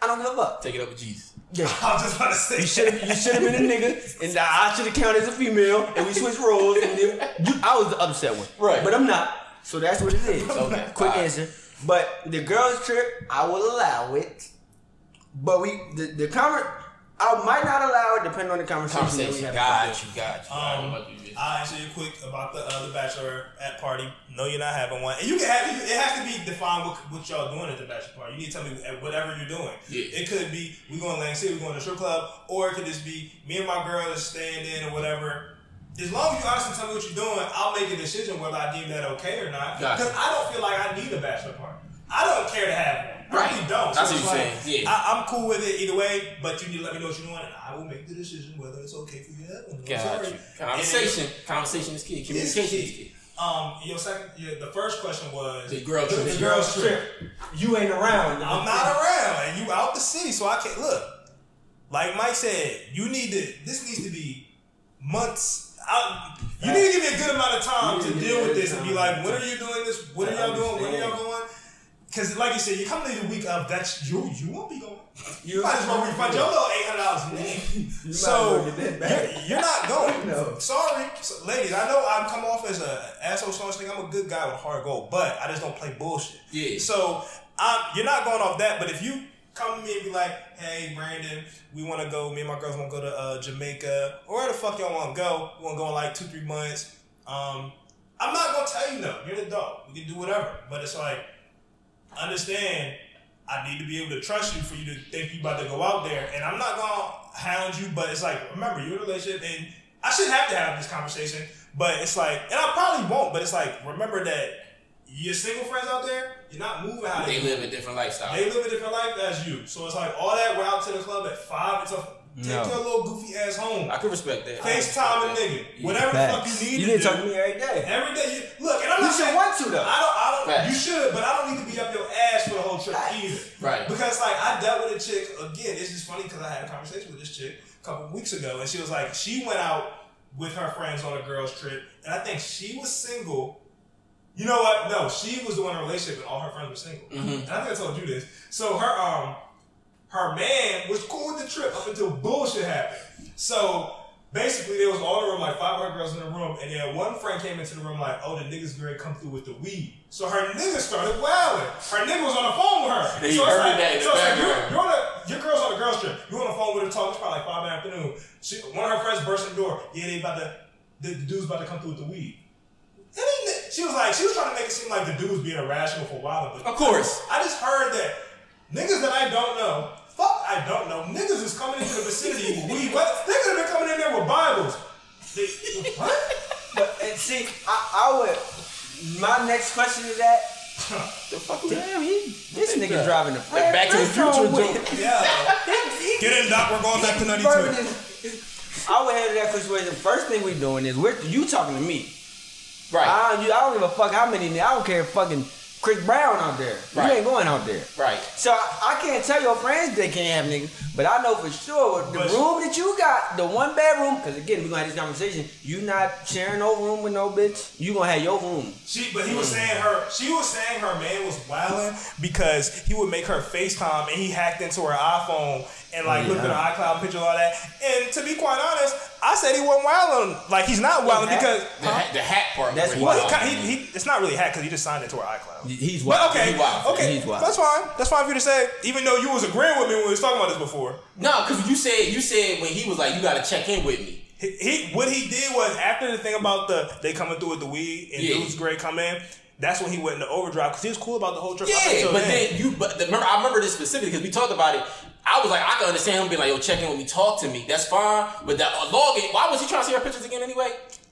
I don't give a fuck. Take it up with Jesus. Yeah. I was just about to say. You should have you should have been a nigga, and I should have counted as a female, and we switched roles. And then you, I was the upset one, Right. But I'm not, so that's what it is. Okay. Quick Alright. answer. But the girls trip, I will allow it. But we the the conver- I might not allow it depending on the conversation. that we Conversation. have. Got you. Got you. Um, I don't know about you, bitch. I'll answer you quick about the uh, the bachelor at party. No, you're not having one, and you can have it has to be defined what, what y'all doing at the bachelor party. You need to tell me whatever you're doing. Yeah. It could be we going to Lang City, we going to a strip club, or it could just be me and my girl is staying in or whatever. As long as you honestly tell me what you're doing, I'll make a decision whether I deem that okay or not. Gotcha. Because I don't feel like I need a bachelor party. I don't care to have one. I Right. really don't. That's So what you're like, saying, yeah. I, I'm cool with it either way, but you need to let me know what you're doing, and I will make the decision whether it's okay for you to have one. I'm Got sorry. you. Conversation. Conversation is key. It's Communication is key. key. Um, your second, yeah, the first question was The girl trip. the The girls trip. You ain't around. I'm not around, and you out the city, so I can't look. Like Mike said, you need to. This needs to be months. I, you need to give me a good amount of time You to need deal give with this and be like, when are you doing this? What are y'all doing? When are y'all understand. going? Because, like you said, you come to the week of that's you. You won't be going. You might as well refund your little eight hundred dollars a So as well get that back. you're, you're not going. No. Sorry, so, ladies. I know I come off as a asshole, so thing. I'm a good guy with a hard goal, but I just don't play bullshit. Yeah. So um, you're not going off that. But if you come to me and be like, "Hey, Brandon, we want to go. Me and my girls want to go to uh, Jamaica, or where the fuck y'all want to go? We want to go in like two, three months." Um, I'm not gonna tell you no. You're an adult. We can do whatever. But it's like, understand. I need to be able to trust you for you to think you about to go out there, and I'm not gonna hound you. But it's like, remember, you're in a relationship, and I shouldn't have to have this conversation. But it's like, and I probably won't. But it's like, remember that your single friends out there, you're not moving They they live a different lifestyle. They live a different life as you. So it's like all that. We're out to the club at five. It's a take No. your little goofy ass home. I could respect that. FaceTime a nigga. Whatever the fuck you need You to didn't do. talk to me every day. Every day, you, look, and I'm You not should want to, though. I don't, I don't. Facts. You should, but I don't need to be up your ass for the whole trip Facts. either. Right. Because like I dealt with a chick again. It's just funny because I had a conversation with this chick a couple weeks ago, and she was like, she went out with her friends on a girls trip, and I think she was single. You know what? No, she was the one in a relationship, and all her friends were single. And I think I told you this. So her um her man was cool with the trip up until bullshit happened. So basically, there was all the room, like five other girls in the room, and then one friend came into the room like, "Oh, the niggas gonna come through with the weed." So her nigga started wilding. Her nigga was on the phone with her. He so heard like, that in the so it's like you're, background. you're on a, your girl's on a girls trip. You're on the phone with her talking. It's probably like five in the afternoon. She, one of her friends burst in the door. Yeah, they about to. The, the dude's about to come through with the weed. She was like, she was trying to make it seem like the dude was being irrational for a while. But Of course. I just heard that niggas that I don't know, fuck I don't know, niggas is coming into the vicinity with weed. What? They could have been coming in there with Bibles. They, what? But and see, I, I would. My next question to that. The fuck? Damn, he this nigga that? driving the Like Back to the Future joke. Yeah. Get Get in, Doc. We're going back to 92. I would handle that situation. First thing we doing is we're you talking to me. Right. I don't, you, I don't give a fuck how many. I don't care if fucking Chris Brown out there. Right. You ain't going out there. right. So I, I can't tell your friends they can't have niggas, but I know for sure the But- room that you got, the one bedroom, because again we gonna have this conversation. You not sharing no room with no bitch. You gonna have your room. She, but he was saying her. She was saying her man was wilding because he would make her FaceTime and he hacked into her iPhone and like Oh, looked at her iCloud picture and all that. And to be quite honest, I said he wasn't wilding. Like he's not wilding because The, ha- the hat part. That's was wild. really well, he, he, he, it's not really hacked because he just signed it to her iCloud. He's But okay, He wild. okay, He's wild. that's fine. That's fine for you to say. Even though you was agreeing with me when we was talking about this before. No, because you said you said when he was like, you got to check in with me. He, he what he did was after the thing about the they coming through with the weed and Yeah. dudes great come in. That's when he went into overdrive because he was cool about the whole trip. Yeah, but then you. But the, remember, I remember this specifically because we talked about it. I was like, I can understand him being like, yo, check in with me, talk to me. That's fine. But that uh, login, why was he trying to see her pictures again anyway?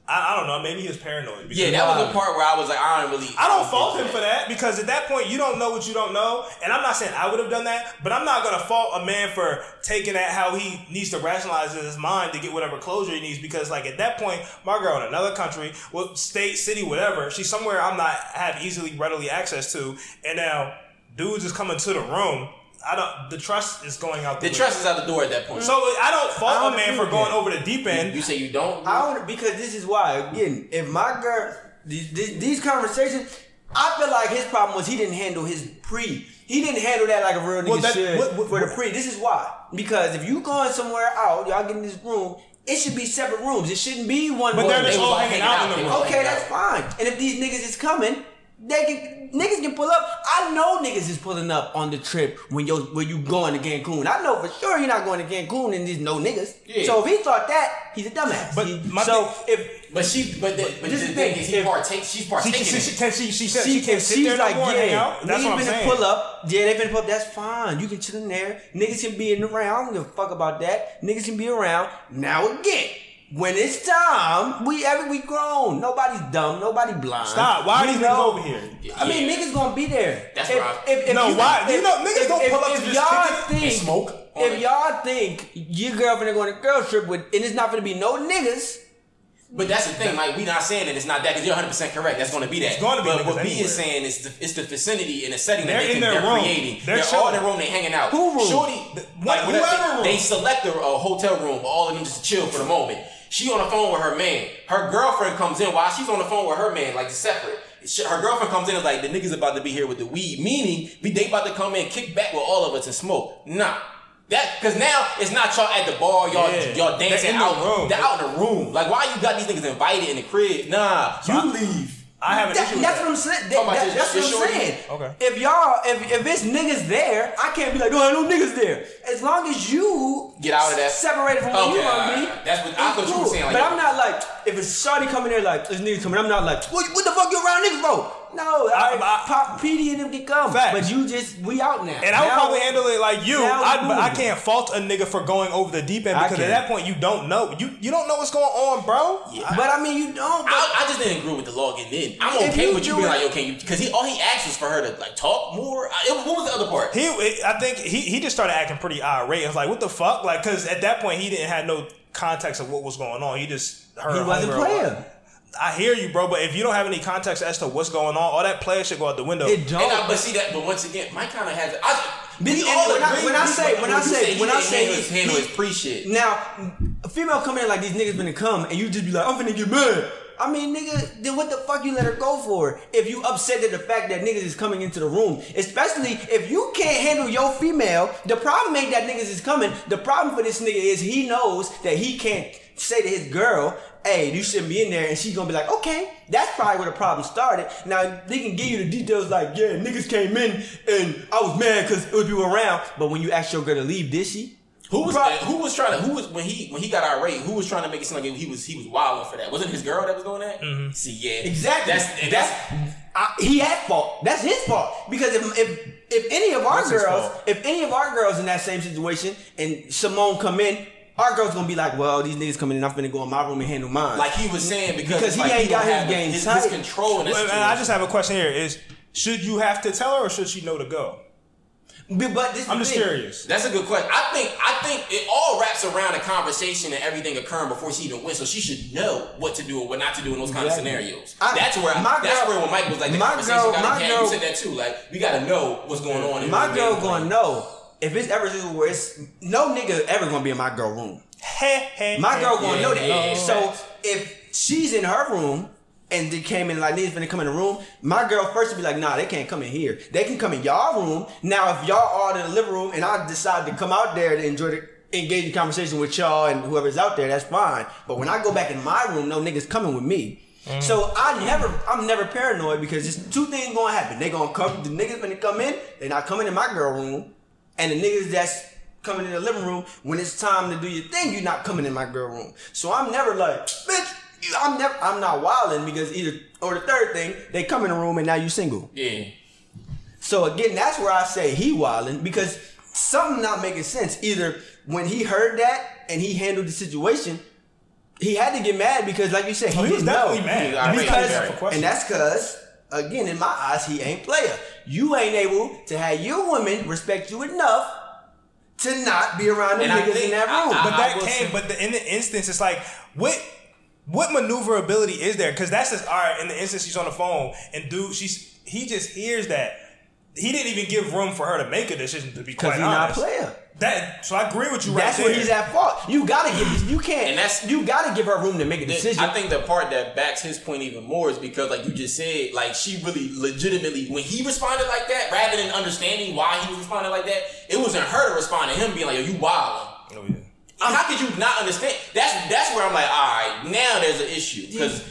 I, I don't know. Maybe he was paranoid. because- Yeah, that was the part where I was like, I don't really. I don't fault him for that because at that point you don't know what you don't know, and I'm not saying I would have done that, but I'm not gonna fault a man for taking that how he needs to rationalize in his mind to get whatever closure he needs because like at that point my girl in another country, well state, city, whatever, she's somewhere I'm not have easily readily access to, and now dudes is coming to the room. I don't. The trust is going out the, The trust is out the door at that point. So I don't I fault don't a man for going that. over the deep end. you say you don't. I don't because this is why again. If my girl, these, these, these conversations, I feel like his problem was he didn't handle his pre. He didn't handle that like a real nigga Well, that- should what- what- for the pre. This is why because if you going somewhere out, y'all get in this room. It should be separate rooms. It shouldn't be one. But room. they're just all hanging hanging out out. in the room. Okay, that's fine. And if these niggas is coming, they can niggas can pull up. I know niggas is pulling up on the trip when you when you going to Cancun. I know for sure you're not going to Cancun and there's no niggas. Yeah. So if he thought that, he's a dumbass. But He- so thing- if But she, but the, but This the is thing is, thing, he partake. She's She, partaking. she, she, it. she, she said she, she, can't sit she's there no like, more yeah. That's niggas what I'm saying. pull up. Yeah, they finna pull up. That's fine. You can chill in there. Niggas can be in the round. I don't give a fuck about that. Niggas can be around. Now again, when it's time, we every we grown. Nobody's dumb. Nobody blind. Stop. Why are these niggas over here? I mean, niggas gonna be there. That's if, right. If, if No, why? You know, niggas if, don't if, pull up if to just y'all kick think, and smoke If it. y'all think your girlfriend are going to girl trip with, and it's not gonna be no niggas. But that's the thing, like we not saying that it's not that because you're 100 percent correct. That's going to be that. It's gonna be But what B anywhere. is saying is the, it's the vicinity and the setting They're that they in can, their they're room. creating. They're They're, all in chilling. their room. They're hanging out. Who room? Shorty, What- whatever, whoever they, room. they select a, a hotel room for all of them just to chill for the moment. She on the phone with her man. Her girlfriend comes in while she's on the phone with her man, like separate. Her girlfriend comes in and is like, the niggas about to be here with the weed, meaning they about to come in, kick back with all of us and smoke. Nah. That cause now it's not y'all at the bar, y'all Yeah. y'all dancing in the out. room. They're out in the room. Like why you got these niggas invited in the crib? Nah, you I- leave. I have an That- issue with that's that. what I'm saying. That- that- that's what I'm shorty? saying. Okay. If y'all, if if it's niggas there, I can't be like, no, no niggas there. As long as you Get out of that. separated from where you Okay, want to be. That's what- I it's thought you were saying, like- but I'm not like, if it's shorty coming there like, this nigga coming, I'm not like, what, what the fuck you around niggas for? No. I- I, I- Pop PD and them can come, Facts. but you just we out now. And I would probably handle it like you. I, I can't fault a nigga for going over the deep end because at that point you don't know. You you don't know what's going on, bro. But I mean, you don't. But I, I just didn't agree with the law getting in. I'm okay you with you do being it- like, okay? Because he all he asked was for her to like talk more. I, it- what was the other part? He, I think he, he just started acting pretty irate. I was like, what the fuck? Like, because at that point he didn't have no context of what was going on. He just heard. he wasn't homegirl- playing. I hear you, bro, but if you don't have any context as to what's going on, all that player should go out the window. It don't. And I, but see that, but once again, Mike kind of has. I, But- we and all when I- agree. when I say- when I say- when I say handle he- his, handle he- his pre shit. Now, a female come in like these niggas finna come, and you just be like, I'm finna get mad. I mean, nigga, then what the fuck you let her go for? If you upset at the fact that niggas is coming into the room, especially if you can't handle your female, the problem ain't that niggas is coming. The problem for this nigga is he knows that he can't say to his girl, hey, you shouldn't be in there, and she's gonna be like, okay, that's probably where the problem started. Now, they can give you the details like, yeah, niggas came in, and I was mad because it was people around, but when you asked your girl to leave, did she? Who was Bro- who was trying to who was when he when he got irate? Who was trying to make it seem like he was he was wilding for that? Wasn't his girl that was doing that? Mm-hmm. See, yeah, Exactly. That's and that's, that's I, he had fault. That's his fault. Because if if if any of our That's girls, if any of our girls in that same situation, and Simone come in, our girls gonna be like, well, these niggas coming in, I'm finna go in my room and handle mine. like he was saying because, Because he like ain't got his have game his, tight. his control in that Well, and. I just have a question here: Is should you have to tell her, or should she know to go? but, but this is I'm the just thing. curious. That's a good question. I think I think it all wraps around a conversation and everything occurring before she even wins. So she should know what to do and what not to do in those kind of scenarios. I- that's where I, my that's girl- where when Mike was like the my conversation girl- got my to You said that too. Like we got to know what's going on. in My the girl gonna know if it's ever where it's no nigga ever gonna be in my girl room. My girl gonna know that. so if she's in her room and they came in like niggas finna come in the room, my girl first would be like, nah, they can't come in here. They can come in y'all room. Now if y'all are in the living room and I decide to come out there to enjoy the engage in conversation with y'all and whoever's out there, that's fine. But when I go back in my room, no niggas coming with me. So I never, I'm never paranoid because there's two things gonna happen. They gonna come, the niggas when they come in, they not coming in my girl room, and the niggas that's coming in the living room when it's time to do your thing, you're not coming in my girl room. So I'm never like, bitch, you- I'm never, I'm not wilding because either or the third thing, they come in the room and now you single. Yeah. So again, that's where I say he wilding because something not making sense. Either when he heard that and he handled the situation, he had to get mad because, like you said, he, Oh, he was didn't know. definitely mad. I Because, yeah, for questions. and that's because, again, in my eyes, he ain't player. You ain't able to have your woman respect you enough to not be around the And I niggas in that room. I- But that came. say- But the, in the instance, it's like what what maneuverability is there? Because that's just all right. In the instance, she's on the phone and dude, she's he just hears that. He didn't even give room for her to make a decision. To be Because quite he's not a player. that so I agree with you right That's there. where he's at fault. You gotta give. You can't. And that's- you gotta give her room to make a decision. I think the part that backs his point even more is because, like you just said, like she really legitimately, when he responded like that, rather than understanding why he was responding like that, it wasn't her to respond to him being like, "Yo, you wild." Oh, yeah. How could you not understand? That's that's where I'm like, all right, now there's an issue because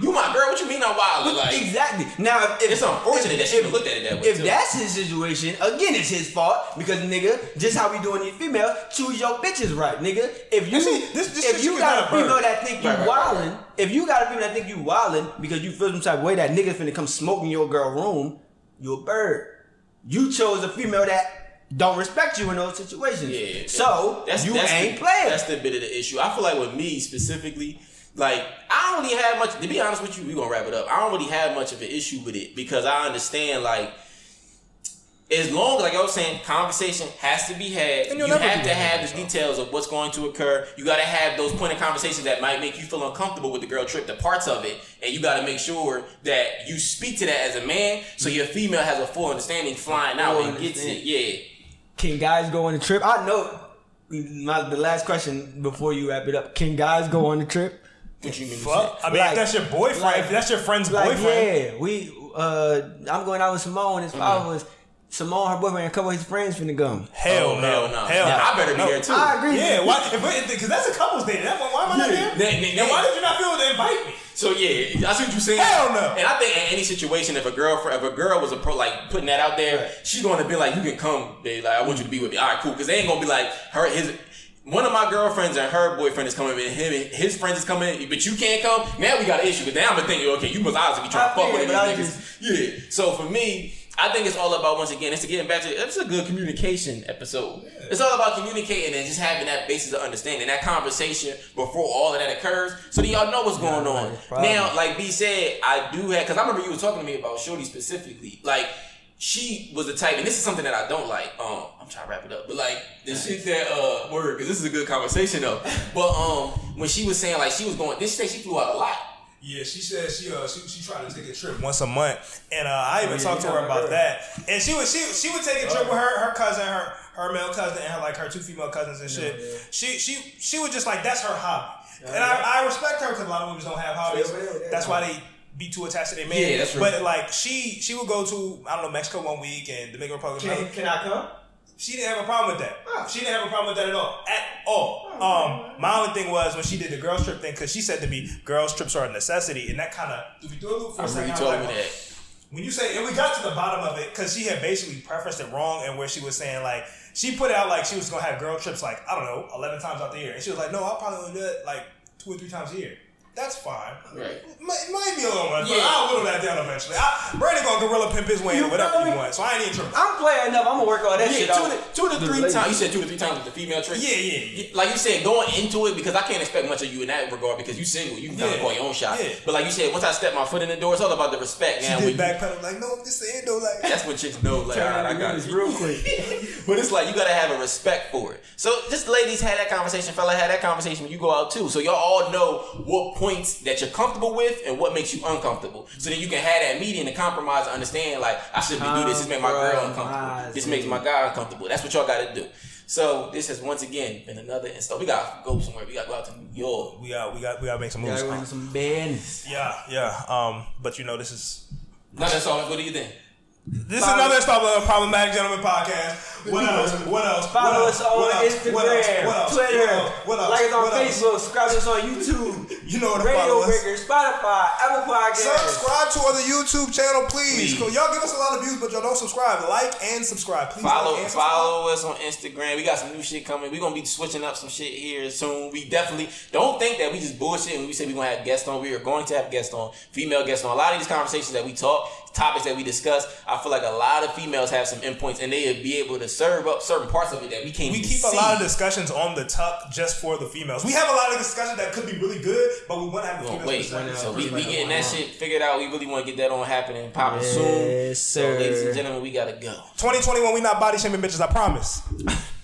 you my girl. What you mean I'm wild? Like exactly. Now, if, if it's unfortunate that she even looked at it that way. If too. that's his situation, again, it's his fault because nigga, just how we doing these females, choose your bitches right, nigga. If you see, this- this if you got a bird. female that think you Right, wildin', right. if you got a female that think you wildin' because you feel some type of way that niggas finna come smoking your girl room, you a bird. You chose a female that don't respect you in those situations. Yeah. So that's, you ain't the, playing. That's the bit of the issue. I feel like with me specifically, like I don't really have much. To be honest with you, we gonna wrap it up. I don't really have much of an issue with it because I understand like. As long as, like I was saying, conversation has to be had. And You have to have the details of what's going to occur. You got to have those pointed conversations that might make you feel uncomfortable with the girl trip, the parts of it, and you got to make sure that you speak to that as a man, so your female has a full understanding flying out and gets it. Yeah. Can guys go on the trip? I know. My, the last question before you wrap it up: Can guys go on the trip? What you mean? Fuck. I mean, Like- if that's your boyfriend, like- if that's your friend's Like, boyfriend. yeah, we. Uh, I'm going out with Simone. And his five Mm-hmm. Simone, her boyfriend, and a couple of his friends finna come. Hell Oh, no. hell no. Hell no. I better be No. there too. I agree. Yeah, why? Because that's a couple's date. That, why am I not there? Then- then- and why did you not feel to invite me? So yeah, I see what you're saying. Hell no. And I think in any situation, if a girlfriend, if a girl was a pro, like putting that out there, Right. she's going to be like, "You can come, babe. Like I want you to be with me. All right, cool." Because they ain't gonna be like her. His one of my girlfriends and her boyfriend is coming in, him and his friends is coming in, but you can't come. Now we got an issue. But now I'm thinking, okay, you must obviously be trying to I fuck feel with it, but I these niggas. Yeah. So for me, I think it's all about once again, it's to getting back to it's a good communication episode. It's all about communicating and just having that basis of understanding, that conversation before all of that occurs, so that y'all know what's going on. Now, like B said, I do have because I remember you were talking to me about Shorty specifically, like. She was the type, and this is something that I don't like. Um, I'm trying to wrap it up, but like the shit that uh word, because this is a good conversation though. But um, when she was saying like she was going, this shit she flew out a lot. Yeah, she said she uh she, she tried to take a trip once a month, and uh, I even yeah, talked to her about her. that. And she would she she would take a trip with her her cousin, her her male cousin, and her like her two female cousins and shit. yeah. She she she was just like that's her hobby, and I, I respect her because a lot of women don't have hobbies. Yeah, yeah, yeah. That's why they be too attached to their man. Yeah, that's true. But like she she would go to I don't know Mexico one week and Dominican Republic Can, another. can I come? She didn't have a problem with that. Oh. She didn't have a problem with that at all. At all. Um, my only thing was when she did the girls trip thing, because she said to me, girls trips are a necessity, and that kind of threw me through a loop for I a second. you I was told me that. when you say, and we got to the bottom of it because she had basically prefaced it wrong, and where she was saying like she put it out like she was gonna have girl trips like I don't know eleven times out the year, and she was like, no, I'll probably only do it like two or three times a year. That's fine. Right. It might, be a little much, but I'll whittle that down eventually. I, Brandon gonna gorilla pimp his way You or whatever feel he me? wants, so I ain't even tripping. I'm playing enough. I'm gonna work on that shit two out. to, two to The three times. You said two to three times with the female trick. Yeah, yeah, yeah. Like you said, going into it because I can't expect much of you in that regard because you single. You can kind of Yeah. call your own shot. Yeah. But like you said, once I step my foot in the door, it's all about the respect. She Now, did when you- backpedal like, no, this the endo like. that's when chicks know, like, all right, I got news you. real quick. But it's like you gotta have a respect for it. So just ladies had that conversation, fella had that conversation when you go out too. So y'all all know what points that you're comfortable with and what makes you uncomfortable. So then you can have that meeting to compromise and understand like I shouldn't do this. This makes my girl uncomfortable. This makes my guy uncomfortable. That's what y'all gotta do. So this has once again been another install. We gotta go somewhere. We gotta go out to New York. We got, we got, we got to make some moves. Gotta some business. Yeah, yeah. Um, but you know, this is No, that's all. What do you think? This is another installment of Problematic Gentleman Podcast. What else? What else? Follow what us else? on What? Instagram, What else? What? Twitter, What else? What like us on What? Facebook, subscribe to us on YouTube, You know to Radio. Breaker, Spotify, Apple Podcasts. Subscribe to our YouTube channel, please. Please. Y'all give us a lot of views, but y'all don't subscribe. Like and subscribe, please. Follow like subscribe. follow us on Instagram. We got some new shit coming. We're gonna be switching up some shit here soon. We definitely don't think that we just bullshit when we say we're gonna have guests on. We are going to have guests on, female guests on. A lot of these conversations that we talk, topics that we discuss, I feel like a lot of females have some endpoints and they'll be able to serve up certain parts of it that we can't We even keep a lot of discussions on the tuck just for the females. We have a lot of discussions that could be really good, but we want to have the Well, females. wait, so we, we getting that shit figured out. We really want to get that on happening, popping soon. Yes, So, ladies and gentlemen, we gotta go. 2021, we not body shaming bitches. I promise.